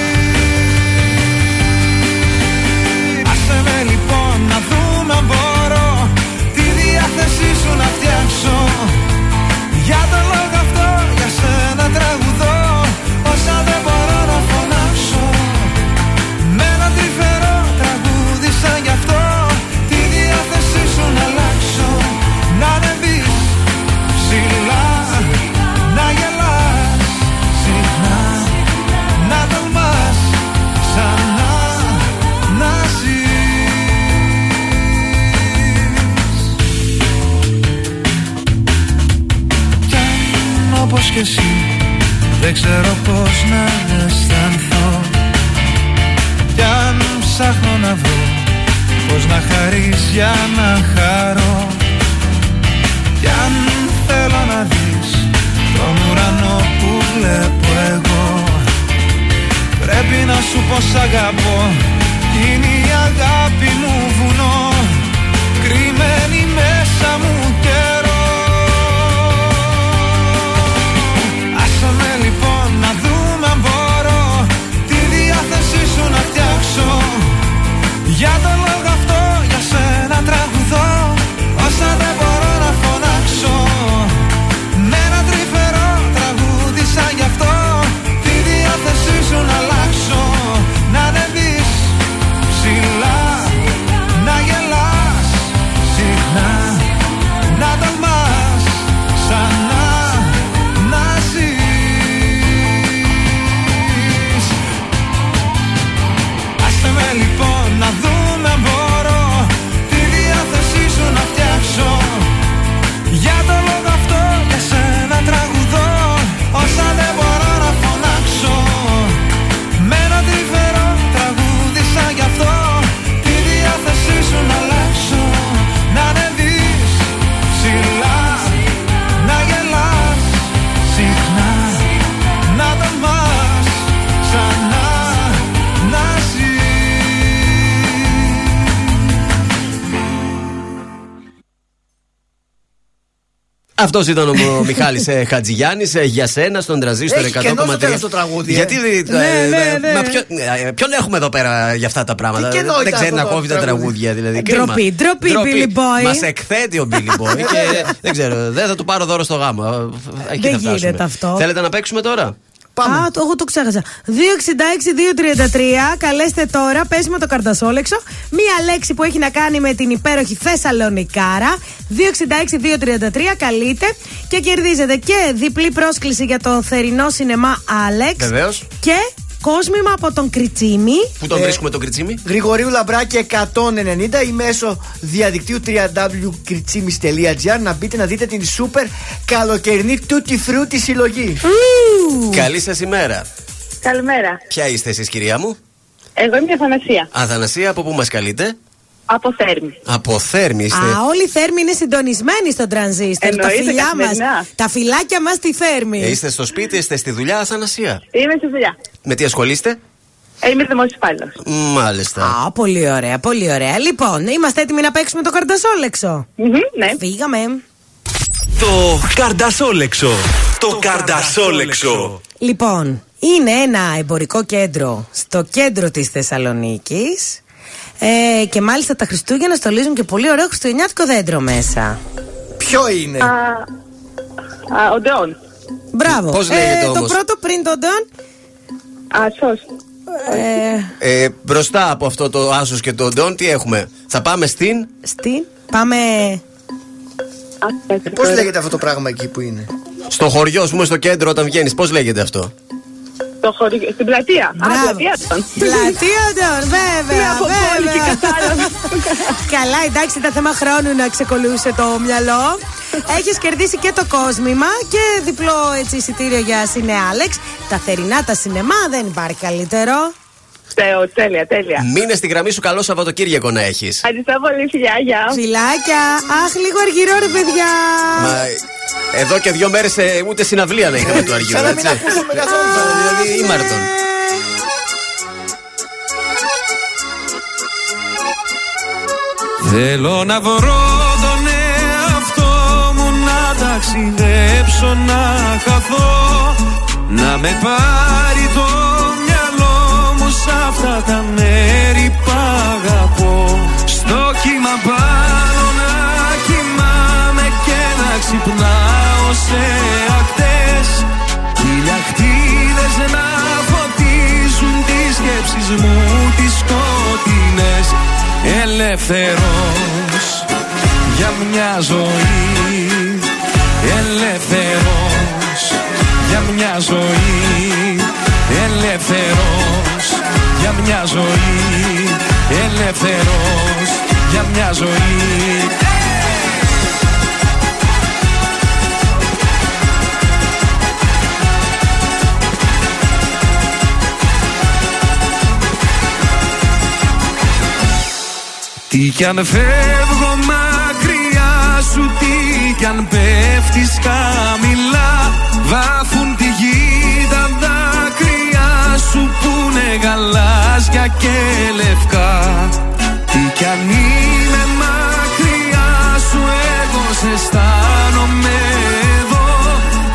Άσε με λοιπόν να δούμε αν μπορώ Τη διάθεσή σου να φτιάξω. Για τον λόγο αυτό για σένα τραγουδώ. Όσα δεν μπορώ δεν ξέρω πώς να αισθανθώ. Κι αν ψάχνω να βρω Πώς να χαρείς για να χαρώ. Κι αν θέλω να δεις Τον ουρανό που βλέπω εγώ. Πρέπει να σου πω σ' αγαπώ Είναι η αγάπη μου βουνό. Κρυμμένη μέσα μου καιρό Για τον λόγο αυτό για σένα τραγουδώ. Όσα δεν Αυτός ήταν ο (laughs) Μιχάλης Χατζηγιάννης για σένα στον τραζίστορ Έχει 100,3. κενό στο τέλος το τραγούδι, ε. Γιατί. ε, Ναι, ε, ναι, ναι. μα ποιον- ε, Ποιον έχουμε εδώ πέρα για αυτά τα πράγματα; Τι κενό Δεν ήταν ξέρει αυτό να το κόβει τα τραγούδι; τραγούδια. Δηλαδή, Ε, ντροπή, ντροπή, Billy Boy. Μας εκθέτει ο Billy Boy. και (laughs) δεν ξέρω, δεν θα του πάρω δώρο στο γάμο. Εκεί Δεν θα φτάσουμε. γίνεται αυτό. Θέλετε να παίξουμε τώρα; Α, το, εγώ το ξέχασα. 266-233. Καλέστε τώρα. Πες με το καρτασόλεξο. Μία λέξη που έχει να κάνει με την υπέροχη Θεσσαλονικάρα. 266-233. Καλείτε. Και κερδίζετε και διπλή πρόσκληση για το θερινό σινεμά Άλεξ. Βεβαίως. Και κόσμημα από τον Κριτσίμη. Πού τον Ε, βρίσκουμε τον Κριτσίμη; Γρηγορίου Λαμπράκη 190 ή μέσω διαδικτύου www.κριτσίμης.gr να μπείτε να δείτε την σούπερ καλοκαιρινή τούτη φρούτη συλλογή. Καλή σας ημέρα. Καλημέρα. Ποια είστε εσείς, κυρία μου; Εγώ είμαι η Αθανασία. Αθανασία, από πού μας καλείτε; Από Θέρμη. Από Θέρμη είστε. Α, όλοι οι θέρμοι είναι συντονισμένοι στον τρανζίστορ. Τα Εννοείται, φιλιά μας. καθημερινά. Τα φυλάκια μας στη θέρμη. Ε, Είστε στο σπίτι, είστε στη δουλειά, Αθανασία; Είμαι στη δουλειά. Με τι ασχολείστε; Ε, Είμαι δημόσιος υπάλληλος. Μάλιστα. Α, πολύ ωραία, πολύ ωραία. Λοιπόν, είμαστε έτοιμοι να παίξουμε το καρτασόλεξο. ναι. Φύγαμε. Το Καρντασόλεξο. Το Καρντασόλεξο. Λοιπόν, είναι ένα εμπορικό κέντρο στο κέντρο της Θεσσαλονίκης ε, και μάλιστα τα Χριστούγεννα στολίζουν και πολύ ωραίο χριστουγεννιάτικο δέντρο μέσα. Ποιο είναι; Α, α, ο Ντεόν. Μπράβο. Πώς λέγεται ε, Το όμως; πρώτο πριν τον Ντόν. Ασός. Ε, Ε, μπροστά από αυτό το Άσος και το Ντόν, τι έχουμε; Θα πάμε στην; στην; Πάμε. Πώς λέγεται αυτό το πράγμα εκεί που είναι; Στο χωριό, ας πούμε, στο κέντρο όταν βγαίνεις. Πώς λέγεται αυτό; Το χωρί... Στην πλατεία. Α, Μπράβο. πλατεία τον. Πλατεία Ντόν, βέβαια. Τι από πόλη και βέβαια. κατάλαβα. Καλά, εντάξει, ήταν θέμα χρόνου να ξεκολούσε το μυαλό. Έχεις κερδίσει και το κόσμημα και διπλό έτσι, εισιτήριο για Σινέ Άλεξ. Τα θερινά τα σινεμά δεν υπάρχει καλύτερο. Θεό, τέλεια, τέλεια. Μείνε στη γραμμή σου, καλό Σαββατοκύριακο να έχεις. Ευχαριστώ πολύ, φιλιά, γεια. Φιλάκια. Αχ, λίγο αργυρό ρε παιδιά. Μα εδώ και δύο μέρες ούτε συναυλία δεν είχαμε του Αργίου. Σαν να μην έτσι. ακούσαμε καθόλου. Δηλαδή, ήμαρτον. Θέλω να βρω τον εαυτό μου να ταξιδέψω να χαθώ Να με πάρει το μυαλό μου σ' αυτά τα μέρη που αγαπώ. Στο κύμα πάνω να κοιμάμαι και να ξυπνάω σε ακτές. Χιλιακτίδες να φωτίζουν τις σκέψεις μου τις σκοτεινές. Ελεύθερος για μια ζωή. Ελεύθερος για μια ζωή Ελεύθερος για μια ζωή. Ελεύθερος για μια ζωή. Τι κι αν φεύγω μακριά σου Τι κι αν πέφτεις χαμηλά Βάφουν σου Που είναι γαλάζια και λευκά. Τι κι αν είμαι μακριά σου Εγώ σε αισθάνομαι εδώ.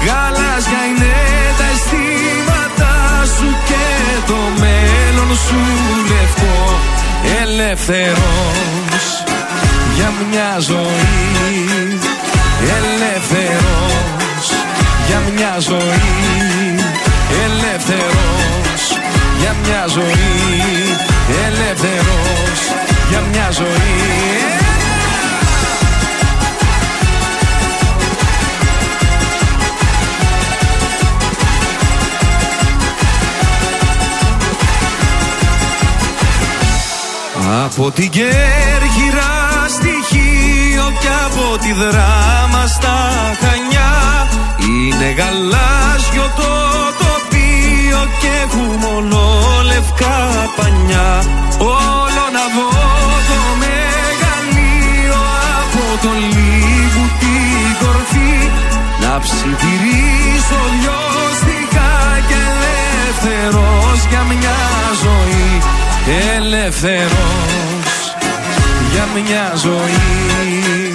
Γαλάζια είναι τα αισθήματα σου Και το μέλλον σου λευκό Ελεύθερος. Για μια ζωή Ελεύθερος. Για μια ζωή Ελεύθερος για μια ζωή Ελεύθερος για μια ζωή. Από την Κέρκυρα στοιχείο και από τη δράμα στα Χανιά Είναι γαλάζιο το τοπίο και έχουμε λευκά πανιά. Όλο να δω το μεγαλείο από το λίγο την κορφή. Να ψιθυρίσω λιώστικα και ελεύθερος για μια ζωή. Ελεύθερος για μια ζωή.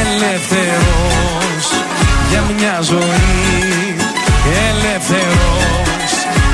Ελεύθερος για μια ζωή. Ελεύθερος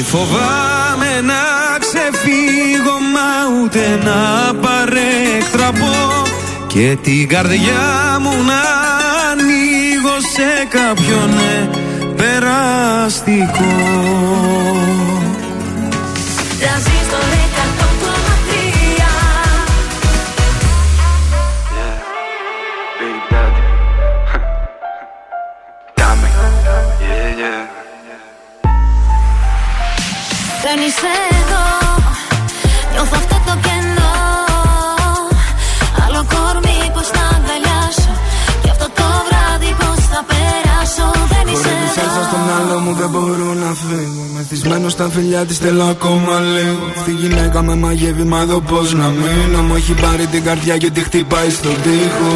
μη φοβάμαι να ξεφύγω μα ούτε να παρέκτραπω Και την καρδιά μου να ανοίγω σε κάποιον ναι, περαστικό μου δεν μπορώ να φύγω. Μεθυσμένο στα φιλιά της θέλω ακόμα λίγο. Αυτή η γυναίκα με μαγεύει μα εδώ πως να μείνω. Μου έχει πάρει την καρδιά και τη χτυπάει στον τοίχο.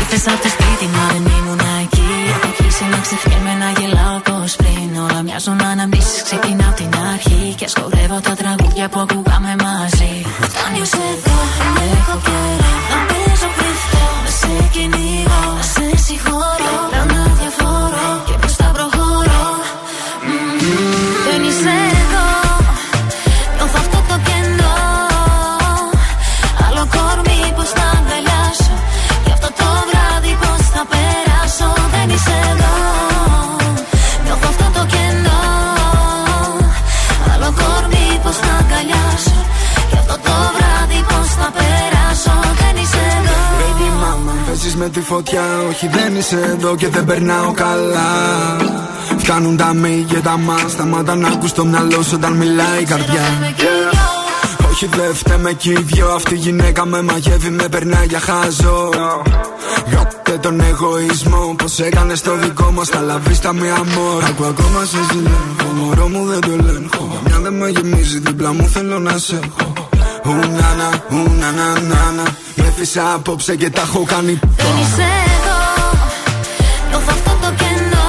Ήρθες από το σπίτι μα δεν ήμουν εκεί. Έχω κλείσει να ξεχνιέμαι να γελάω πως πριν. Όλα μοιάζουν αναμνήσεις ξεκινάω από την αρχή. Και σκορεύω τα τραγούδια που ακούγαμε φωτιά Όχι δεν είσαι εδώ και δεν περνάω καλά. Φτάνουν τα μη και τα μα Σταμάτα να ακούς το μυαλό σου όταν μιλάει η καρδιά. Yeah. Όχι δεν φταίμε κι οι δυο Αυτή η γυναίκα με μαγεύει με περνάει για χάζο. Γάπτε τον εγωισμό Πως έκανες το δικό μας Τα λαβίστα με αμόρ Ακού ακόμα σε ζηλεύω Μωρό μου δεν το ελέγχω. Μια δεν με γεμίζει δίπλα μου θέλω να σε έχω. Ουνάνα, ουνάνα, νάνα Με φύσα απόψε και τα έχω κάνει. Δεν είσαι εδώ Νιώθω αυτό το κενό.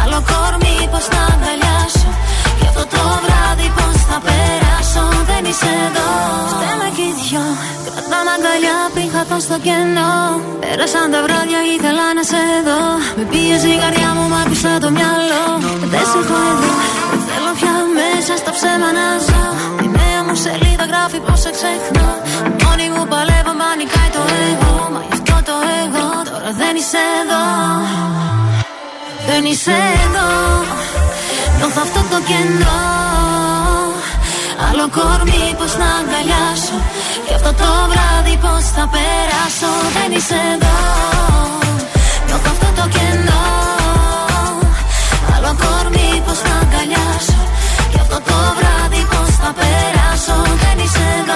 Άλλο κορμί πως να αγκαλιάσω. Και αυτό το βράδυ πως θα περάσω. Δεν είσαι εδώ. Φταίμε κι οι δυο. Κρατάμε αγκαλιά πριν χαθώ στο κενό. Πέρασαν τα βράδια ήθελα να σε δω. Με πίεζε η καρδιά μου μ' άκουσα το μυαλό. Δεν σε έχω εδώ. Δεν θέλω πια μέσα στα ψέμα να ζω. Η νέα μου σελίδα γράφει πως σε ξεχνώ Μόνη μου παλεύω μα νικάει το εγώ. Μα γι' αυτό το εγώ τώρα δεν είσαι εδώ. Δεν είσαι εδώ. Νιώθω αυτό το κενό. Άλλο Άλλο κορμί πως να αγκαλιάσω. Και αυτό το βράδυ πως θα περάσω. Δεν είσαι εδώ. Νιώθω αυτό το κενό. Άλλο κορμί πως να αγκαλιάσω. Και αυτό το βράδυ πως θα περάσω Δεν είσαι εδώ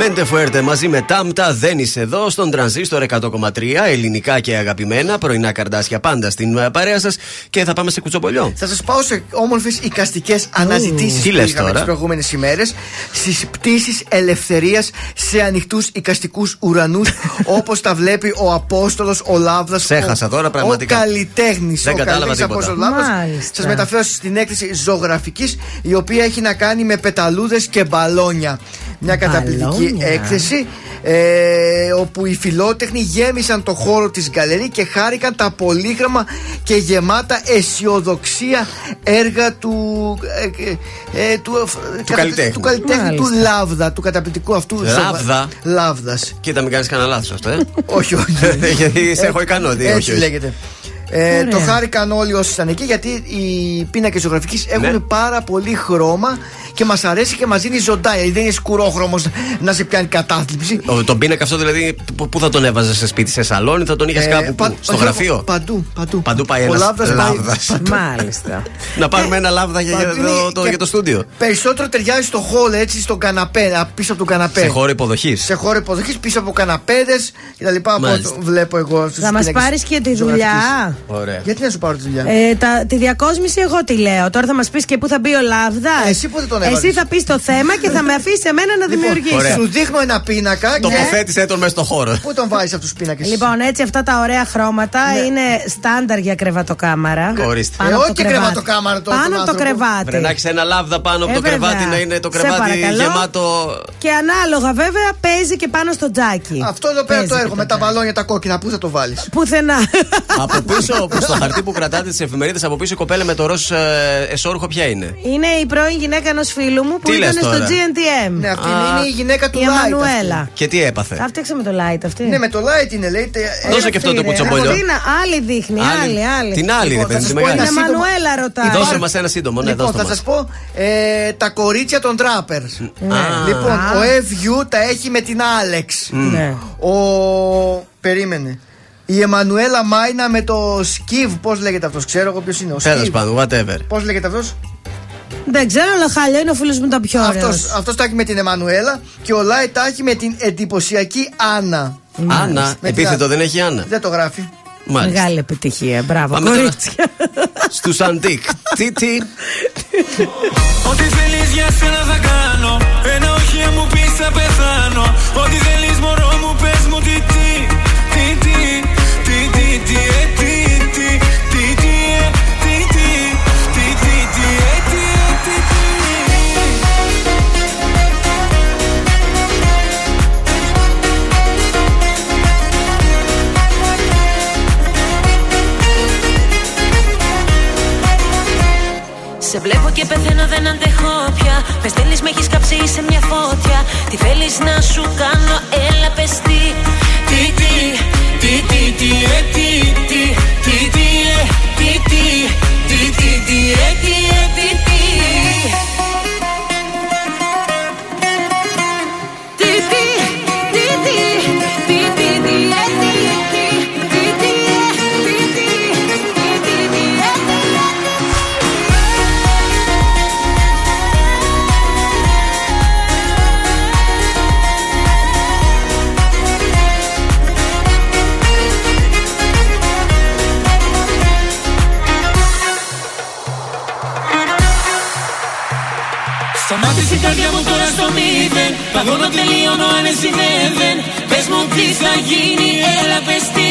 Μέντε Φουέρτε μαζί με Τάμτα δεν είσαι εδώ στον τρανζίστορ 100,3 ελληνικά και αγαπημένα πρωινά καρδάσια πάντα στην ε, παρέα σας και θα πάμε σε κουτσομπολιό. Θα σας πάω σε όμορφες οικαστικές αναζητήσεις Τι που λες είχαμε τώρα; τι προηγούμενες ημέρες. Στις πτήσεις ελευθερίας σε ανοιχτούς οικαστικούς ουρανούς (laughs) όπως τα βλέπει ο Απόστολος, ο Λάβδα. Ξέχασα τώρα, πραγματικά. Ο καλλιτέχνης. Δεν ο κατάλαβα καλλιτέχνης τίποτα. Απόστολος Λάβδας. Μάλιστα. Σας μεταφέρω στην έκθεση ζωγραφικής η οποία έχει να κάνει με πεταλούδες και μπαλόνια. Μια καταπληκτική Μπαλόνια. έκθεση ε, όπου οι φιλότεχνοι γέμισαν το χώρο της γκαλερί και χάρηκαν τα πολύγραμμα και γεμάτα αισιοδοξία έργα του, ε, ε, ε, του, ε, καλλιτέχνη. του, καλλιτέχνη του Μάλιστα. Λάβδα, του καταπληκτικού αυτού Λάβδα. Λάβδας. Κοίτα, μην κάνεις κανένα λάθος αυτό, ε. όχι, όχι. (laughs) Γιατί σε έχω ικανό, τι, Έτσι όχι, όχι. λέγεται. Ε, Ωραία. το χάρηκαν όλοι όσοι ήταν εκεί γιατί οι πίνακες ζωγραφικής έχουν Ναι. πάρα πολύ χρώμα και μας αρέσει και μας δίνει ζωντάνια. Δεν είναι σκουρόχρωμος να σε πιάνει κατάθλιψη. Ο- Τον πίνακα αυτό δηλαδή, πού- πού θα τον έβαζε σε σπίτι, σε σαλόνι, θα τον είχες Ε, κάπου πα- πού, στο όχι, γραφείο; Παντού, παντού. Παντού πάει Ο ένας Λάβδας πάει- λάβδας. Μάλιστα. Να πάρουμε ένα λάβδα για, για Παντού το, είναι το- και- για το στούντιο. Περισσότερο ταιριάζει στο χώλ, έτσι, στον καναπέ, α, πίσω από τον καναπέ. Σε χώρο υποδοχής. Σε χώρο υποδοχής, πίσω από καναπέδες κτλ. Από Μάλιστα. ό,τι βλέπω εγώ στους Θα μας πίνακες πάρεις και τη ζωγραφικής. δουλειά. Ωραία. Γιατί να σου πάρω τη δουλειά. Ε, τα, τη διακόσμηση εγώ τη λέω. Τώρα θα μας πεις και πού θα μπει ο Λάβδα. Εσύ πότε τον έβαλες; Εσύ θα πεις το θέμα και θα με αφήσεις εμένα να δημιουργήσω. Ωραία. Σου δείχνω ένα πίνακα και. Τοποθέτησε τον μέσα στο χώρο. Πού τον βάζεις αυτούς τους πίνακες; Λοιπόν, έτσι αυτά τα ωραία χρώματα είναι στάνταρ για κρεβατοκάμαρα. Ορίστε. Πάνω Ε, από όχι το και κρεβάτι. κρεβατοκάμαρα τώρα Πάνω τον από το άνθρωπο. κρεβάτι. Πρέπει να έχεις ένα λάβδα πάνω από Ε, το βέβαια. κρεβάτι να είναι το Σε κρεβάτι παρακαλώ. γεμάτο. Και ανάλογα βέβαια παίζει και πάνω στο τζάκι. Αυτό εδώ πέρα Παίζει το και έργο με τα τζάκι. μπαλόνια τα κόκκινα, πού θα το βάλεις; Πουθενά. από πίσω, που στο χαρτί που κρατάτε τις εφημερίδες, από πίσω η κοπέλα με το ροζ ε, εσόρουχο ποια είναι; Είναι η πρώην γυναίκα ενός φίλου μου που Τι ήταν λες στο τώρα; GNTM. Ναι, αυτή Α. είναι η γυναίκα του Η Light. Εμμανουέλα. αυτή. Και τι έπαθε; Τα φτιάξα με το light αυτή. Ναι, με το light είναι, λέει. τε- Δώσε ε, και αυτό το αυτή είναι. κουτσομπολιό. Αυτή είναι άλλη δείχνει, Άλλη. άλλη, άλλη. Την άλλη, Λοιπόν, ρε παιδί, θα τη σας πω μεγάλη. Είναι ένα σύντομο- Μανουέλα ρωτάει. Δώσε μας ένα σύντομο, ναι, Λοιπόν, δώστε θα μας. σας πω ε, τα κορίτσια των τράπερ. Λοιπόν, Α. ο FU τα έχει με την Άλεξ. Ναι. Ο. Περίμενε. Η Εμμανουέλα Μάινα με το Σκιβ, πώς λέγεται αυτός, ξέρω εγώ ποιος είναι. Ο Τέλος Σκιβ. πάντων, whatever. Πώς λέγεται αυτός; Δεν ξέρω, αλλά χάλια είναι ο φίλος μου τα πιο ωραίο. Αυτός, αυτός τα έχει με την Εμμανουέλα και ο Λάι τα έχει με την εντυπωσιακή Άννα. Άννα, Με την επίθετο Άννα. δεν έχει Άννα. Δεν το γράφει. Μάλιστα. Μεγάλη επιτυχία. Μπράβο, Πάμε τώρα. κορίτσια. (laughs) Στους αντίκ. Τι, τι. Ό,τι θέλεις για σένα θα κάνω Ένα όχι αν μου πεις θα πεθάνω Ό,τι Σε βλέπω και πεθαίνω, δεν αντέχω πια. Με στέλνει, με έχεις κάψει σε μια φώτια. Τι θέλεις να σου κάνω, έλα πες τι. Τι, τι, τι, τι, τι, ε, τι, τι, τι, τι, ε, τι, τι, τι, τι, τι, ε, τι, ε, τι, τι. Παγώνω τελείωνω αν εσύ δεν δεν. Πες μου τι θα γίνει έλα πες τι Τι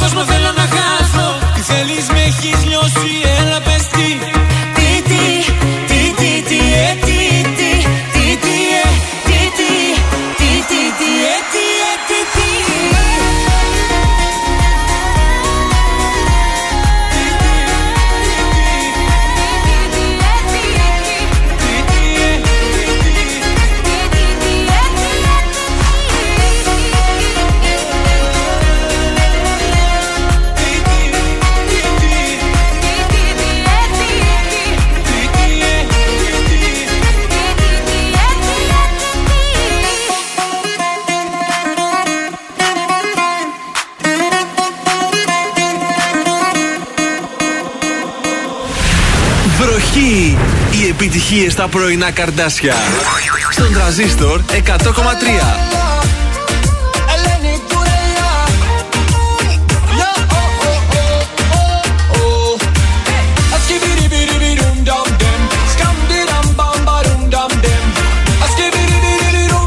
κόσμο θέλω να χάθω Τι θέλεις με έχεις λιώσει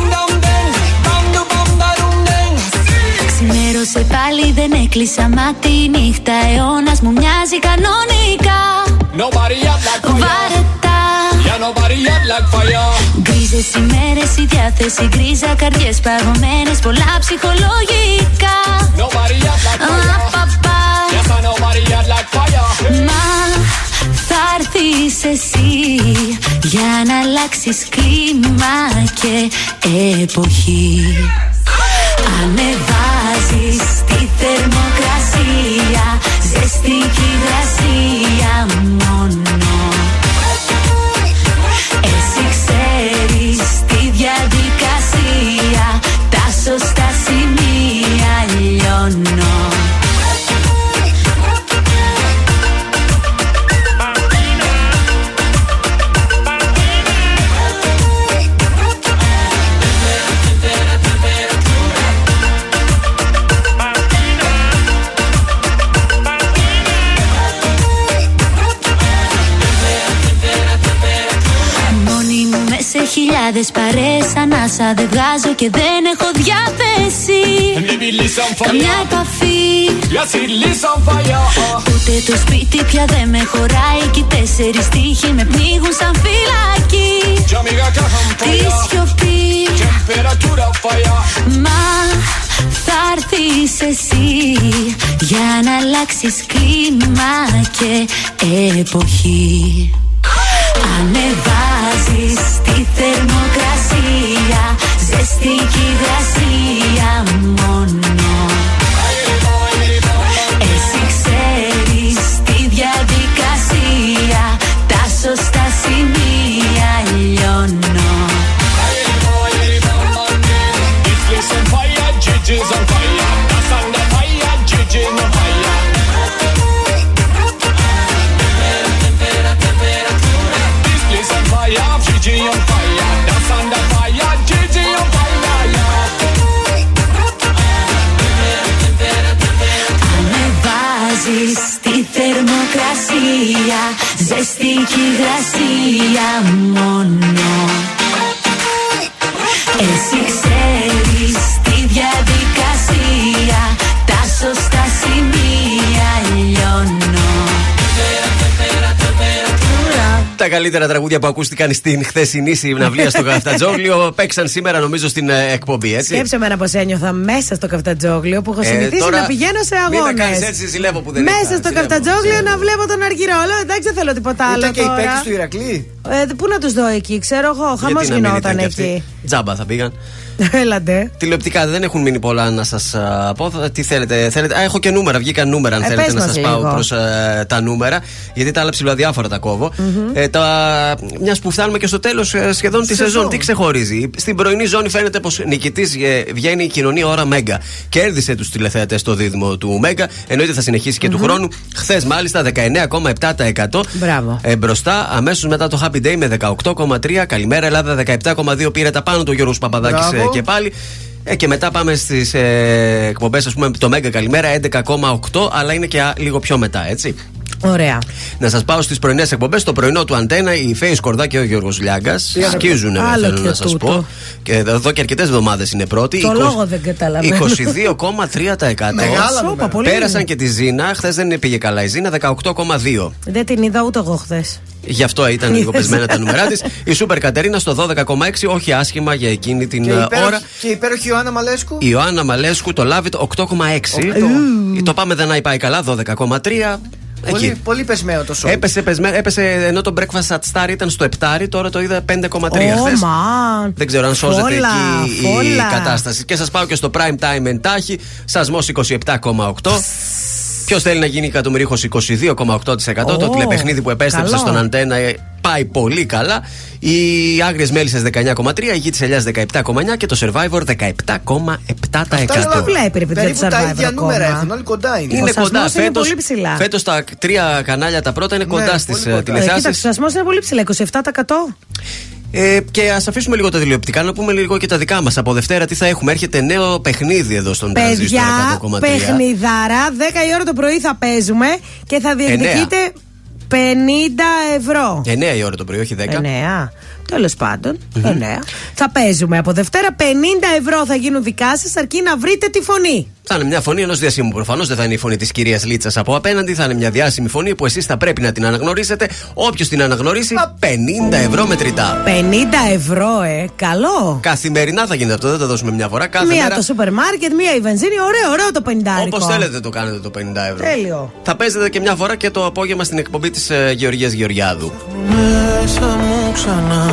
dam dem Bam du bam darum dem Ξημέρωσε πάλι δεν έκλεισα μάτι. Η νύχτα αιώνας μου μοιάζει κανονικά. Nobody nobody up like fire. Γκρίζες ημέρες η διάθεση γκρίζα Καρδιές παγωμένες πολλά ψυχολογικά. Nobody up like fire. Απαπα Yes I nobody up like fire. Μα θα έρθεις εσύ Για να αλλάξεις κλίμα και εποχή. Ανεβάζεις Ανάσα δεν βγάζω και δεν έχω διάθεση. Baby listen fire Καμιά επαφή Yes it listen fire Ούτε το σπίτι πια δεν με χωράει Κι οι τέσσερις τείχοι με πνίγουν σαν φυλάκι Τζαμίγα κάχαμ Τη fire σιωπή Temperatura fire Μα θα έρθεις εσύ Για να αλλάξεις κλίμα και εποχή. Ανεβάζεις υγρασία μόνο Τα καλύτερα τραγούδια που ακούστηκαν στην χθεσινή συναυλία στο Καφτατζόγλιο (laughs) παίξαν σήμερα νομίζω στην ε, εκπομπή, έτσι. Σκέψε με πώ ένιωθα μέσα στο καυτατζόγλιο που έχω Ε, συνηθίσει τώρα να πηγαίνω σε Μην τα αγώνες. κάνεις έτσι, ζηλεύω που δεν Μέσα ήρθα, στο ζηλεύω, καυτατζόγλιο ζηλεύω. να βλέπω τον Αργυρόλο. Εντάξει, δεν θέλω τίποτα άλλο. Ήταν και οι τώρα. παίκτες του Ηρακλή. Ε, πού να τους δω εκεί, ξέρω εγώ. Χαμό Γιατί να μην γινόταν ήταν και αυτοί; εκεί. Τζάμπα θα πήγαν. (laughs) Έλαντε. Τηλεοπτικά δεν έχουν μείνει πολλά να σας πω. Θα- Τι θέλετε, θέλετε. Α, έχω και νούμερα. Βγήκαν νούμερα αν Ε, θέλετε πες να μας σας πάω λίγο. προ τα νούμερα. Γιατί τα άλλα ψηλοδιάφορα τα κόβω. Ε, τα, Μιας που φτάνουμε και στο τέλος σχεδόν τη Σεζόν. σεζόν, τι ξεχωρίζει. Στην πρωινή ζώνη φαίνεται πως νικητής βγαίνει η κοινωνία ώρα Μέγκα. Κέρδισε τους τηλεθέατε στο δίδυμο του Μέγκα. Εννοείται θα συνεχίσει και του χρόνου. Χθες μάλιστα 19,7%. Μπράβο. Ε, μπροστά, αμέσως μετά το Happy Day με 18,3. Καλημέρα, Ελλάδα 17,2 πήρε τα πάνω του Γιώργου Παπαδάκης Μπράβο. και πάλι. Ε, και μετά πάμε στις ε, εκπομπές, ας πούμε, το Μέγκα Καλημέρα 11,8, αλλά είναι και α, λίγο πιο μετά, έτσι. Ωραία. Να σας πάω στις πρωινές εκπομπές. Το πρωινό του Αντένα, η Φέης Σκορδά και ο Γιώργος Λιάγκας Πήγανε- σκίζουν, Άλλο θέλω και να σας τούτο. πω. Και εδώ και αρκετές εβδομάδες είναι πρώτοι. Το 20 λόγο δεν καταλαβαίνω. 22,3%. Μεγάλα Σόπα, πολύ Πέρασαν είναι. και τη Ζήνα. Χθες δεν πήγε καλά η Ζήνα, 18,2. Δεν την είδα ούτε εγώ χθες. Γι' αυτό ήταν (laughs) λίγο πεσμένα τα νούμερά της. Η Σούπερ Κατερίνα στο 12,6, όχι άσχημα για εκείνη την Και η ε, υπέροχη- ώρα. Και η υπέροχη Ιωάννα Μαλέσκου. Η Ιωάννα Μαλέσκου το λάβει το 8,6. Το πάμε δεν πάει καλά, 12,3. Πολύ, Εκεί. πολύ πεσμένο το σοου. Έπεσε, πεσμέ- έπεσε ενώ το breakfast at star ήταν στο 7, τώρα το είδα 5,3 Ω, χθες. μαν. Δεν ξέρω αν σώζεται Φόλα, εκεί η φόλα. κατάσταση. Και σας πάω και στο prime time εντάχει. Σασμός 27,8. Ποιος θέλει να γίνει εκατομμυρίχο 22,8%. Το Ω, τηλεπαιχνίδι που επέστρεψε καλό. στον αντένα ε, πάει πολύ καλά. Οι άγριες μέλισσες 19,3, η γη τη ελιάς 17,9 και το survivor 17,7%. το βλέπει, ρε παιδιά, Περίπου το τα Survivor ίδια ακόμα. νούμερα έχουν, όλοι κοντά είναι. Είναι Ο σασμός κοντά. είναι Φέτος, πολύ ψηλά. φέτος τα τρία κανάλια τα πρώτα είναι κοντά στις Ε, κοίταξε, τηλεθεάσεις. ο σασμό είναι πολύ ψηλά, 27%. Ε, και ας αφήσουμε λίγο τα τηλεοπτικά, να πούμε λίγο και τα δικά μας. Από Δευτέρα τι θα έχουμε. Έρχεται νέο παιχνίδι εδώ στον Παιδιά, Τρανζίστορ 100,3. παιχνιδάρα, 10 η ώρα το πρωί θα παίζουμε και θα διεκδικείτε 50 ευρώ. 9 η ώρα το πρωί, όχι 10. 9. Τέλος πάντων, 9. Θα παίζουμε από Δευτέρα 50 ευρώ θα γίνουν δικά σας αρκεί να βρείτε τη φωνή. Θα είναι μια φωνή ενός διασύμου. Προφανώς δεν θα είναι η φωνή της κυρίας Λίτσας από απέναντι. Θα είναι μια διάσημη φωνή που εσείς θα πρέπει να την αναγνωρίσετε. Όποιος την αναγνωρίσει, 50 ευρώ μετρητά. 50 ευρώ, ε, καλό. Καθημερινά θα γίνεται αυτό, δεν θα δώσουμε μια φορά. Κάθε μία μέρα. το σούπερ μάρκετ, μία η βενζίνη. Ωραίο, ωραίο το 50 Όπως θέλετε το κάνετε το 50 ευρώ. Τέλειο. Θα παίζετε και μια φορά και το απόγευμα στην εκπομπή της Γεωργίας Γεωργιάδου. Μέσα μου ξανά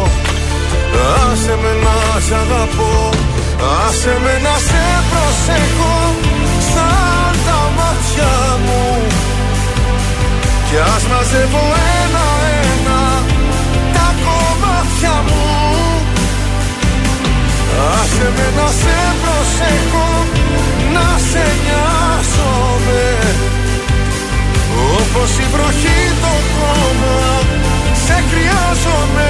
Άσε με να σ' αγαπώ Άσε με να σε προσέχω Σαν τα μάτια μου. Κι ας μαζεύω ένα-ένα Τα κομμάτια μου. Άσε με να σε προσέχω Να σε νοιάζομαι. Όπως η βροχή το κόμμα Σε χρειάζομαι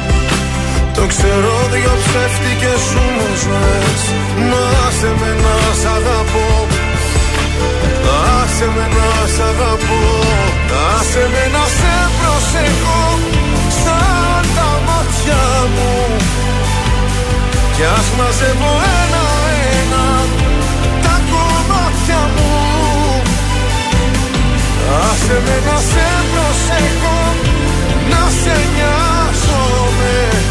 το ξέρω δυο ψεύτικες ζούμε ζωές Μα άσε με να σ' αγαπώ. Άσε με να σ' αγαπώ. Άσε με να σε προσεχώ Σαν τα μάτια μου. Κι ας μαζεύω ένα-ένα Τα κομμάτια μου. Άσε με να σε προσεχώ Να σε νοιάζομαι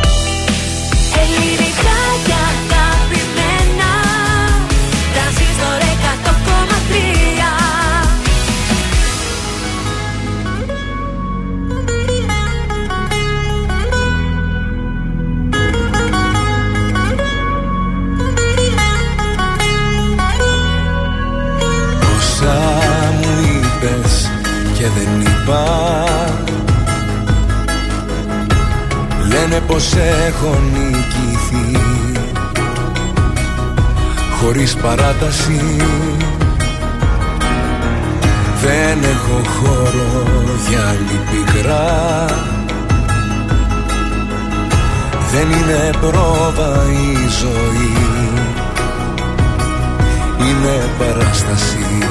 δεν είπα Λένε πως έχω νικηθεί. Χωρίς παράταση. Δεν έχω χώρο για άλλη πικρά. Δεν είναι πρόβα η ζωή. Είναι παράσταση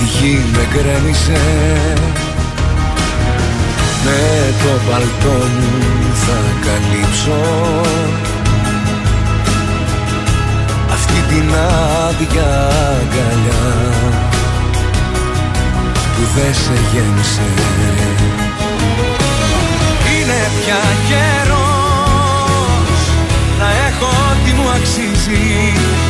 στη γη με γκρέμισε. Με το παλτό μου θα καλύψω. Αυτή την άδεια αγκαλιά Που δεν σε γέμισε. Είναι πια καιρός Να έχω ό,τι μου αξίζει. να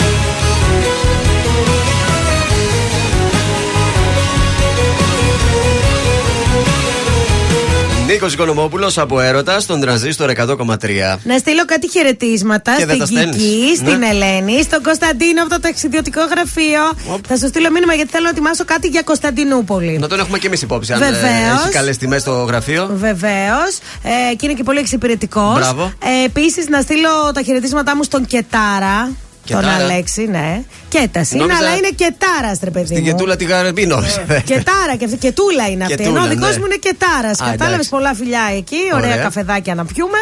Νίκος Οικονομόπουλος από έρωτας στον τρανζίστορ 100,3. Να στείλω κάτι χαιρετίσματα Και δεν στην τα στέλνεις. Κική, στην Ναι. Ελένη, στον Κωνσταντίνο από το ταξιδιωτικό γραφείο. Θα σου στείλω μήνυμα γιατί θέλω να ετοιμάσω κάτι για Κωνσταντινούπολη. Να τον έχουμε και εμείς υπόψη. Αν ε, Βεβαίως. έχει καλές τιμές στο γραφείο. Βεβαίως. Ε, και είναι και πολύ εξυπηρετικός. Μπράβο. Ε, Επίσης, να στείλω τα χαιρετίσματά μου στον Κετάρα. Τον Κετάρα. Αλέξη, ναι. Κέτα είναι, Νόμιζα- αλλά είναι κετάρα, ρε παιδί Στην μου. Γετούλα τη Γαρμπή νόμιζα. Κετάρα και αυτή. Κετούλα είναι αυτή. Κετούλα, Ενώ ο δικός ναι. μου είναι κετάρα. Α, Κατάλαβες εντάξει. πολλά φιλιά εκεί. Ωραία Ωραία. καφεδάκια να πιούμε.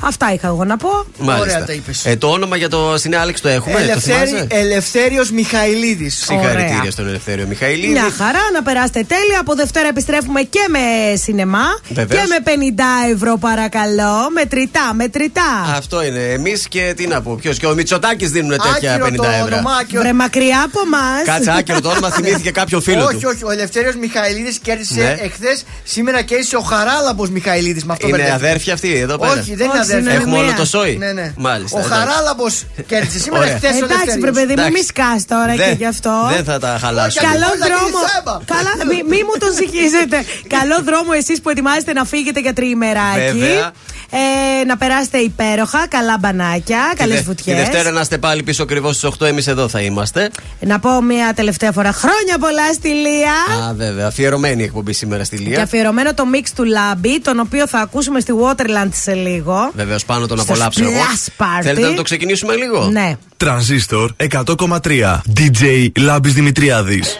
Αυτά είχα εγώ να πω. Μάλιστα. Ωραία τα είπες. Ε, το όνομα για το στην Άλεξ το έχουμε. Το Ελευθέρη, θυμάσαι; Ελευθέριος Μιχαηλίδης Συγχαρητήρια Ωραία. στον Ελευθέριο Μιχαηλίδη. Μια χαρά, να περάσετε τέλεια. Από Δευτέρα επιστρέφουμε και με σινεμά. Βεβαίως. Και με 50 ευρώ, παρακαλώ. Μετρητά, μετρητά. Αυτό είναι. Εμείς και τι να πω. Ποιος και ο Μητσοτάκης δίνουν τέτοια Άκυρο 50 το ευρώ. ονομάκι. Βρε μακριά από εμά. Κάτσε άκυρο το όνομα, θυμήθηκε κάποιον φίλο όχι, του. όχι. Ο Ελευθέριος Μιχαηλίδης κέρδισε Ναι. εχθές. Σήμερα κέρδισε ο Χαράλαμπος Μιχαηλίδης. Με αυτό Είναι μπερδεύτηκα. αδέρφια αυτή εδώ πέρα. Όχι, δεν είναι Όχι, αδέρφια. συνομιλία. Έχουμε όλο το σόι. Ναι, ναι. Μάλιστα. Ο εντάξει. Χαράλαμπος κέρδισε σήμερα Ωραία. χθες ο Εντάξει, Ελευθέριος. βρε παιδί μου, Εντάξει. μη σκάς τώρα Δεν- και γι' αυτό. Δεν θα τα χαλάσω. Όχι, Καλό Όλα δρόμο. γίνει σέμπα. Καλά, μη, μη μου τον συγχύζετε. (laughs) Καλό δρόμο εσείς που ετοιμάζετε να φύγετε για τριημεράκι. Βέβαια. Ε, να περάσετε υπέροχα, καλά μπανάκια, Τη καλές δε- βουτιές. Τη Δευτέρα να είστε πάλι πίσω ακριβώς στις 8 εμείς εδώ θα είμαστε. Να πω μια τελευταία φορά χρόνια πολλά στη Λία. Α, βέβαια. Αφιερωμένη η εκπομπή σήμερα στη Και Λία. αφιερωμένο το mix του Λάμπη, τον οποίο θα ακούσουμε στη Waterland σε λίγο. Βεβαίως πάνω τον Στο απολαύσω εγώ. splash party. Θέλετε να το ξεκινήσουμε λίγο; Ναι. Τρανζίστορ 100,3. DJ Λάμπης Δημητριάδης.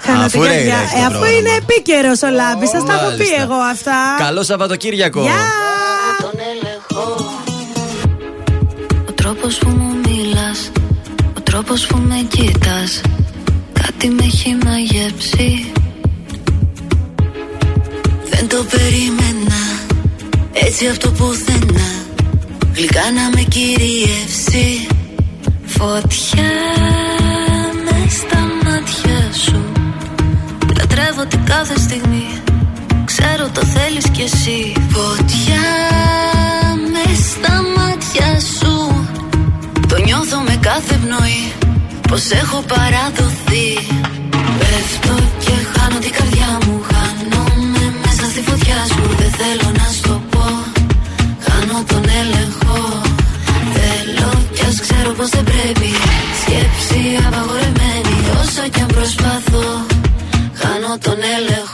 Χάνω Αφού την ρε, καρδιά. ρε, στο Ε, αφού πρόγραμμα. είναι επίκαιρος ο Λάμπης, σα τα έχω πει Μάλιστα. εγώ αυτά. Καλό Σαββατοκύριακο. Γεια! Ο τρόπος που μου μιλάς Ο τρόπος που με κοίτας Κάτι με έχει μαγεύσει Δεν το περίμενα Έτσι από το πουθενά. Γλυκά να με κυριεύσει. Φωτιά με στα μάτια σου. Λατρεύω την κάθε στιγμή. Ξέρω το θέλεις κι εσύ. Φωτιά με στα μάτια σου. Το νιώθω με κάθε πνοή. Πως έχω παραδοθεί. Πέφτω και χάνω την καρδιά μου. Χάνομαι μέσα στη φωτιά σου. Δεν θέλω να σου το πω Χάνω τον έλεγχο. Θέλω κι ας ξέρω πως δεν πρέπει. Σκέψη απαγορεμένη Όσο κι αν προσπαθώ Χάνω τον έλεγχο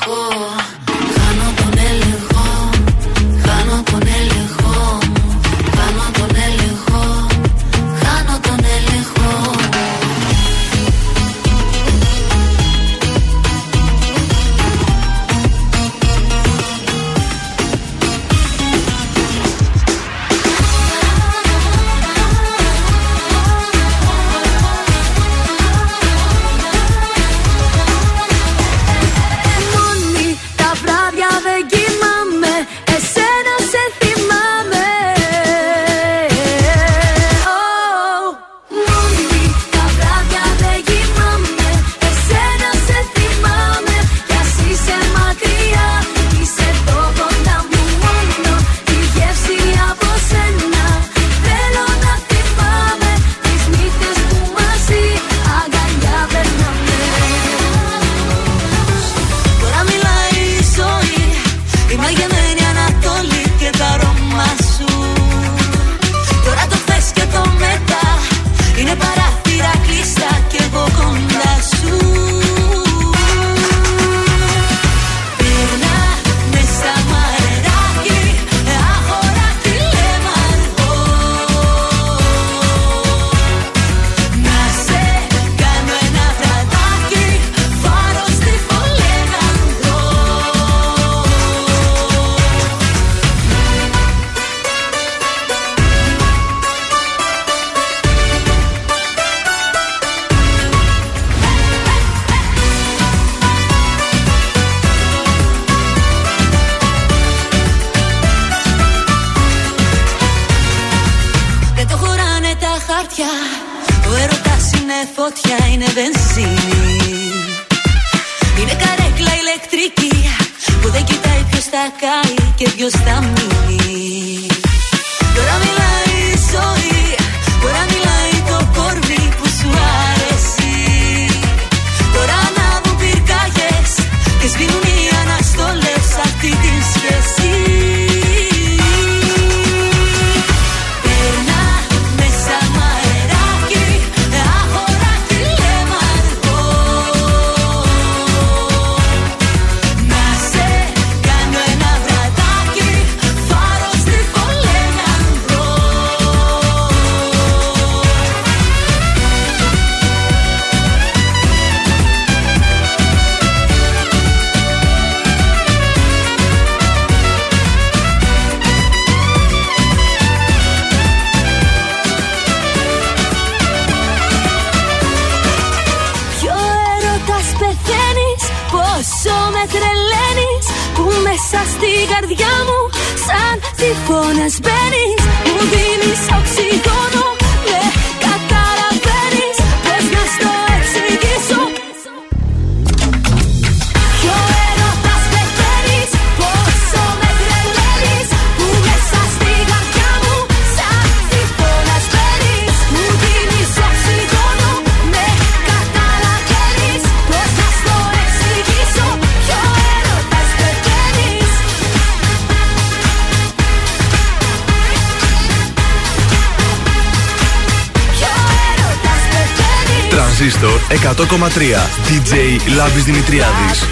DJ Λάμπης Δημητριάδης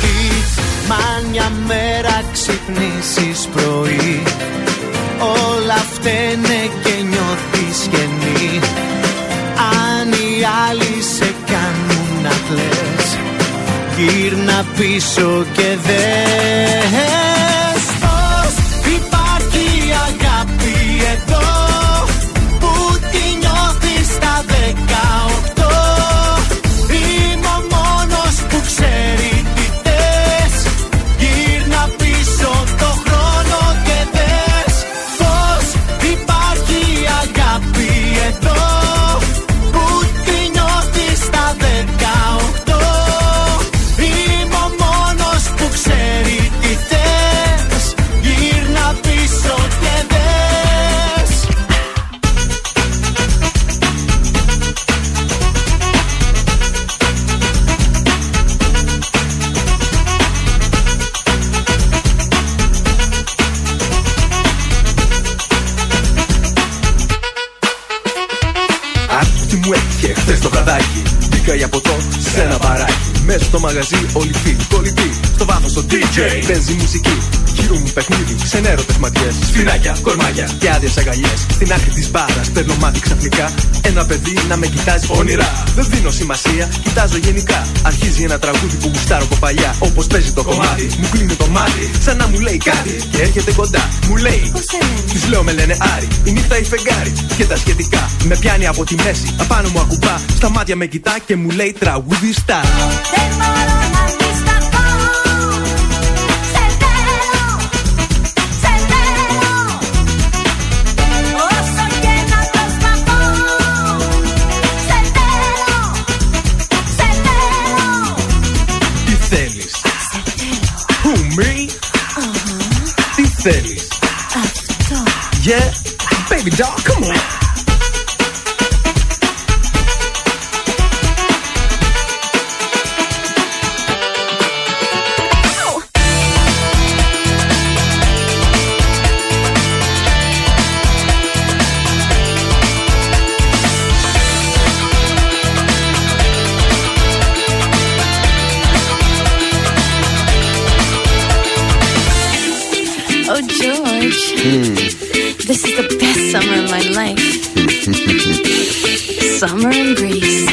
αγκαλιές. Στην άκρη της μπάρας παίρνω μάτι ξαφνικά. Ένα παιδί να με κοιτάζει όνειρα. Δεν δίνω σημασία, κοιτάζω γενικά. Αρχίζει ένα τραγούδι που γουστάρω από παλιά. Όπως παίζει το κομμάτι, μου κλείνει το μάτι. Σαν να μου λέει κάτι και έρχεται κοντά. Μου λέει, Της λέω με λένε Άρη, η νύχτα η φεγγάρι. Και τα σχετικά με πιάνει από τη μέση. Απάνω μου ακουμπά, στα μάτια με κοιτά και μου λέει τραγουδιστά. Δεν summer of my life. summer in Greece.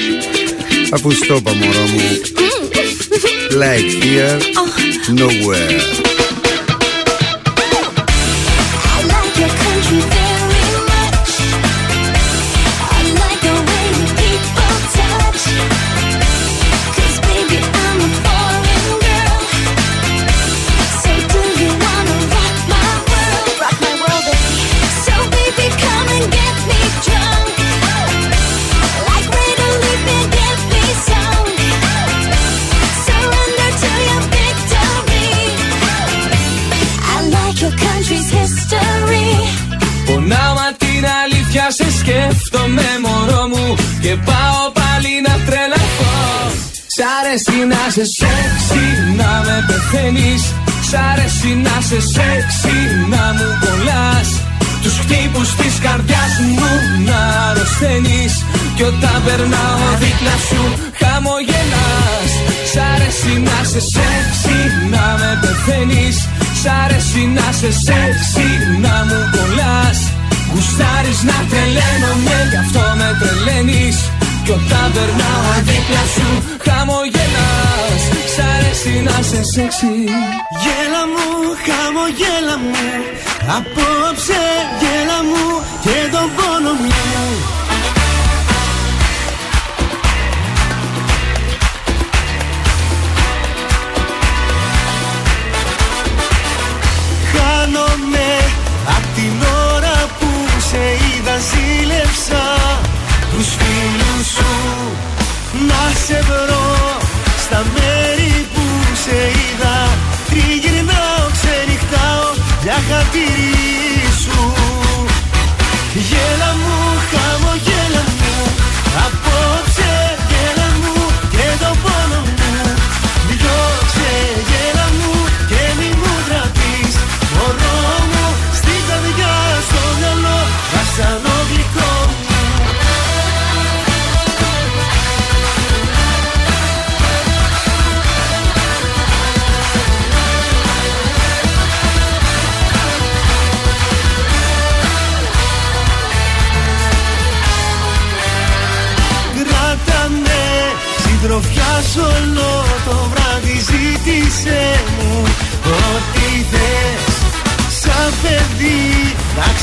A pusto pa mora mu. (laughs) Like here, oh. nowhere. Σε σεξι να με πεθαίνεις. Σ' αρέσει να σε σεξι να μου κολλάς. Τους χτύπους της καρδιάς μου να αρρωσταίνεις. Κι όταν περνάω δίπλα σου χαμογελάς. Σ' αρέσει να σε σεξι να με πεθαίνεις. Σ' αρέσει να σε σεξι να μου κολλάς. Γουστάρεις να τρελαίνομαι γι' αυτό με τρελαίνεις. Κι όταν περνάω δίπλα σου χαμογελάς Σ' αρέσει να σε σεξι. Γέλα μου, χαμογέλα μου. Απόψε γέλα μου και τον πόνο μου ti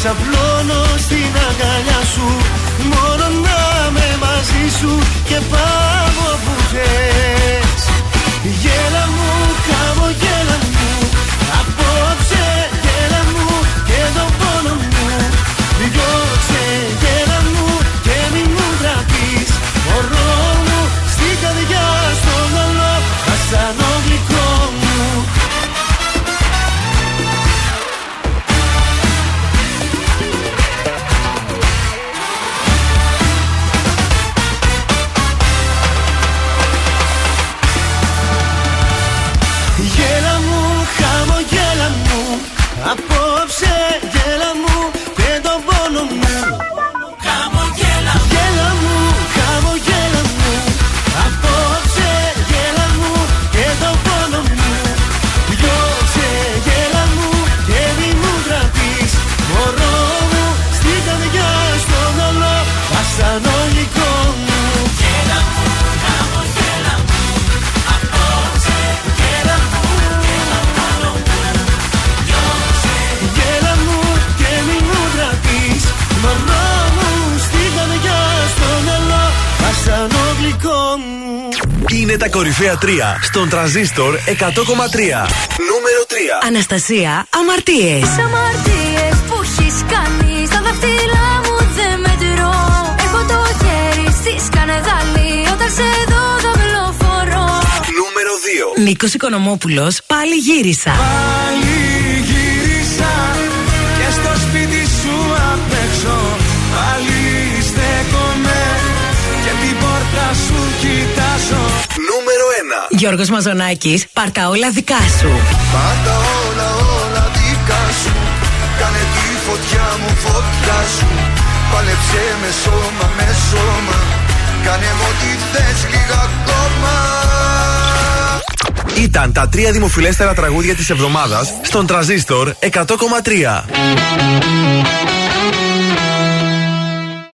να κορυφαία 3 στον τραζίστορ 100,3. Νούμερο 3. Αναστασία, αμαρτίες. Τις αμαρτίες που έχεις κάνει στα δάχτυλά μου δεν μετρώ. Έχω το χέρι στη σκανεδάλη όταν σε δω δαυλοφορώ. Νούμερο 2. Νίκος Οικονομόπουλος, πάλι γύρισα. Πάλι Γιώργος Μαζονάκης, πάρτα όλα δικά σου. Πάντα όλα όλα δικά σου Κάνε τη φωτιά μου φωτιά σου Πάλεψε με σώμα με σώμα Κάνε μου ό,τι θες λίγα ακόμα Ήταν τα τρία δημοφιλέστερα τραγούδια της εβδομάδας στον τραζίστορ 100,3.